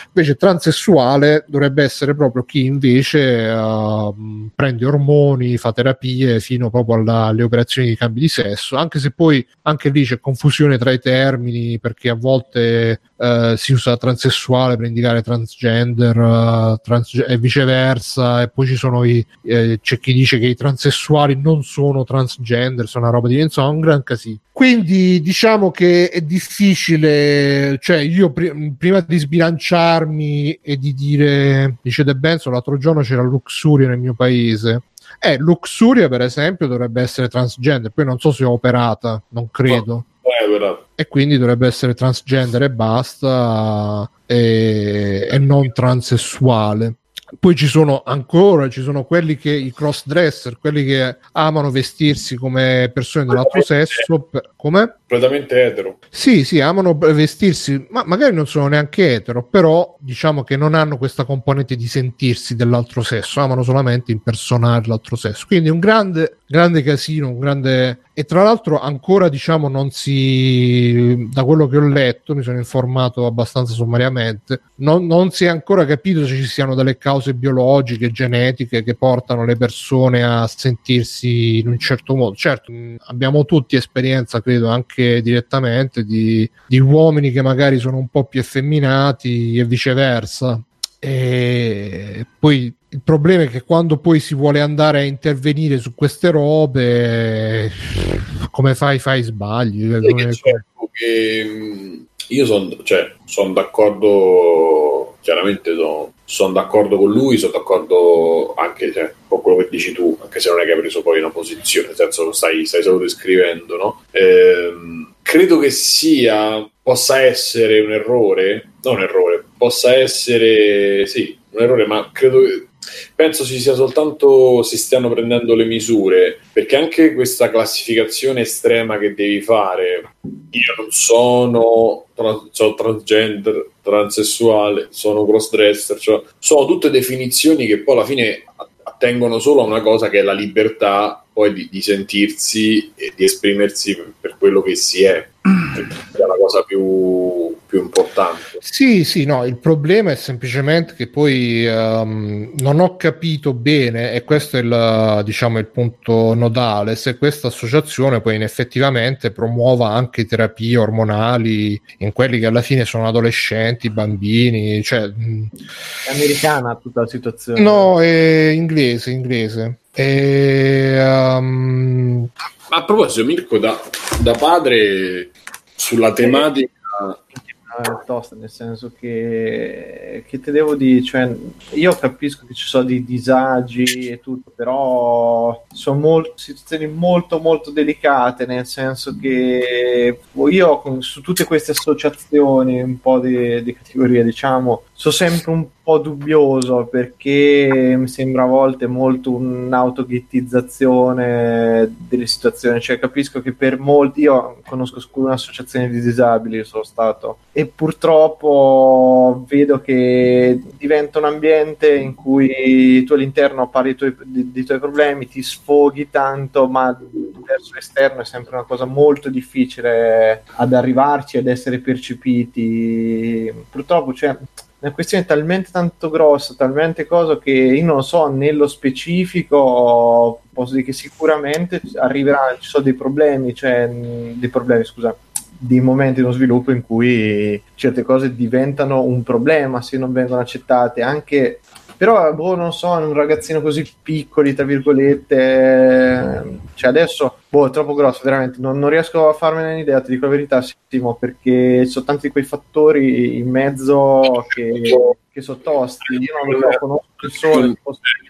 Speaker 2: Invece transessuale dovrebbe essere proprio chi invece uh, prende ormoni, fa terapie fino proprio alla, alle operazioni di cambio di sesso, anche se poi anche lì c'è confusione tra i termini perché a volte uh, si usa transessuale per indicare transgender uh, trans- e viceversa e poi ci sono i, eh, c'è chi dice che i transessuali non sono transgender, sono una roba di insomma un gran casino. Quindi diciamo che è difficile, cioè io pr- prima di sbilanciarmi e di dire, dice De Benzo, l'altro giorno c'era Luxuria nel mio paese. Eh, Luxuria per esempio dovrebbe essere transgender, poi non so se è operata, non credo. No, e quindi dovrebbe essere transgender e basta e, e non transessuale. Poi ci sono ancora ci sono quelli che i cross dresser quelli che amano vestirsi come persone dell'altro sesso come?
Speaker 1: completamente etero.
Speaker 2: Sì sì amano vestirsi ma magari non sono neanche etero però diciamo che non hanno questa componente di sentirsi dell'altro sesso amano solamente impersonare l'altro sesso. Quindi un grande grande casino un grande e tra l'altro ancora diciamo non si da quello che ho letto mi sono informato abbastanza sommariamente non, non, si è ancora capito se ci siano delle cause biologiche genetiche che portano le persone a sentirsi in un certo modo. Certo abbiamo tutti esperienza credo anche direttamente di, di uomini che magari sono un po' più effeminati e viceversa e poi il problema è che quando poi si vuole andare a intervenire su queste robe, come fai, fai sbagli. Che
Speaker 1: certo che io sono cioè, son d'accordo, chiaramente sono son d'accordo con lui, sono d'accordo anche cioè, con quello che dici tu, anche se non è che hai preso poi una posizione, nel senso stai, stai solo descrivendo, no? Ehm, credo che sia, possa essere un errore, non un errore, possa essere, sì, un errore, ma credo che penso ci sia soltanto si stiano prendendo le misure perché anche questa classificazione estrema che devi fare io non sono, trans, sono transgender transessuale sono crossdresser cioè, sono tutte definizioni che poi alla fine attengono solo a una cosa che è la libertà poi di, di sentirsi e di esprimersi per, per quello che si è è la cosa più, più, importante.
Speaker 2: Sì, sì, no, il problema è semplicemente che poi um, non ho capito bene, e questo è il, diciamo, il punto nodale, se questa associazione poi effettivamente promuova anche terapie ormonali in quelli che alla fine sono adolescenti, bambini, cioè...
Speaker 3: È americana tutta la situazione.
Speaker 2: No, è inglese, inglese. E, um...
Speaker 1: A proposito, Mirko, da, da padre sulla tematica
Speaker 3: tosta, nel senso che, che te devo dire, cioè, io capisco che ci sono dei disagi e tutto, però sono molt, situazioni molto molto delicate, nel senso che io con, su tutte queste associazioni, un po' di, di categoria, diciamo, sono sempre un po' dubbioso perché mi sembra a volte molto un'autoghettizzazione delle situazioni, cioè capisco che per molti, io conosco un'associazione di disabili, sono stato, e purtroppo vedo che diventa un ambiente in cui tu all'interno parli tuoi, dei tuoi problemi, ti sfoghi tanto, ma verso l'esterno è sempre una cosa molto difficile ad arrivarci, ad essere percepiti. Purtroppo, cioè, una questione talmente tanto grossa, talmente cosa che io non so nello specifico, posso dire che sicuramente arriverà, ci sono dei problemi, cioè dei problemi, scusa, dei momenti nello sviluppo in cui certe cose diventano un problema se non vengono accettate, anche però boh, non so, un ragazzino così piccoli, tra virgolette, cioè adesso boh, è troppo grosso, veramente, non, non riesco a farmene un'idea, ti dico la verità, Simo, perché ci sono tanti di quei fattori in mezzo che, che sono tosti, io non lo conosco persone,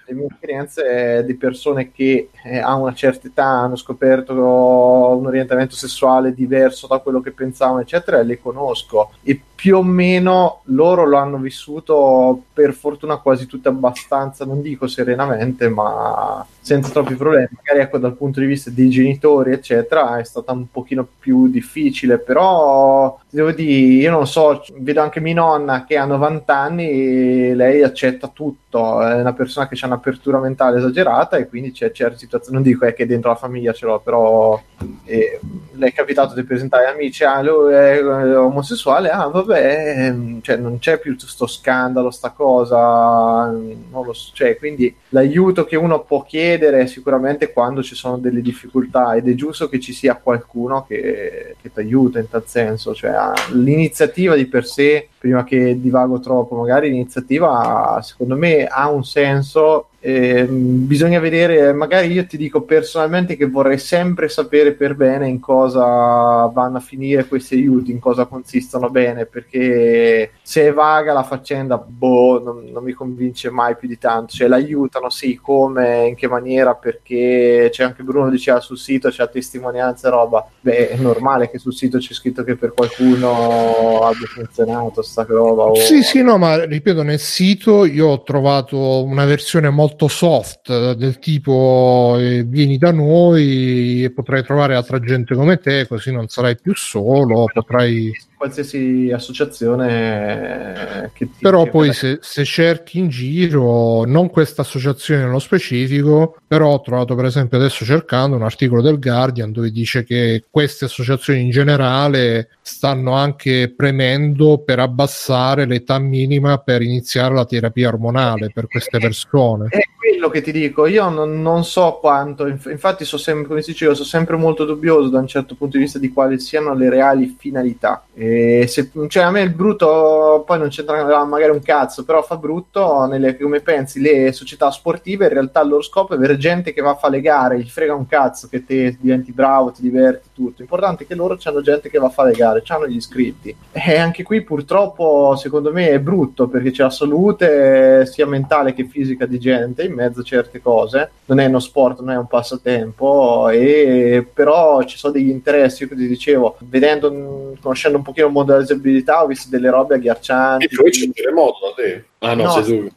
Speaker 3: le mie esperienze di persone che eh, a una certa età hanno scoperto un orientamento sessuale diverso da quello che pensavano, eccetera, e le conosco. E più o meno loro lo hanno vissuto per fortuna quasi tutte abbastanza, non dico serenamente, ma senza troppi problemi. Magari ecco dal punto di vista dei genitori, eccetera, è stata un pochino più difficile, però devo dire, io non so, vedo anche mia nonna che ha 90 anni e lei accetta tutto, è una persona che ha un'apertura mentale esagerata e quindi c'è certe situazioni, non dico è che dentro la famiglia ce l'ho, però eh, le è capitato di presentare amici, ah lui è omosessuale, ah vabbè, cioè non c'è più sto scandalo, sta cosa, non lo so, cioè quindi l'aiuto che uno può chiedere sicuramente quando ci sono delle difficoltà. Ed è giusto che ci sia qualcuno che, che ti aiuta in tal senso, cioè l'iniziativa di per sé, prima che divago troppo, magari l'iniziativa secondo me ha un senso eh, bisogna vedere, magari io ti dico personalmente che vorrei sempre sapere per bene in cosa vanno a finire questi aiuti, in cosa consistono bene, perché se è vaga la faccenda, boh, non, non mi convince mai più di tanto. Cioè, l'aiutano, sì, come, in che maniera, perché c'è anche Bruno diceva sul sito, c'è testimonianza roba. Beh, è normale che sul sito c'è scritto che per qualcuno abbia funzionato sta roba. O...
Speaker 2: Sì, sì, no, ma ripeto, nel sito io ho trovato una versione molto molto soft del tipo eh, vieni da noi e potrai trovare altra gente come te così non sarai più solo potrai
Speaker 3: qualsiasi associazione che ti
Speaker 2: però poi se, se, cerchi in giro non questa associazione nello specifico però ho trovato per esempio adesso cercando un articolo del Guardian dove dice che queste associazioni in generale stanno anche premendo per abbassare l'età minima per iniziare la terapia ormonale per queste persone
Speaker 3: è quello che ti dico io non, non so quanto infatti so sempre come dicevo sono sempre molto dubbioso da un certo punto di vista di quali siano le reali finalità e se, cioè a me il brutto poi non c'entra magari un cazzo, però fa brutto nelle, come pensi le società sportive, in realtà il loro scopo è avere gente che va a fare le gare, gli frega un cazzo che te diventi bravo, ti diverti, tutto. L'importante è che loro hanno gente che va a fare le gare, hanno gli iscritti. E anche qui purtroppo secondo me è brutto perché c'è la salute sia mentale che fisica di gente in mezzo a certe cose. Non è uno sport, non è un passatempo, e però ci sono degli interessi, io ti dicevo, vedendo, conoscendo un pochino il mondo della disabilità ho visto delle robe agghiaccianti.
Speaker 1: E poi c'è un terremoto da te? Ah no, no sei tu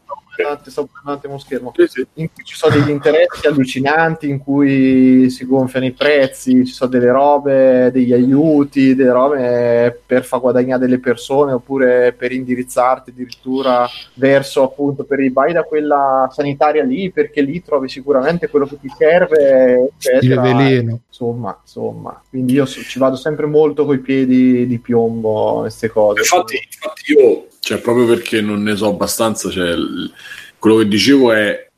Speaker 3: sto prendendo un attimo schermo, sì, sì. in cui ci sono degli interessi allucinanti, in cui si gonfiano i prezzi, ci sono delle robe, degli aiuti, delle robe per far guadagnare delle persone oppure per indirizzarti addirittura verso appunto per i vai da quella sanitaria lì, perché lì trovi sicuramente quello che ti serve, eccetera.
Speaker 2: veleno.
Speaker 3: Insomma, insomma, quindi io ci vado sempre molto coi piedi di piombo queste cose.
Speaker 1: Infatti, infatti io cioè proprio perché non ne so abbastanza, cioè, quello che dicevo è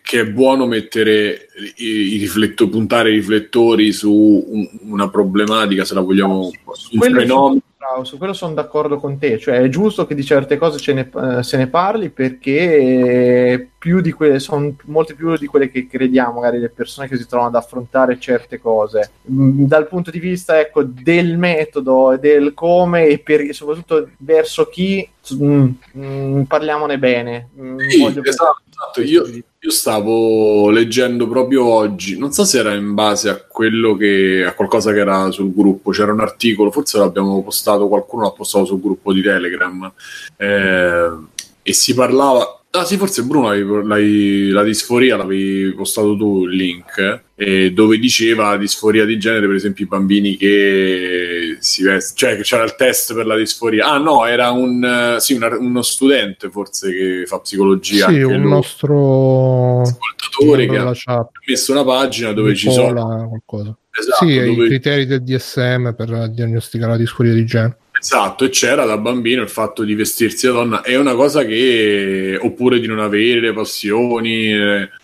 Speaker 1: che è buono mettere i, i riflettori, puntare i riflettori su un, una problematica, se la vogliamo,
Speaker 3: un fenomeno bravo, su quello sono d'accordo con te, cioè è giusto che di certe cose ne, uh, se ne parli perché più di quelle, sono molte più di quelle che crediamo, magari le persone che si trovano ad affrontare certe cose. Mm, dal punto di vista ecco, del metodo e del come e per, soprattutto verso chi, mm, mm, parliamone bene.
Speaker 1: Mm, sì, esatto, esatto. Io, io stavo leggendo proprio oggi, non so se era in base a quello che a qualcosa che era sul gruppo, c'era un articolo, forse l'abbiamo postato, qualcuno l'ha postato sul gruppo di Telegram. Eh, e si parlava Ah sì, forse Bruno l'avevi- l'hai- la disforia l'avevi postato tu il link eh, dove diceva disforia di genere, per esempio i bambini che si vestono, cioè che c'era il test per la disforia. Ah no, era un, eh, sì, una- uno studente forse che fa psicologia,
Speaker 2: Sì, un nostro
Speaker 1: ascoltatore che ha
Speaker 2: chat,
Speaker 1: messo una pagina dove ci sono
Speaker 2: Nicola, qualcosa.
Speaker 1: esatto,
Speaker 2: sì, i
Speaker 1: dove-
Speaker 2: criteri del DSM per diagnosticare la disforia di genere.
Speaker 1: Esatto, e c'era da bambino il fatto di vestirsi da donna, è una cosa che, oppure di non avere le passioni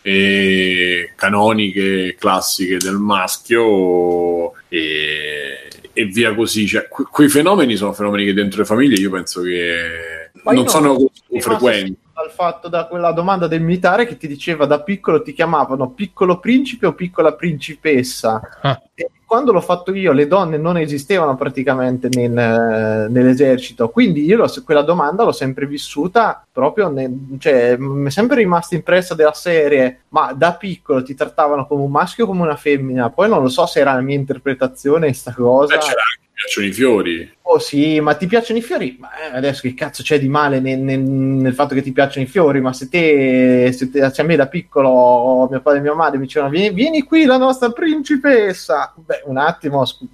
Speaker 1: eh, canoniche, classiche del maschio e, e via così. Cioè, que- quei fenomeni sono fenomeni che dentro le famiglie io penso che
Speaker 3: Ma io
Speaker 1: non
Speaker 3: no,
Speaker 1: sono così frequenti.
Speaker 3: Dal fatto da quella domanda del militare che ti diceva da piccolo ti chiamavano piccolo principe o piccola principessa.
Speaker 2: Ah.
Speaker 3: E quando l'ho fatto io, le donne non esistevano praticamente nel, eh, nell'esercito, quindi io quella domanda l'ho sempre vissuta proprio, nel- cioè mi è sempre rimasta impressa della serie, ma da piccolo ti trattavano come un maschio o come una femmina, poi non lo so se era la mia interpretazione sta cosa.
Speaker 1: Beh, c'era anche piacciono i fiori.
Speaker 3: Oh sì, ma ti piacciono i fiori? Ma eh, adesso che cazzo c'è di male nel, nel- nel fatto che ti piacciono i fiori? Ma se te, se te cioè a me da piccolo mio padre e mia madre mi dicevano vieni, vieni qui la nostra principessa. Beh, un attimo, sc-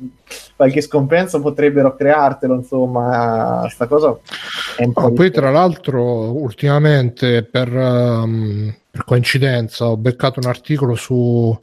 Speaker 3: qualche scompenso potrebbero creartelo, insomma, sta cosa è un po' di-
Speaker 2: poi tra l'altro ultimamente per, ehm, per coincidenza ho beccato un articolo su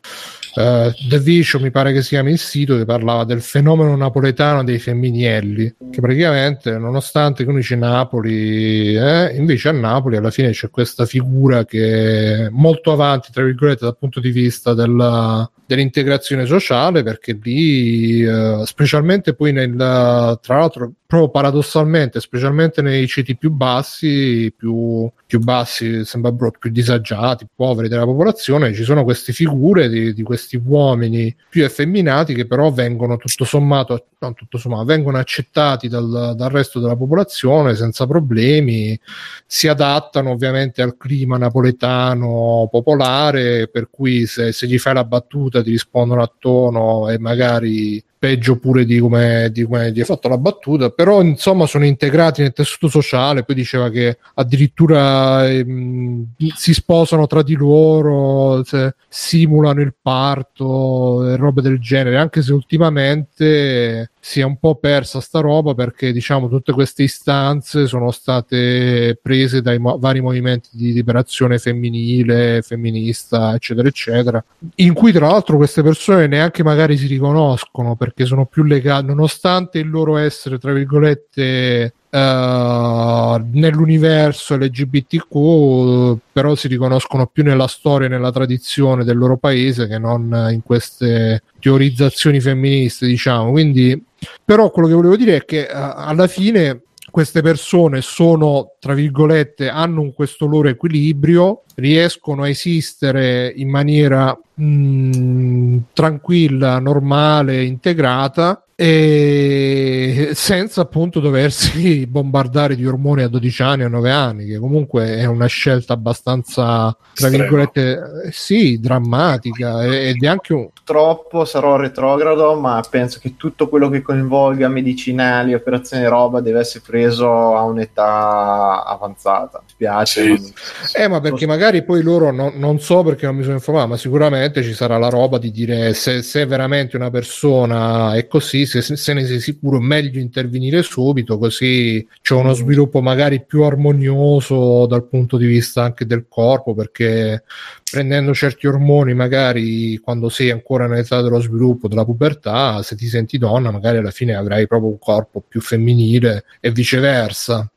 Speaker 2: eh, The Vicio, mi pare che si chiami il sito, che parlava del fenomeno napoletano dei femminielli, che praticamente nonostante che uno dice Napoli, eh, invece a Napoli alla fine c'è questa figura che è molto avanti, tra virgolette, dal punto di vista della, dell'integrazione sociale, perché lì, eh, specialmente poi nel, tra l'altro, proprio paradossalmente, specialmente nei ceti più bassi, più, più bassi, sembra brutto, più disagiati, poveri della popolazione, ci sono queste figure di, di questi uomini più effeminati che però vengono tutto sommato, non tutto sommato, vengono accettati dal, dal resto della popolazione senza problemi, si adattano ovviamente al clima napoletano popolare, per cui se, se gli fai la battuta ti rispondono a tono e magari peggio pure di come, gli hai fatto la battuta, però insomma sono integrati nel tessuto sociale, poi diceva che addirittura ehm, si sposano tra di loro, se- simulano il parto e robe del genere, anche se ultimamente si è un po' persa sta roba perché diciamo tutte queste istanze sono state prese dai mo- vari movimenti di liberazione femminile, femminista, eccetera, eccetera, in cui tra l'altro queste persone neanche magari si riconoscono perché sono più legate, nonostante il loro essere, tra virgolette, eh, nell'universo LGBTQ, però si riconoscono più nella storia e nella tradizione del loro paese che non in queste teorizzazioni femministe, diciamo. Quindi, però quello che volevo dire è che eh, alla fine queste persone sono, tra virgolette, hanno un- questo loro equilibrio, riescono a esistere in maniera mh, tranquilla, normale, integrata e senza appunto doversi bombardare di ormoni a 12 anni o 9 anni, che comunque è una scelta abbastanza, tra
Speaker 1: Estrema.
Speaker 2: virgolette, sì, drammatica e- ed è anche un,
Speaker 3: Purtroppo sarò retrogrado, ma penso che tutto quello che coinvolga medicinali, operazioni e roba deve essere preso a un'età avanzata. Mi spiace.
Speaker 1: Sì.
Speaker 3: ma-
Speaker 2: Eh, ma perché magari poi loro non, non so perché non mi sono informato, ma sicuramente ci sarà la roba di dire se, se veramente una persona è così, se, se ne sei sicuro, meglio intervenire subito, così c'è uno sviluppo magari più armonioso dal punto di vista anche del corpo, perché prendendo certi ormoni, magari quando sei ancora nell'età dello sviluppo, della pubertà, se ti senti donna, magari alla fine avrai proprio un corpo più femminile e viceversa.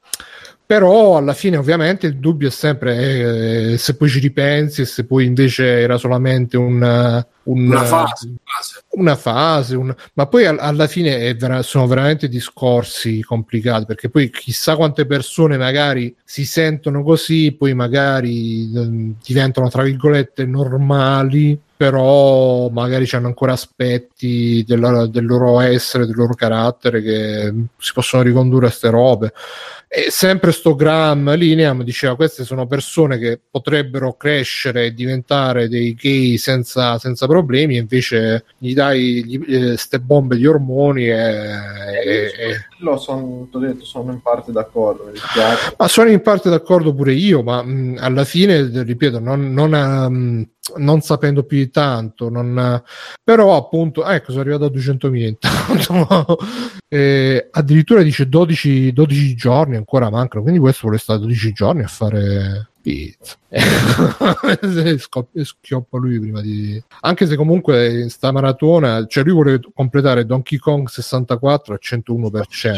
Speaker 2: Però alla fine ovviamente il dubbio è sempre eh, se poi ci ripensi e se poi invece era solamente un, un-
Speaker 1: Una fase. fase.
Speaker 2: una fase, un- ma poi al- alla fine vera- sono veramente discorsi complicati perché poi chissà quante persone magari si sentono così, poi magari ehm, diventano tra virgolette normali, però magari hanno ancora aspetti della- del loro essere, del loro carattere che si possono ricondurre a ste robe. E sempre sto Graham Lineam diceva queste sono persone che potrebbero crescere e diventare dei gay senza, senza problemi e invece gli dai gli, eh, ste bombe di ormoni e, e- e-
Speaker 3: Lo sono, detto, sono in parte d'accordo,
Speaker 2: ma sono in parte d'accordo pure io, ma mh, alla fine, ripeto, non, non, ehm, non sapendo più di tanto, non, però appunto, ecco, sono arrivato a 200.000 intanto, Eh, addirittura dice 12, 12 giorni ancora mancano, quindi questo vuole stare 12 giorni a fare pizza. Scoppia- Schioppa lui prima di... Anche se comunque in sta maratona, cioè lui vuole completare Donkey Kong 64 al 101%.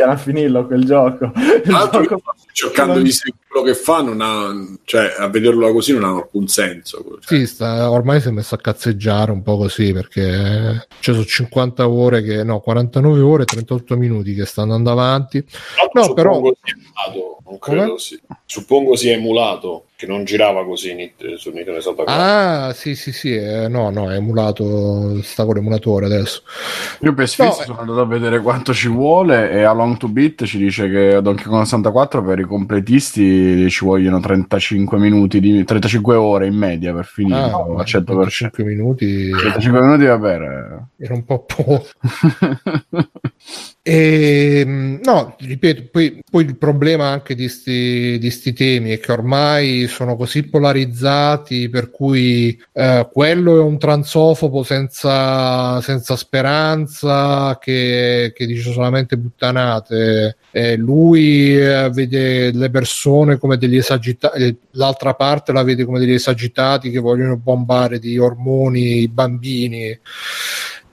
Speaker 3: Era finirlo quel gioco. Gioco-
Speaker 1: cercando di seguire quello che fa, non ha, cioè, a vederlo così non ha alcun senso. Cioè,
Speaker 2: Sì, sta, ormai si è messo a cazzeggiare un po' così perché ci sono 50 ore che no, 49 ore e 38 minuti che sta andando avanti.
Speaker 1: L'altro
Speaker 2: No, però-
Speaker 1: emulato, non credo sì. Suppongo sia emulato, che non girava così su Nintendo 64.
Speaker 2: Ah, sì, sì, sì, eh, no, no, è emulato, sta con l'emulatore adesso.
Speaker 4: Io per Sfizio
Speaker 2: No, eh.
Speaker 4: sono andato a vedere quanto ci vuole e a Long to Beat ci dice che a Donkey Kong 64 per i completisti ci vogliono 35 minuti, di, 35 ore in media per finire
Speaker 2: Ah,
Speaker 4: al 100%.
Speaker 2: 5 minuti
Speaker 4: 35 minuti va bene.
Speaker 2: era un po' poco. E, mh, no, ripeto, poi, poi il problema anche di sti, di sti temi è che ormai sono così polarizzati per cui eh, quello è un transofobo senza, senza speranza che, che dice solamente puttanate. E lui eh, vede le persone come degli esagitati, l'altra parte la vede come degli esagitati che vogliono bombare di ormoni i bambini.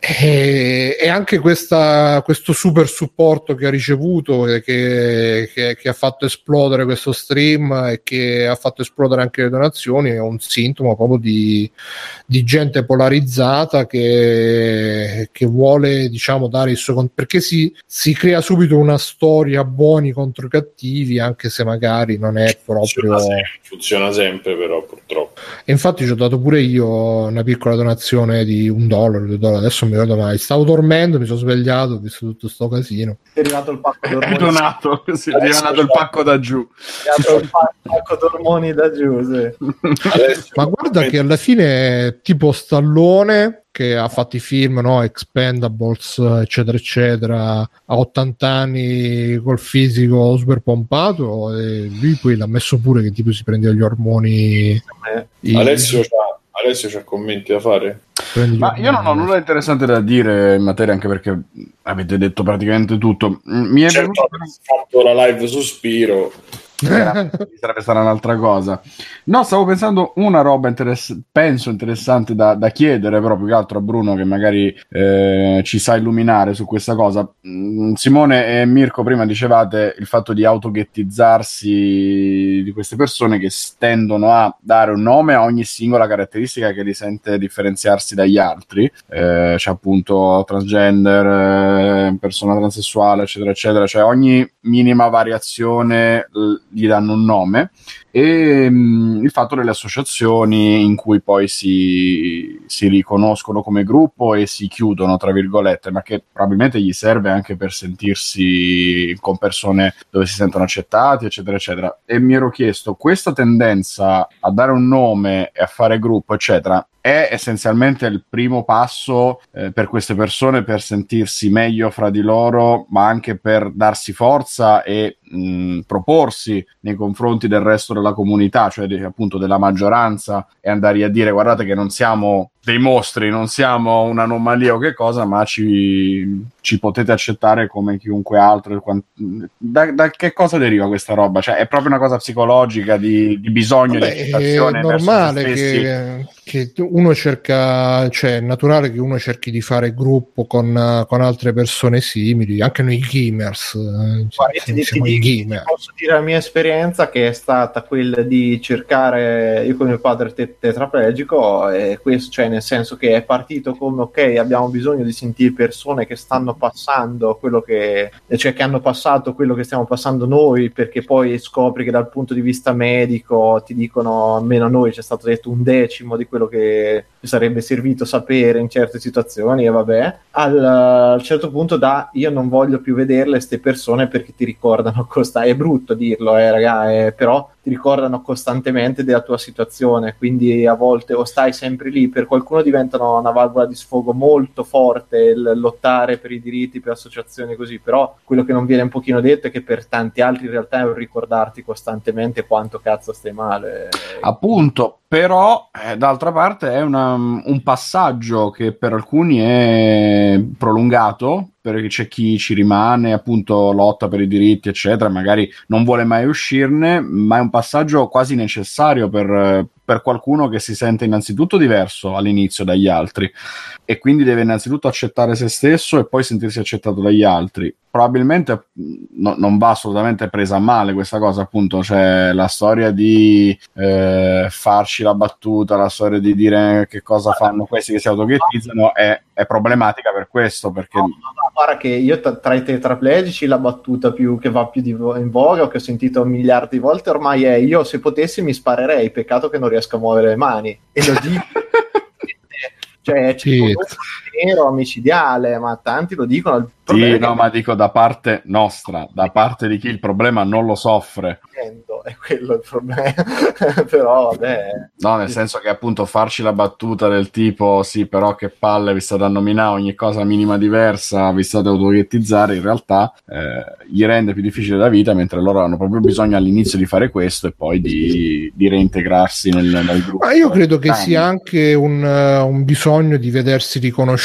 Speaker 2: E, e anche questa, questo super supporto che ha ricevuto, e che, che- che ha fatto esplodere questo stream e che ha fatto esplodere anche le donazioni, è un sintomo proprio di, di gente polarizzata che, che vuole diciamo dare il suo perché si, si crea subito una storia buoni contro i cattivi, anche se magari non è proprio.
Speaker 1: funziona, sempre, funziona sempre, però purtroppo.
Speaker 2: E infatti ci ho dato pure io una piccola donazione di un dollaro, due dollari, adesso non mi ricordo mai. Stavo dormendo, mi sono svegliato, ho visto tutto sto casino.
Speaker 3: È arrivato il pacco
Speaker 4: È
Speaker 3: d'ormoni.
Speaker 4: donato, sì, è donato il pacco da giù.
Speaker 3: È arrivato il pa- pacco d'ormoni da giù, sì.
Speaker 1: Adesso-
Speaker 2: Ma guarda che alla fine, tipo Stallone, che ha fatto i film, no? Expendables, eccetera, eccetera, a 80 anni col fisico super pompato, e lui poi l'ha messo pure che tipo si prendeva gli ormoni.
Speaker 3: Eh,
Speaker 2: i-
Speaker 1: Alessio c'ha, Alessio c'ha commenti da fare?
Speaker 4: Ma io non ho nulla interessante da dire in materia, anche perché avete detto praticamente tutto. Mi è
Speaker 1: Certo,
Speaker 4: venuto
Speaker 1: fatto la live su Spiro.
Speaker 4: Era- sarebbe stata un'altra cosa. No, stavo pensando una roba interess- penso interessante da, da chiedere, però più che altro a Bruno che magari eh, ci sa illuminare su questa cosa. Mm, Simone e Mirko prima dicevate il fatto di autoghettizzarsi di queste persone che tendono a dare un nome a ogni singola caratteristica che li sente differenziarsi dagli altri. Eh, c'è appunto transgender, eh, persona transessuale, eccetera, eccetera. Cioè ogni minima variazione l- gli danno un nome e mh, il fatto delle associazioni in cui poi si, si riconoscono come gruppo e si chiudono, tra virgolette, ma che probabilmente gli serve anche per sentirsi con persone dove si sentono accettati, eccetera, eccetera. E mi ero chiesto, questa tendenza a dare un nome e a fare gruppo, eccetera, è essenzialmente il primo passo eh, per queste persone per sentirsi meglio fra di loro, ma anche per darsi forza e mh, proporsi nei confronti del resto della comunità, cioè di- appunto della maggioranza, e andare a dire guardate che non siamo dei mostri, non siamo un'anomalia o che cosa, ma ci, ci potete accettare come chiunque altro. Da, da che cosa deriva questa roba? Cioè, è proprio una cosa psicologica di, di bisogno
Speaker 2: Vabbè,
Speaker 4: di accettazione
Speaker 2: è normale che, che uno cerca, cioè è naturale che uno cerchi di fare gruppo con, con altre persone simili, anche noi gamers, eh,
Speaker 3: Guarda, ti, ti
Speaker 2: siamo i
Speaker 3: dico-
Speaker 2: gamer.
Speaker 3: posso dire la mia esperienza che è stata quella di cercare io con mio padre te- tetraplegico e questo cioè nel senso che è partito come ok abbiamo bisogno di sentire persone che stanno passando quello che cioè che hanno passato quello che stiamo passando noi perché poi scopri che dal punto di vista medico ti dicono almeno a noi c'è stato detto un decimo di quello che sarebbe servito sapere in certe situazioni e vabbè, al, al certo punto da io non voglio più vederle queste persone perché ti ricordano costantemente, è brutto dirlo eh raga, eh, però ti ricordano costantemente della tua situazione, quindi a volte o stai sempre lì, per qualcuno diventano una valvola di sfogo molto forte il lottare per i diritti, per associazioni così, però quello che non viene un pochino detto è che per tanti altri in realtà è un ricordarti costantemente quanto cazzo stai male.
Speaker 4: Appunto, però eh, d'altra parte è una, un passaggio che per alcuni è prolungato perché c'è chi ci rimane, appunto lotta per i diritti, eccetera, magari non vuole mai uscirne, ma è un passaggio quasi necessario per, per qualcuno che si sente innanzitutto diverso all'inizio dagli altri e quindi deve innanzitutto accettare se stesso e poi sentirsi accettato dagli altri. Probabilmente no, non va assolutamente presa male questa cosa, appunto, c'è la storia di eh, farci la battuta, la storia di dire che cosa fanno questi che si autoghettizzano è, è problematica per questo, perché...
Speaker 3: No, no, guarda che io tra, tra i tetraplegici la battuta più, che va più di, in voga, che ho sentito miliardi di volte ormai è io se potessi mi sparerei, peccato che non riesco a muovere le mani. E lo dico... cioè, c'è nero omicidiale, ma tanti lo dicono. Il
Speaker 4: Sì, no, ma dico da parte nostra, da parte di chi il problema non lo soffre.
Speaker 3: è quello il problema. Però vabbè,
Speaker 4: No, nel senso che appunto farci la battuta del tipo sì, però che palle vi state a nominare ogni cosa minima diversa, vi state autoghettizzare, in realtà eh, gli rende più difficile la vita, mentre loro hanno proprio bisogno all'inizio di fare questo e poi di, di reintegrarsi nel, nel gruppo.
Speaker 2: Ma io credo che sia anche un, eh, un bisogno di vedersi riconosciuti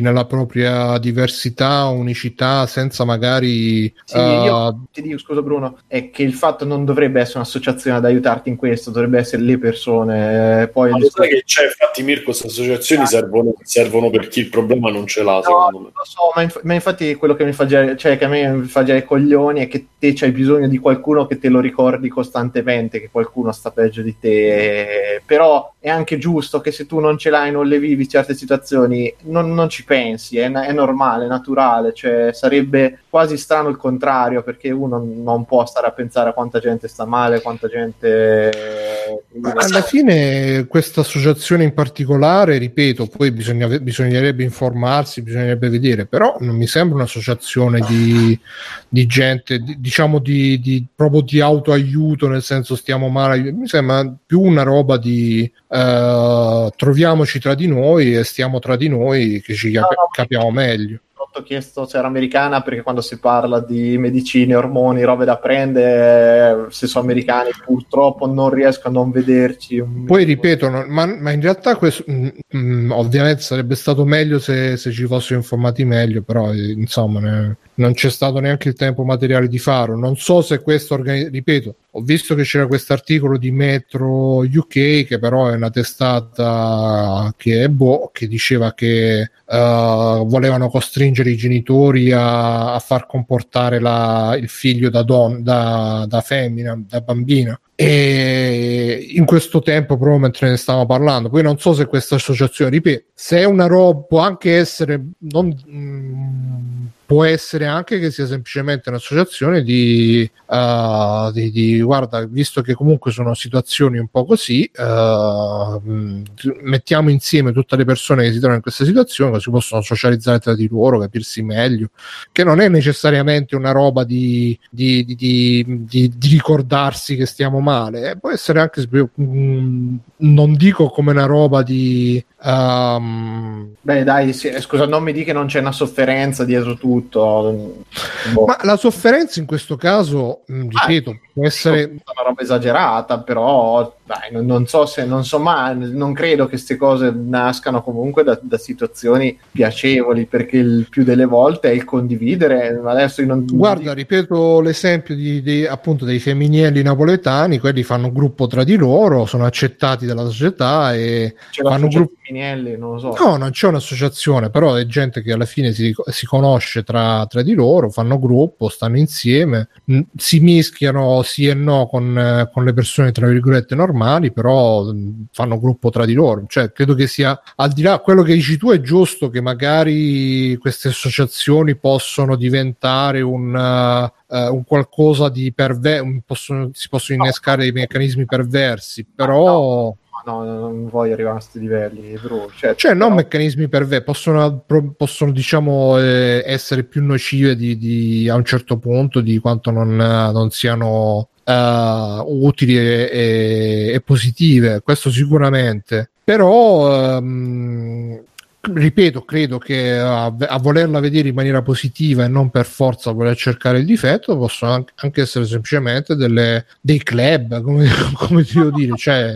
Speaker 2: nella propria diversità, unicità, senza magari...
Speaker 3: Sì,
Speaker 2: eh,
Speaker 3: io ti dico, scusa Bruno, è che il fatto non dovrebbe essere un'associazione ad aiutarti in questo, dovrebbe essere le persone. eh, Poi
Speaker 1: Ma lo sai che c'è, infatti, Mirko, queste associazioni servono, servono per chi il problema non ce l'ha,
Speaker 3: No,
Speaker 1: secondo me.
Speaker 3: lo so, ma, inf- ma infatti quello che mi fa girare, cioè che a me mi fa girare i coglioni è che te c'hai bisogno di qualcuno che te lo ricordi costantemente, che qualcuno sta peggio di te. Però è anche giusto che se tu non ce l'hai, non le vivi certe situazioni, non, non ci pensi, è, è normale, è naturale, cioè sarebbe quasi strano il contrario, perché uno non può stare a pensare a quanta gente sta male, quanta gente...
Speaker 2: Ma alla fine questa associazione in particolare, ripeto, poi bisogna- bisognerebbe informarsi, bisognerebbe vedere, però non mi sembra un'associazione di, di gente, di- diciamo di, di- proprio di autoaiuto, nel senso stiamo male, mi sembra più una roba di eh, troviamoci tra di noi e stiamo tra di noi che ci cap-
Speaker 3: No, no,
Speaker 2: capiamo meglio.
Speaker 3: ho chiesto se era americana perché quando si parla di medicine, ormoni, robe da prendere, se sono americani purtroppo non riesco a non vederci.
Speaker 2: Poi ripeto, non- ma, ma in realtà questo, mm, mm, ovviamente sarebbe stato meglio se, se ci fossero informati meglio, però eh, insomma ne- non c'è stato neanche il tempo materiale di farlo. Non so se questo, organi- ripeto, ho visto che c'era questo articolo di Metro UK che però è una testata che è boh, che diceva che eh, volevano costringere i genitori a, a far comportare la- il figlio da, don- da, da femmina, da bambina. E in questo tempo, proprio mentre ne stavamo parlando, poi non so se questa associazione, ripeto, se è una roba, può anche essere, non, mm, può essere anche che sia semplicemente un'associazione di, uh, di, di, guarda, visto che comunque sono situazioni un po' così, uh, mettiamo insieme tutte le persone che si trovano in questa situazione, così possono socializzare tra di loro, capirsi meglio, che non è necessariamente una roba di, di, ricordarsi che stiamo male, eh, può essere anche, non dico come una roba di... ehm,
Speaker 3: Beh, dai, sì, scusa, non mi dica che non c'è una sofferenza dietro tutto. Boh.
Speaker 2: ma la sofferenza in questo caso, ripeto, può essere...
Speaker 3: Una roba esagerata, però dai, non, non so se non so mai, non credo che queste cose nascano comunque da, da situazioni piacevoli, perché il più delle volte è il condividere. Adesso non
Speaker 2: Guarda, ripeto l'esempio di, di- appunto dei femminili napoletani, quelli fanno gruppo tra di loro, sono accettati dalla società e
Speaker 3: c'è
Speaker 2: fanno gruppo.
Speaker 3: Minielli, non lo so.
Speaker 2: No, non c'è un'associazione, però è gente che alla fine si, si conosce tra, tra di loro, fanno gruppo, stanno insieme, si mischiano sì e no con, eh, con le persone tra virgolette normali, però mh, fanno gruppo tra di loro. Cioè, credo che sia al di là quello che dici tu è giusto che magari queste associazioni possono diventare un, eh, un qualcosa di perverso, si possono innescare dei meccanismi perversi, però.
Speaker 3: No, non voglio arrivare a questi livelli, bro. Cioè,
Speaker 2: Cioè, non
Speaker 3: però-
Speaker 2: meccanismi perversi, possono, pro- possono diciamo, eh, essere più nocive di, di- a un certo punto di quanto non, non siano eh, utili e, e- e positive, questo sicuramente. Però, ehm, ripeto, credo che a, a volerla vedere in maniera positiva e non per forza voler cercare il difetto possono anche, anche essere semplicemente delle- dei club, come, come devo dire, cioè,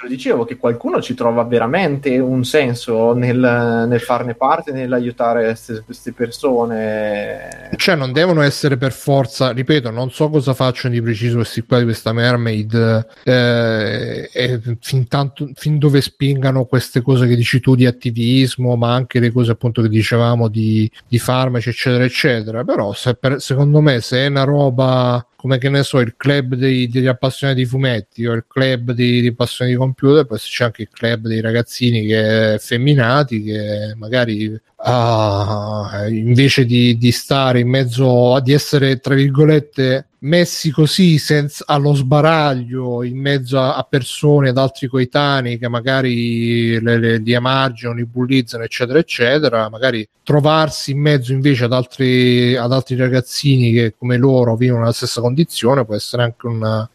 Speaker 3: Lo dicevo che qualcuno ci trova veramente un senso nel, nel farne parte, nell'aiutare queste persone.
Speaker 2: Cioè, non devono essere per forza, ripeto, non so cosa facciano di preciso questi qua di questa Mermaid eh, e fin, tanto, fin dove spingano queste cose che dici tu di attivismo, ma anche le cose appunto che dicevamo di, di farmaci, eccetera, eccetera. Però, se per- secondo me, se è una roba come che ne so, il club dei- degli appassionati di fumetti o il club dei, dei appassionati di computer, poi c'è anche il club dei ragazzini che effeminati che magari ah, invece di, di stare in mezzo a di essere tra virgolette messi così senza, allo sbaraglio in mezzo a, a persone ad altri coetanei che magari le, le- li emarginano, li bullizzano eccetera eccetera magari trovarsi in mezzo invece ad altri, ad altri ragazzini che come loro vivono la stessa condizione può essere anche una,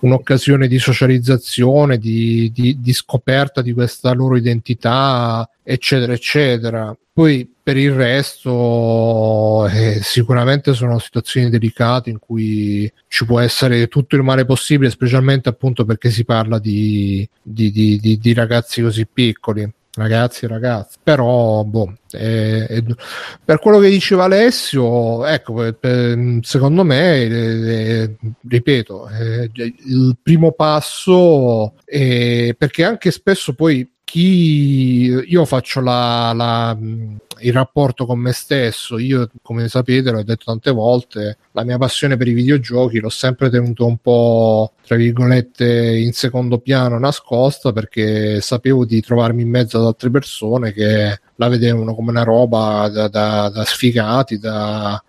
Speaker 2: un'occasione di socializzazione, di, di- di scoperta di questa loro identità, eccetera, eccetera. Poi per il resto eh, sicuramente sono situazioni delicate in cui ci può essere tutto il male possibile, specialmente appunto perché si parla di, di- di- di- ragazzi così piccoli. Ragazzi ragazzi, però boh, è- è- per quello che diceva Alessio, ecco, per- secondo me, eh, ripeto, il primo passo, è perché anche spesso poi chi io faccio la, la- il rapporto con me stesso, io come sapete, l'ho detto tante volte, la mia passione per i videogiochi l'ho sempre tenuto un po', tra virgolette, in secondo piano nascosta perché sapevo di trovarmi in mezzo ad altre persone che la vedevano come una roba da, da- da sfigati, da-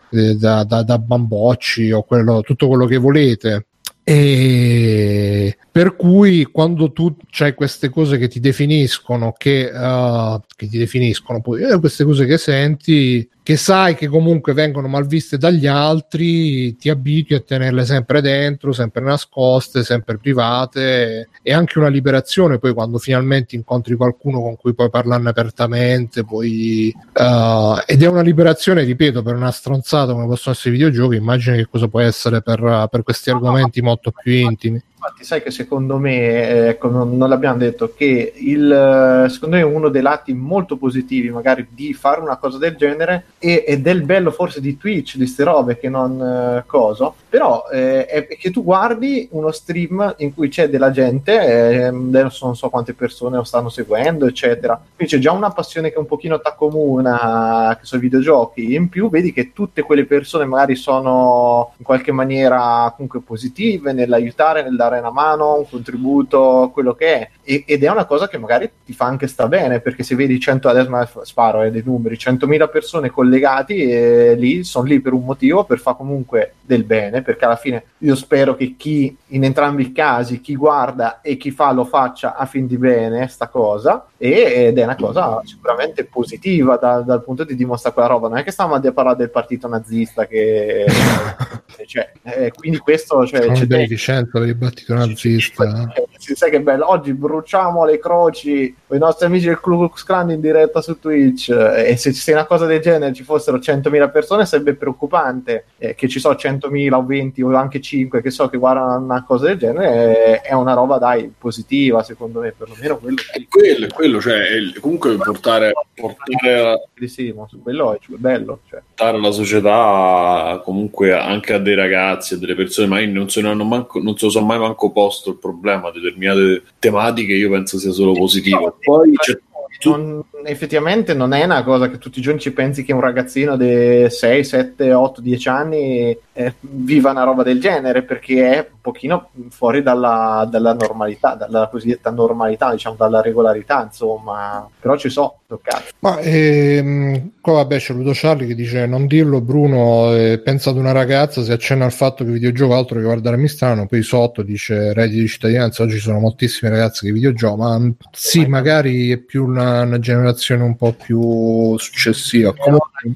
Speaker 2: da bambocci o quello, tutto quello che volete. E per cui quando tu c'hai queste cose che ti definiscono, che, uh, che ti definiscono poi eh, queste cose che senti, che sai che comunque vengono mal viste dagli altri, ti abitui a tenerle sempre dentro, sempre nascoste, sempre private. È anche una liberazione poi quando finalmente incontri qualcuno con cui puoi parlarne apertamente, poi, uh, ed è una liberazione, ripeto, per una stronzata come possono essere i videogiochi, immagino che cosa può essere per, per questi argomenti molto più intimi.
Speaker 3: Infatti, sai che secondo me, ecco, non, non l'abbiamo detto, che il, secondo me uno dei lati molto positivi magari di fare una cosa del genere e, ed è il bello forse di Twitch, di ste robe che non eh, coso, però eh, è che tu guardi uno stream in cui c'è della gente, eh, adesso non so quante persone lo stanno seguendo, eccetera, quindi c'è già una passione che un pochino t'accomuna, che sono i videogiochi, e in più vedi che tutte quelle persone magari sono in qualche maniera comunque positive nell'aiutare, nel dare una mano, un contributo, quello che è. E- ed è una cosa che magari ti fa anche sta bene, perché se vedi 100, adesso sparo eh, dei numeri, 100.000 persone collegati e lì sono lì per un motivo, per fare comunque del bene, perché alla fine io spero che chi, in entrambi i casi, chi guarda e chi fa lo faccia a fin di bene sta cosa, ed è una cosa sicuramente positiva da- dal punto di dimostrare quella roba. Non è che stiamo a parlare del partito nazista che... cioè, eh, quindi questo... Cioè, c'è
Speaker 2: dei per il battito nazista.
Speaker 3: Sì, sai che bello, oggi bruciamo le croci con i nostri amici del Ku Klux Klan in diretta su Twitch eh, e se, se una cosa del genere ci fossero 100.000 persone sarebbe preoccupante eh, che ci sono 100.000 o 20 o anche 5 che so che guardano una cosa del genere eh, è una roba dai positiva secondo me perlomeno quello
Speaker 1: È quello, è quello, cioè, comunque portare, portare,
Speaker 3: sì, quello è cioè, bello cioè.
Speaker 1: portare la società comunque anche a dei ragazzi, a delle persone, ma non se ne hanno manco, non se lo sono mai manco posto il problema, determinate tematiche io penso sia solo positivo. Poi c'è
Speaker 3: non- effettivamente non è una cosa che tutti i giorni ci pensi che un ragazzino di 6, 7, 8, 10 anni eh, viva una roba del genere perché è un pochino fuori dalla, dalla normalità, dalla cosiddetta normalità, diciamo dalla regolarità, insomma. Però ci so, cazzo.
Speaker 2: Ma ehm, qua vabbè c'è Ludo Charlie che dice non dirlo Bruno, eh, pensa ad una ragazza, si accenna al fatto che videogioco altro che guardarmi strano, poi sotto dice reddito di cittadinanza, oggi ci sono moltissime ragazze che videogioco, ma mm, sì, magari è più una, una generazione un po' più successiva. Comunque,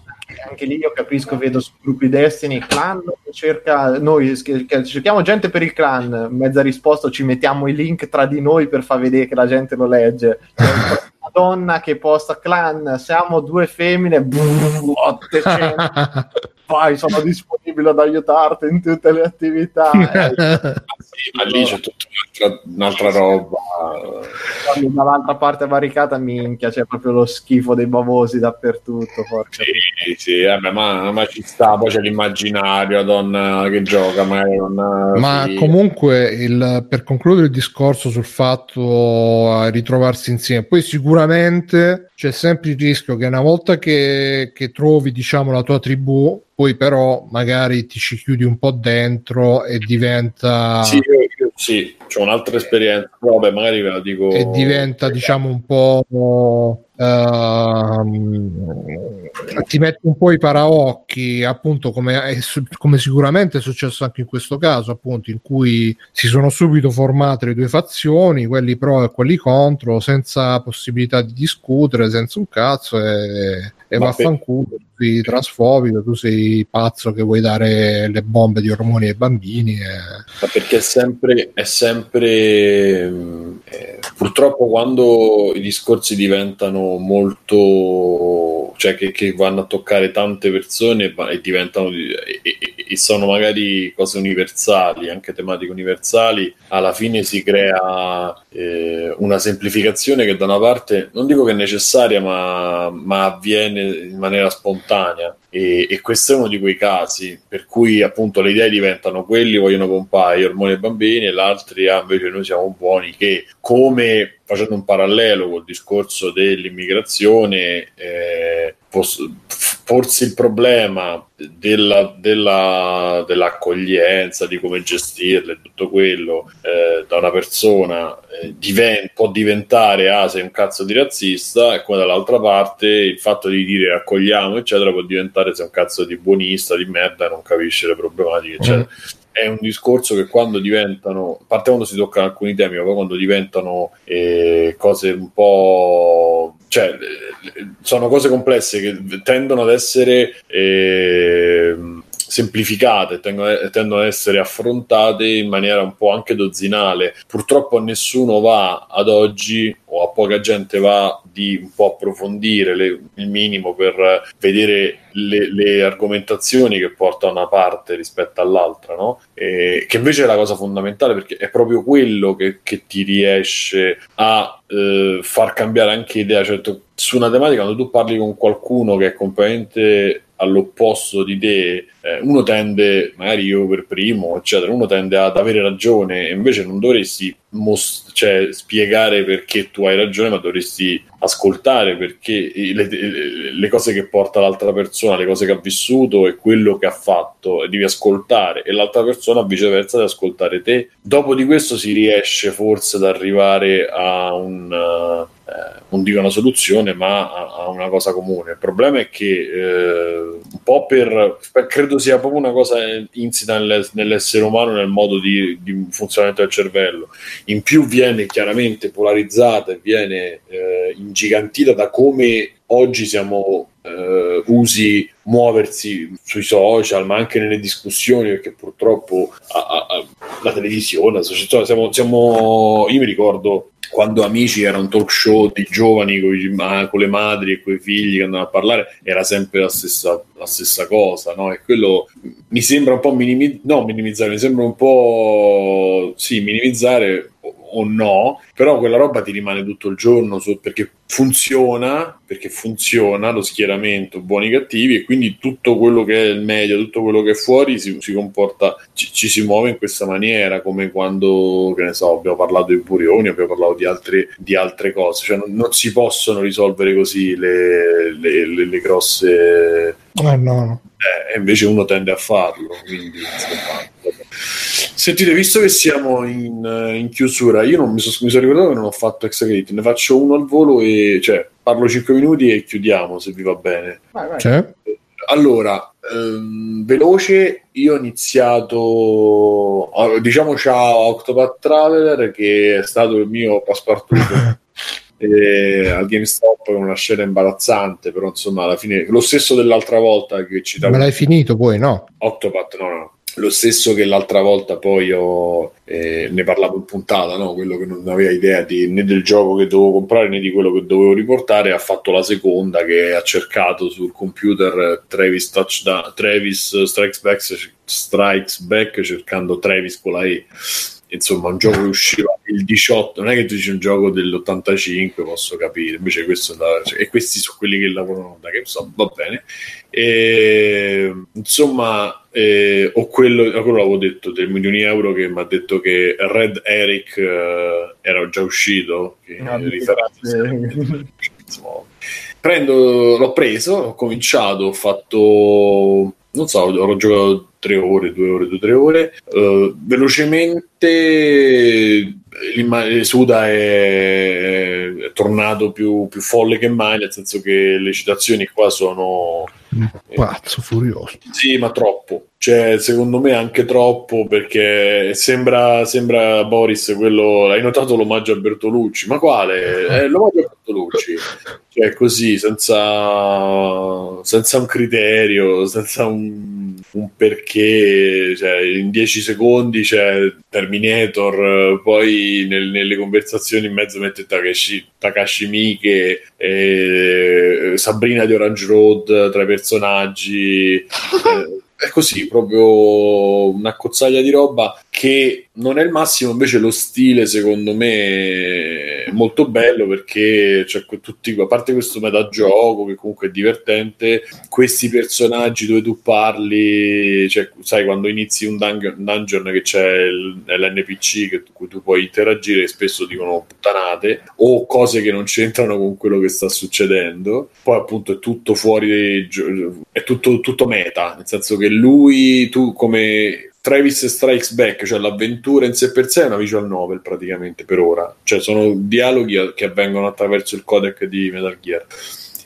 Speaker 3: Anche lì io capisco, vedo su gruppi Destiny, clan cerca, noi cerchiamo gente per il clan, mezza risposta ci mettiamo i link tra di noi per far vedere che la gente lo legge. Una donna che posta clan, siamo due femmine, brrr, 800, vai, sono disponibile ad aiutarti in tutte le attività. Eh,
Speaker 1: Sì, ma lì c'è tutta un'altra, un'altra roba.
Speaker 3: quando dall'altra parte barricata, minchia, c'è proprio lo schifo dei bavosi dappertutto. Porca.
Speaker 1: Sì, sì, vabbè, ma, ma ci sta, poi c'è l'immaginario, la donna che gioca, magari non...
Speaker 2: Ma
Speaker 1: sì.
Speaker 2: comunque, il- per concludere il discorso sul fatto a ritrovarsi insieme, poi sicuramente c'è sempre il rischio che una volta che, che trovi, diciamo, la tua tribù, poi però magari ti ci chiudi un po' dentro e diventa,
Speaker 1: Sì, sì, c'ho un'altra esperienza, vabbè, magari ve la dico...
Speaker 2: e diventa, diciamo, un po'. Ehm, ti metti un po' i paraocchi, appunto, come, come sicuramente è successo anche in questo caso, appunto, in cui si sono subito formate le due fazioni, quelli pro e quelli contro, senza possibilità di discutere, senza un cazzo, e, e vaffanculo, tu sei transfobico, tu sei pazzo che vuoi dare le bombe di ormoni ai bambini. E...
Speaker 1: Ma perché è sempre, è sempre eh, purtroppo quando i discorsi diventano molto cioè che, che vanno a toccare tante persone e diventano di- e, e- e sono magari cose universali, anche tematiche universali, alla fine si crea eh, una semplificazione che da una parte non dico che è necessaria, ma, ma avviene in maniera spontanea. E, e questo è uno di quei casi per cui appunto le idee diventano quelli vogliono pompare gli ormoni ai bambini e l'altri ah, invece noi siamo buoni che come facendo un parallelo col discorso dell'immigrazione eh, pos- porsi il problema della, della- dell'accoglienza di come gestirla e tutto quello eh, da una persona eh, diven- può diventare ah sei un cazzo di razzista e come dall'altra parte il fatto di dire accogliamo eccetera può diventare sei un cazzo di buonista di merda non capisce le problematiche eccetera è un discorso che quando diventano, a parte quando si toccano alcuni temi, ma poi quando diventano eh, cose un po'... cioè sono cose complesse che tendono ad essere eh, semplificate, tendono, ad essere affrontate in maniera un po' anche dozzinale. Purtroppo nessuno va ad oggi o a poca gente va di un po' approfondire le- il minimo per vedere le, le argomentazioni che porta una parte rispetto all'altra, no? E- che invece è la cosa fondamentale perché è proprio quello che, che ti riesce a eh, far cambiare anche idea. Certo, su una tematica, quando tu parli con qualcuno che è completamente all'opposto di te, eh, uno tende, magari io per primo, eccetera, uno tende ad avere ragione e invece non dovresti mos- cioè, spiegare perché tu hai ragione, ma dovresti ascoltare perché le- le cose che porta l'altra persona, le cose che ha vissuto e quello che ha fatto, e devi ascoltare e l'altra persona viceversa deve ascoltare te. Dopo di questo si riesce forse ad arrivare a un... eh, non dico una soluzione, ma a, a una cosa comune. Il problema è che eh, un po' per, per- credo sia proprio una cosa insita nell'ess- nell'essere umano, nel modo di, di funzionamento del cervello. In più viene chiaramente polarizzata e viene eh, ingigantita da come oggi siamo eh, usi muoversi sui social, ma anche nelle discussioni, perché purtroppo a- a- a- la televisione, la società, siamo, siamo- io mi ricordo quando Amici era un talk show di giovani con, le madri e con i figli che andavano a parlare, era sempre la stessa, la stessa cosa, no? E quello mi sembra un po' minimi- no, minimizzare, mi sembra un po' sì, minimizzare o no, però quella roba ti rimane tutto il giorno so- perché funziona, perché funziona lo schieramento buoni e cattivi e quindi tutto quello che è il medio, tutto quello che è fuori si, si comporta, ci, ci si muove in questa maniera, come quando, che ne so, abbiamo parlato di Burioni, abbiamo parlato di, altri, di altre cose, cioè non, non si possono risolvere così le, le, le, le grosse...
Speaker 2: Eh, no.
Speaker 1: Eh, e invece uno tende a farlo, quindi insomma. Sentite, visto che siamo in, eh, in chiusura, io non mi, so- mi sono ricordato che non ho fatto extra credit, ne faccio uno al volo e cioè parlo 5 minuti e chiudiamo se vi va bene.
Speaker 3: Vai, vai.
Speaker 2: C'è?
Speaker 1: Allora, ehm, veloce, io ho iniziato, diciamo ciao a Octopath Traveler che è stato il mio passepartout eh, al GameStop con una scena imbarazzante, però insomma alla fine lo stesso dell'altra volta che ci
Speaker 2: Me l'hai finito poi, no?
Speaker 1: Octopath, no, no. Lo stesso che l'altra volta poi ho, eh, ne parlavo in puntata, no? quello che non aveva idea di, né del gioco che dovevo comprare né di quello che dovevo riportare, ha fatto la seconda che ha cercato sul computer Travis, Touchdown, Travis Strikes, Back, Strikes Back cercando Travis con la E. Insomma, un gioco che usciva il 18, non è che tu dici un gioco dell'85, posso capire, invece questo da- cioè, e questi sono quelli che lavorano da GameStop, va bene. E, insomma, eh, o quello, quello l'avevo detto del milioni di euro che mi ha detto che Red Eric eh, era già uscito. Che
Speaker 3: No, sì.
Speaker 1: Insomma, prendo, l'ho preso, ho cominciato, ho fatto, non so, ho giocato tre ore, due ore, due, tre ore. Eh, velocemente Suda è, è tornato più, più folle che mai, nel senso che le citazioni qua sono
Speaker 2: Un pazzo furioso.
Speaker 1: sì, ma troppo. Cioè, secondo me anche troppo perché sembra, sembra Boris quello. Hai notato l'omaggio a Bertolucci? Ma quale? È l'omaggio a Bertolucci. Cioè, così, senza, senza un criterio, senza un, un perché. Cioè, in 10 secondi c'è Terminator, poi nel- nelle conversazioni in mezzo mette Takashi, Takashi Miike, e Sabrina di Orange Road tra i personaggi. Eh, è così, proprio una cozzaglia di roba che non è il massimo, invece lo stile secondo me è molto bello perché que- tutti, a parte questo metagioco che comunque è divertente, questi personaggi dove tu parli, cioè, sai quando inizi un dun- dungeon che c'è il- l'NPC che, cui tu puoi interagire e spesso dicono puttanate o cose che non c'entrano con quello che sta succedendo, poi appunto è tutto fuori, è tutto, tutto meta, nel senso che lui, tu come Travis Strikes Back, cioè l'avventura in sé per sé è una visual novel praticamente per ora, cioè sono dialoghi che avvengono attraverso il codec di Metal Gear.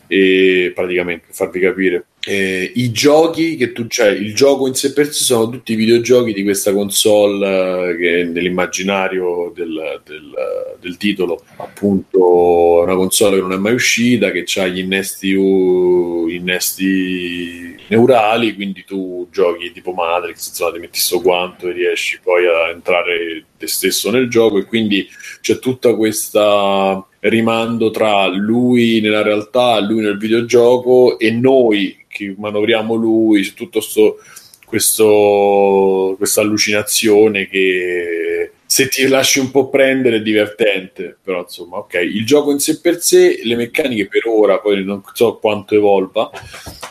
Speaker 1: E praticamente per farvi capire Eh, i giochi che tu cioè il gioco in sé per sé sono tutti i videogiochi di questa console eh, che nell'immaginario del, del, del titolo. Appunto è una console che non è mai uscita che ha gli innesti, u- innesti neurali quindi tu giochi tipo Matrix insomma ti metti sto guanto e riesci poi a entrare te stesso nel gioco e quindi c'è tutta questa rimando tra lui nella realtà, lui nel videogioco e noi che manovriamo lui, c'è tutto sto, questo, questa allucinazione che se ti lasci un po' prendere è divertente, però insomma, ok, il gioco in sé per sé, le meccaniche per ora, poi non so quanto evolva,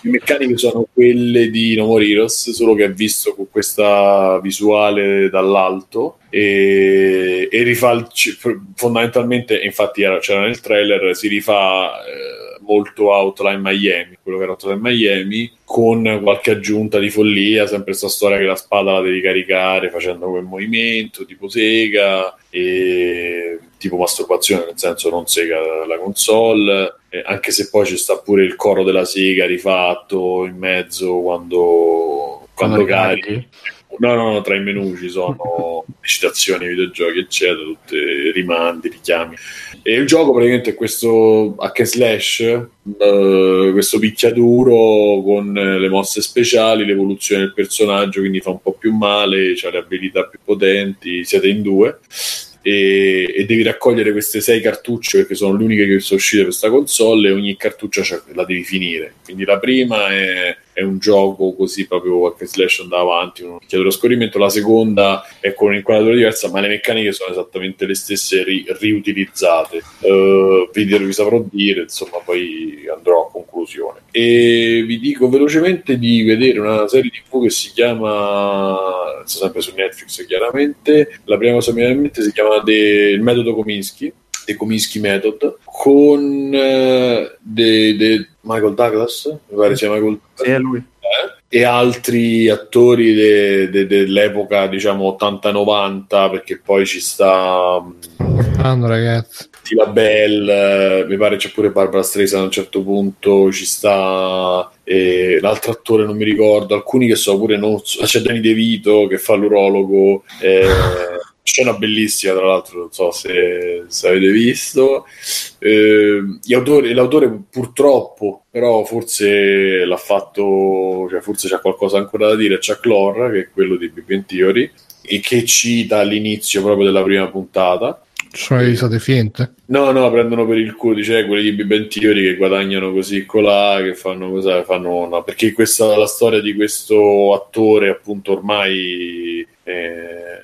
Speaker 1: le meccaniche sono quelle di No More Heroes, solo che è visto con questa visuale dall'alto e, e rifà fondamentalmente, infatti era- c'era nel trailer, si rifà eh, molto Outline Miami, quello che era Outline Miami, con qualche aggiunta di follia, sempre questa storia che la spada la devi caricare facendo quel movimento, tipo sega, e tipo masturbazione, nel senso non sega la console, eh, anche se poi ci sta pure il coro della sega rifatto in mezzo quando, quando, carichi. No, no, no, tra i menu ci sono citazioni, videogiochi, eccetera, tutti rimandi, richiami. E il gioco praticamente è questo hack slash, eh, questo picchiaduro con eh, le mosse speciali, l'evoluzione del personaggio, quindi fa un po' più male, ha le abilità più potenti, siete in due. e, e devi raccogliere queste sei cartucce perché sono le uniche che sono uscite per questa console e ogni cartuccia la devi finire. Quindi la prima è, è un gioco così proprio qualche slash andava avanti, un picchiatore a scorrimento, la seconda è con un'inquadratura diversa, ma le meccaniche sono esattamente le stesse ri- riutilizzate. Eh, vi, vi saprò dire, insomma, poi andrò a conclusione. E vi dico velocemente di vedere una serie TV che si chiama, sempre su Netflix chiaramente, la prima cosa che mi viene in mente si chiama The- Il metodo Kominsky, The Kominsky Method, con eh, de- de- Michael Douglas, mi pare sia Michael
Speaker 3: Sì, è lui.
Speaker 1: e altri attori de- de- dell'epoca diciamo 80-90 perché poi ci sta mm,
Speaker 2: Portando, ragazzi.
Speaker 1: Tila Bell eh, mi pare c'è pure Barbara Streisand a un certo punto ci sta eh, l'altro attore non mi ricordo alcuni che so pure non so- c'è Danny De Vito che fa l'urologo eh, scena bellissima tra l'altro non so se, se avete visto eh, gli autori- l'autore purtroppo però forse l'ha fatto cioè forse c'è qualcosa ancora da dire Chuck Lorre che è quello di Big Bang Theory e che cita all'inizio proprio della prima puntata
Speaker 2: Sono le risate finte.
Speaker 1: No, no, prendono per il culo, dice, eh, quelli di Big Bang Theory che guadagnano così colà, che fanno cosa, fanno no, perché questa la storia di questo attore appunto ormai eh,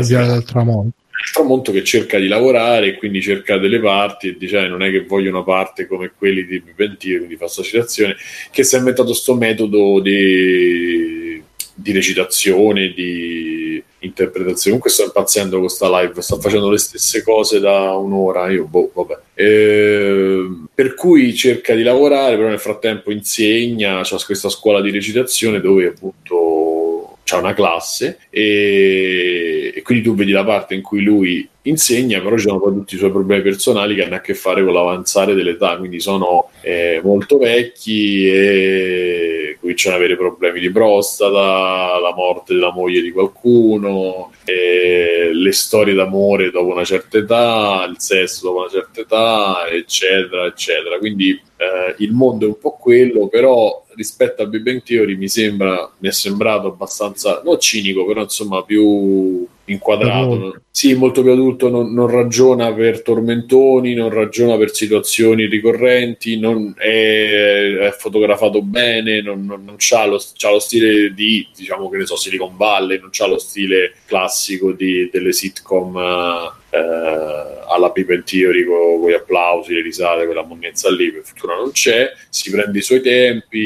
Speaker 2: viale del tramonto.
Speaker 1: il tramonto che cerca di lavorare e quindi cerca delle parti e dice "Eh, non è che voglio una parte come quelli di Theory, quindi fa sta citazione, che si è inventato sto metodo di, di recitazione, di interpretazione. Comunque sto impazzendo con sta live, sto facendo le stesse cose da un'ora, io boh, vabbè. Eh, per cui cerca di lavorare, però nel frattempo insegna, c'ha questa scuola di recitazione dove appunto c'ha una classe e, e quindi tu vedi la parte in cui lui insegna, però ci sono poi tutti i suoi problemi personali che hanno a che fare con l'avanzare dell'età, quindi sono eh, molto vecchi e cominciano ad avere problemi di prostata, la morte della moglie di qualcuno, eh, le storie d'amore dopo una certa età, il sesso dopo una certa età, eccetera, eccetera. Quindi eh, il mondo è un po' quello, però rispetto a Big Bang Theory mi sembra, mi è sembrato abbastanza, non cinico, però insomma più inquadrato. Sì, molto più adulto, non, non ragiona per tormentoni, non ragiona per situazioni ricorrenti, non è, è fotografato bene, non, non, non c'ha, lo, c'ha lo stile di, diciamo che ne so, Silicon Valley, non c'ha lo stile classico di, delle sitcom eh, alla Bang Theory con, con gli applausi, le risate, quella monnezza lì, per fortuna non c'è, si prende i suoi tempi,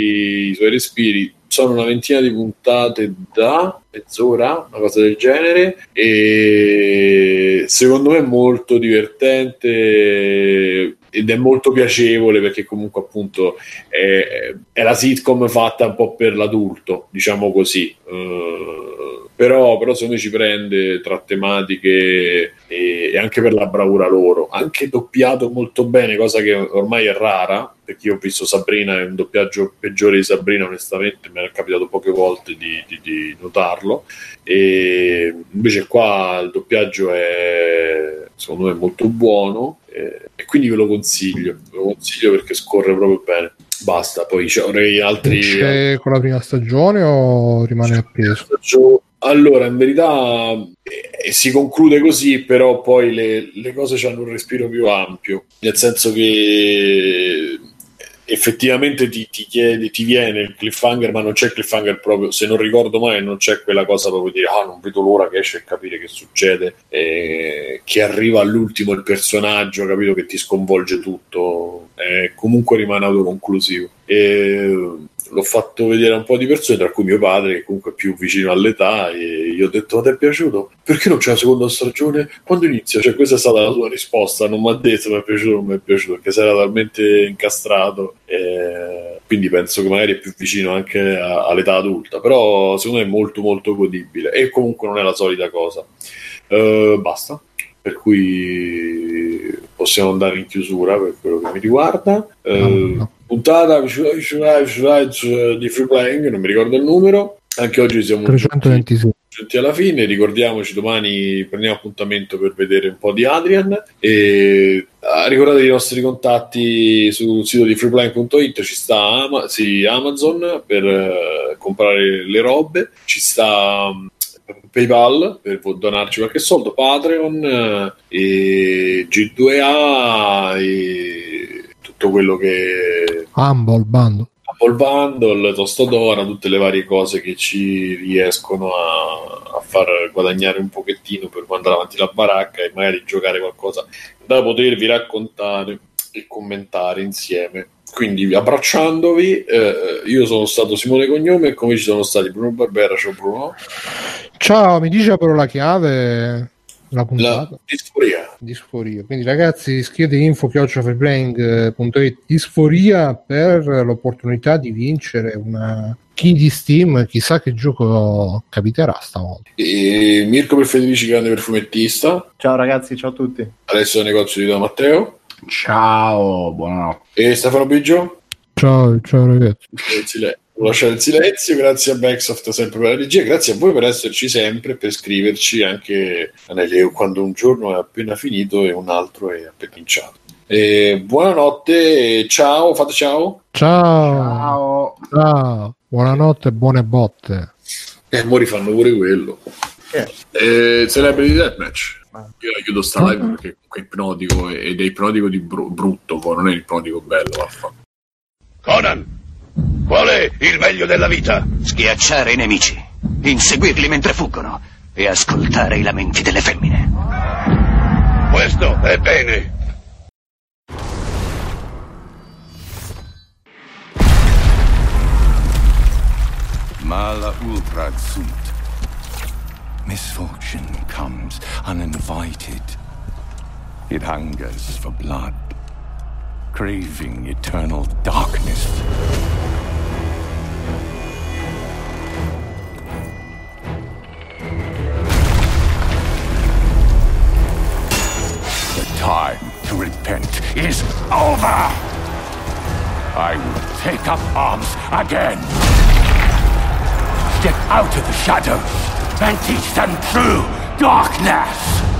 Speaker 1: i suoi respiri, sono una ventina di puntate da mezz'ora, una cosa del genere, e secondo me è molto divertente ed è molto piacevole perché comunque appunto è, è la sitcom fatta un po' per l'adulto, diciamo così. Uh, però, però secondo me ci prende tra tematiche e, e anche per la bravura loro, anche doppiato molto bene, cosa che ormai è rara, perché io ho visto Sabrina e un doppiaggio peggiore di Sabrina, onestamente mi è capitato poche volte di, di, di notarlo, e invece qua il doppiaggio è secondo me molto buono eh, e quindi ve lo consiglio, ve lo consiglio perché scorre proprio bene. Basta, poi c'avrei altri...
Speaker 2: C'è con la prima stagione o rimane appeso?
Speaker 1: Allora, in verità eh, si conclude così, però poi le, le cose hanno un respiro più ampio, nel senso che effettivamente ti, ti, chiede, ti viene il cliffhanger, ma non c'è il cliffhanger proprio, se non ricordo mai, non c'è quella cosa proprio di ah non vedo l'ora che esce e capire che succede, eh, che arriva all'ultimo il personaggio, capito che ti sconvolge tutto, eh, comunque rimane autoconclusivo. E, l'ho fatto vedere a un po' di persone, tra cui mio padre, che comunque è più vicino all'età, e gli ho detto: Ma ti è piaciuto? Perché non c'è la seconda stagione? Quando inizia? Cioè, questa è stata la sua risposta. Non mi ha detto se mi è piaciuto o non mi è piaciuto, perché si era talmente incastrato. Eh, quindi penso che magari è più vicino anche a, all'età adulta. Però secondo me è molto, molto godibile. E comunque non è la solita cosa. Uh, basta. Per cui possiamo andare in chiusura per quello che mi riguarda. No puntata di free playing, non mi ricordo il numero. Anche oggi siamo
Speaker 2: 326.
Speaker 1: giunti alla fine. Ricordiamoci domani prendiamo appuntamento per vedere un po' di Adrian. E ah, ricordatevi i nostri contatti sul sito di freeplaying.it. Ci sta Ama- sì, Amazon per uh, comprare le robe, ci sta um, PayPal per donarci qualche soldo, Patreon eh, e G2A e tutto quello che
Speaker 2: Humble Bando.
Speaker 1: Apple Bundle, Tostadora, tutte le varie cose che ci riescono a, a far guadagnare un pochettino per mandare avanti la baracca e magari giocare qualcosa da potervi raccontare e commentare insieme. Quindi abbracciandovi, eh, io sono stato Simone Cognome e come ci sono stati Bruno Barbera, ciao Bruno,
Speaker 2: Ciao, mi dice però la chiave la puntata
Speaker 1: la disforia.
Speaker 2: disforia. Quindi ragazzi, scrivete info chiocciofreeplaying.it disforia per l'opportunità di vincere una key di Steam, chissà che gioco capiterà stavolta.
Speaker 1: E Mirko per Federici, grande perfumettista,
Speaker 3: Ciao ragazzi, ciao a tutti.
Speaker 1: adesso negozio di Don Matteo
Speaker 4: Ciao, buonanotte.
Speaker 1: e Stefano Biggio.
Speaker 2: Ciao, ciao ragazzi.
Speaker 1: Devo lasciare il silenzio, grazie a Backsoft sempre per la regia, grazie a voi per esserci sempre, per scriverci anche quando un giorno è appena finito e un altro è appena cominciato. E buonanotte, ciao, fate ciao.
Speaker 2: Ciao,
Speaker 4: Ciao.
Speaker 2: ciao. Buonanotte e buone botte.
Speaker 1: E mo rifanno pure quello.
Speaker 3: Eh.
Speaker 1: Eh, Celebrity Deathmatch. Io la chiudo sta live perché comunque è ipnotico ed è ipnotico di bru- brutto, poi non è ipnotico bello. Vaffa.
Speaker 6: Conan, qual è il meglio della vita?
Speaker 7: Schiacciare i nemici, inseguirli mentre fuggono e ascoltare i lamenti delle femmine.
Speaker 6: Questo è bene.
Speaker 8: Mala ultrad sunt. Misfortune comes uninvited. It hungers for blood, craving eternal darkness. The time to repent is over! I will take up arms again! Step out of the shadows and teach them true darkness!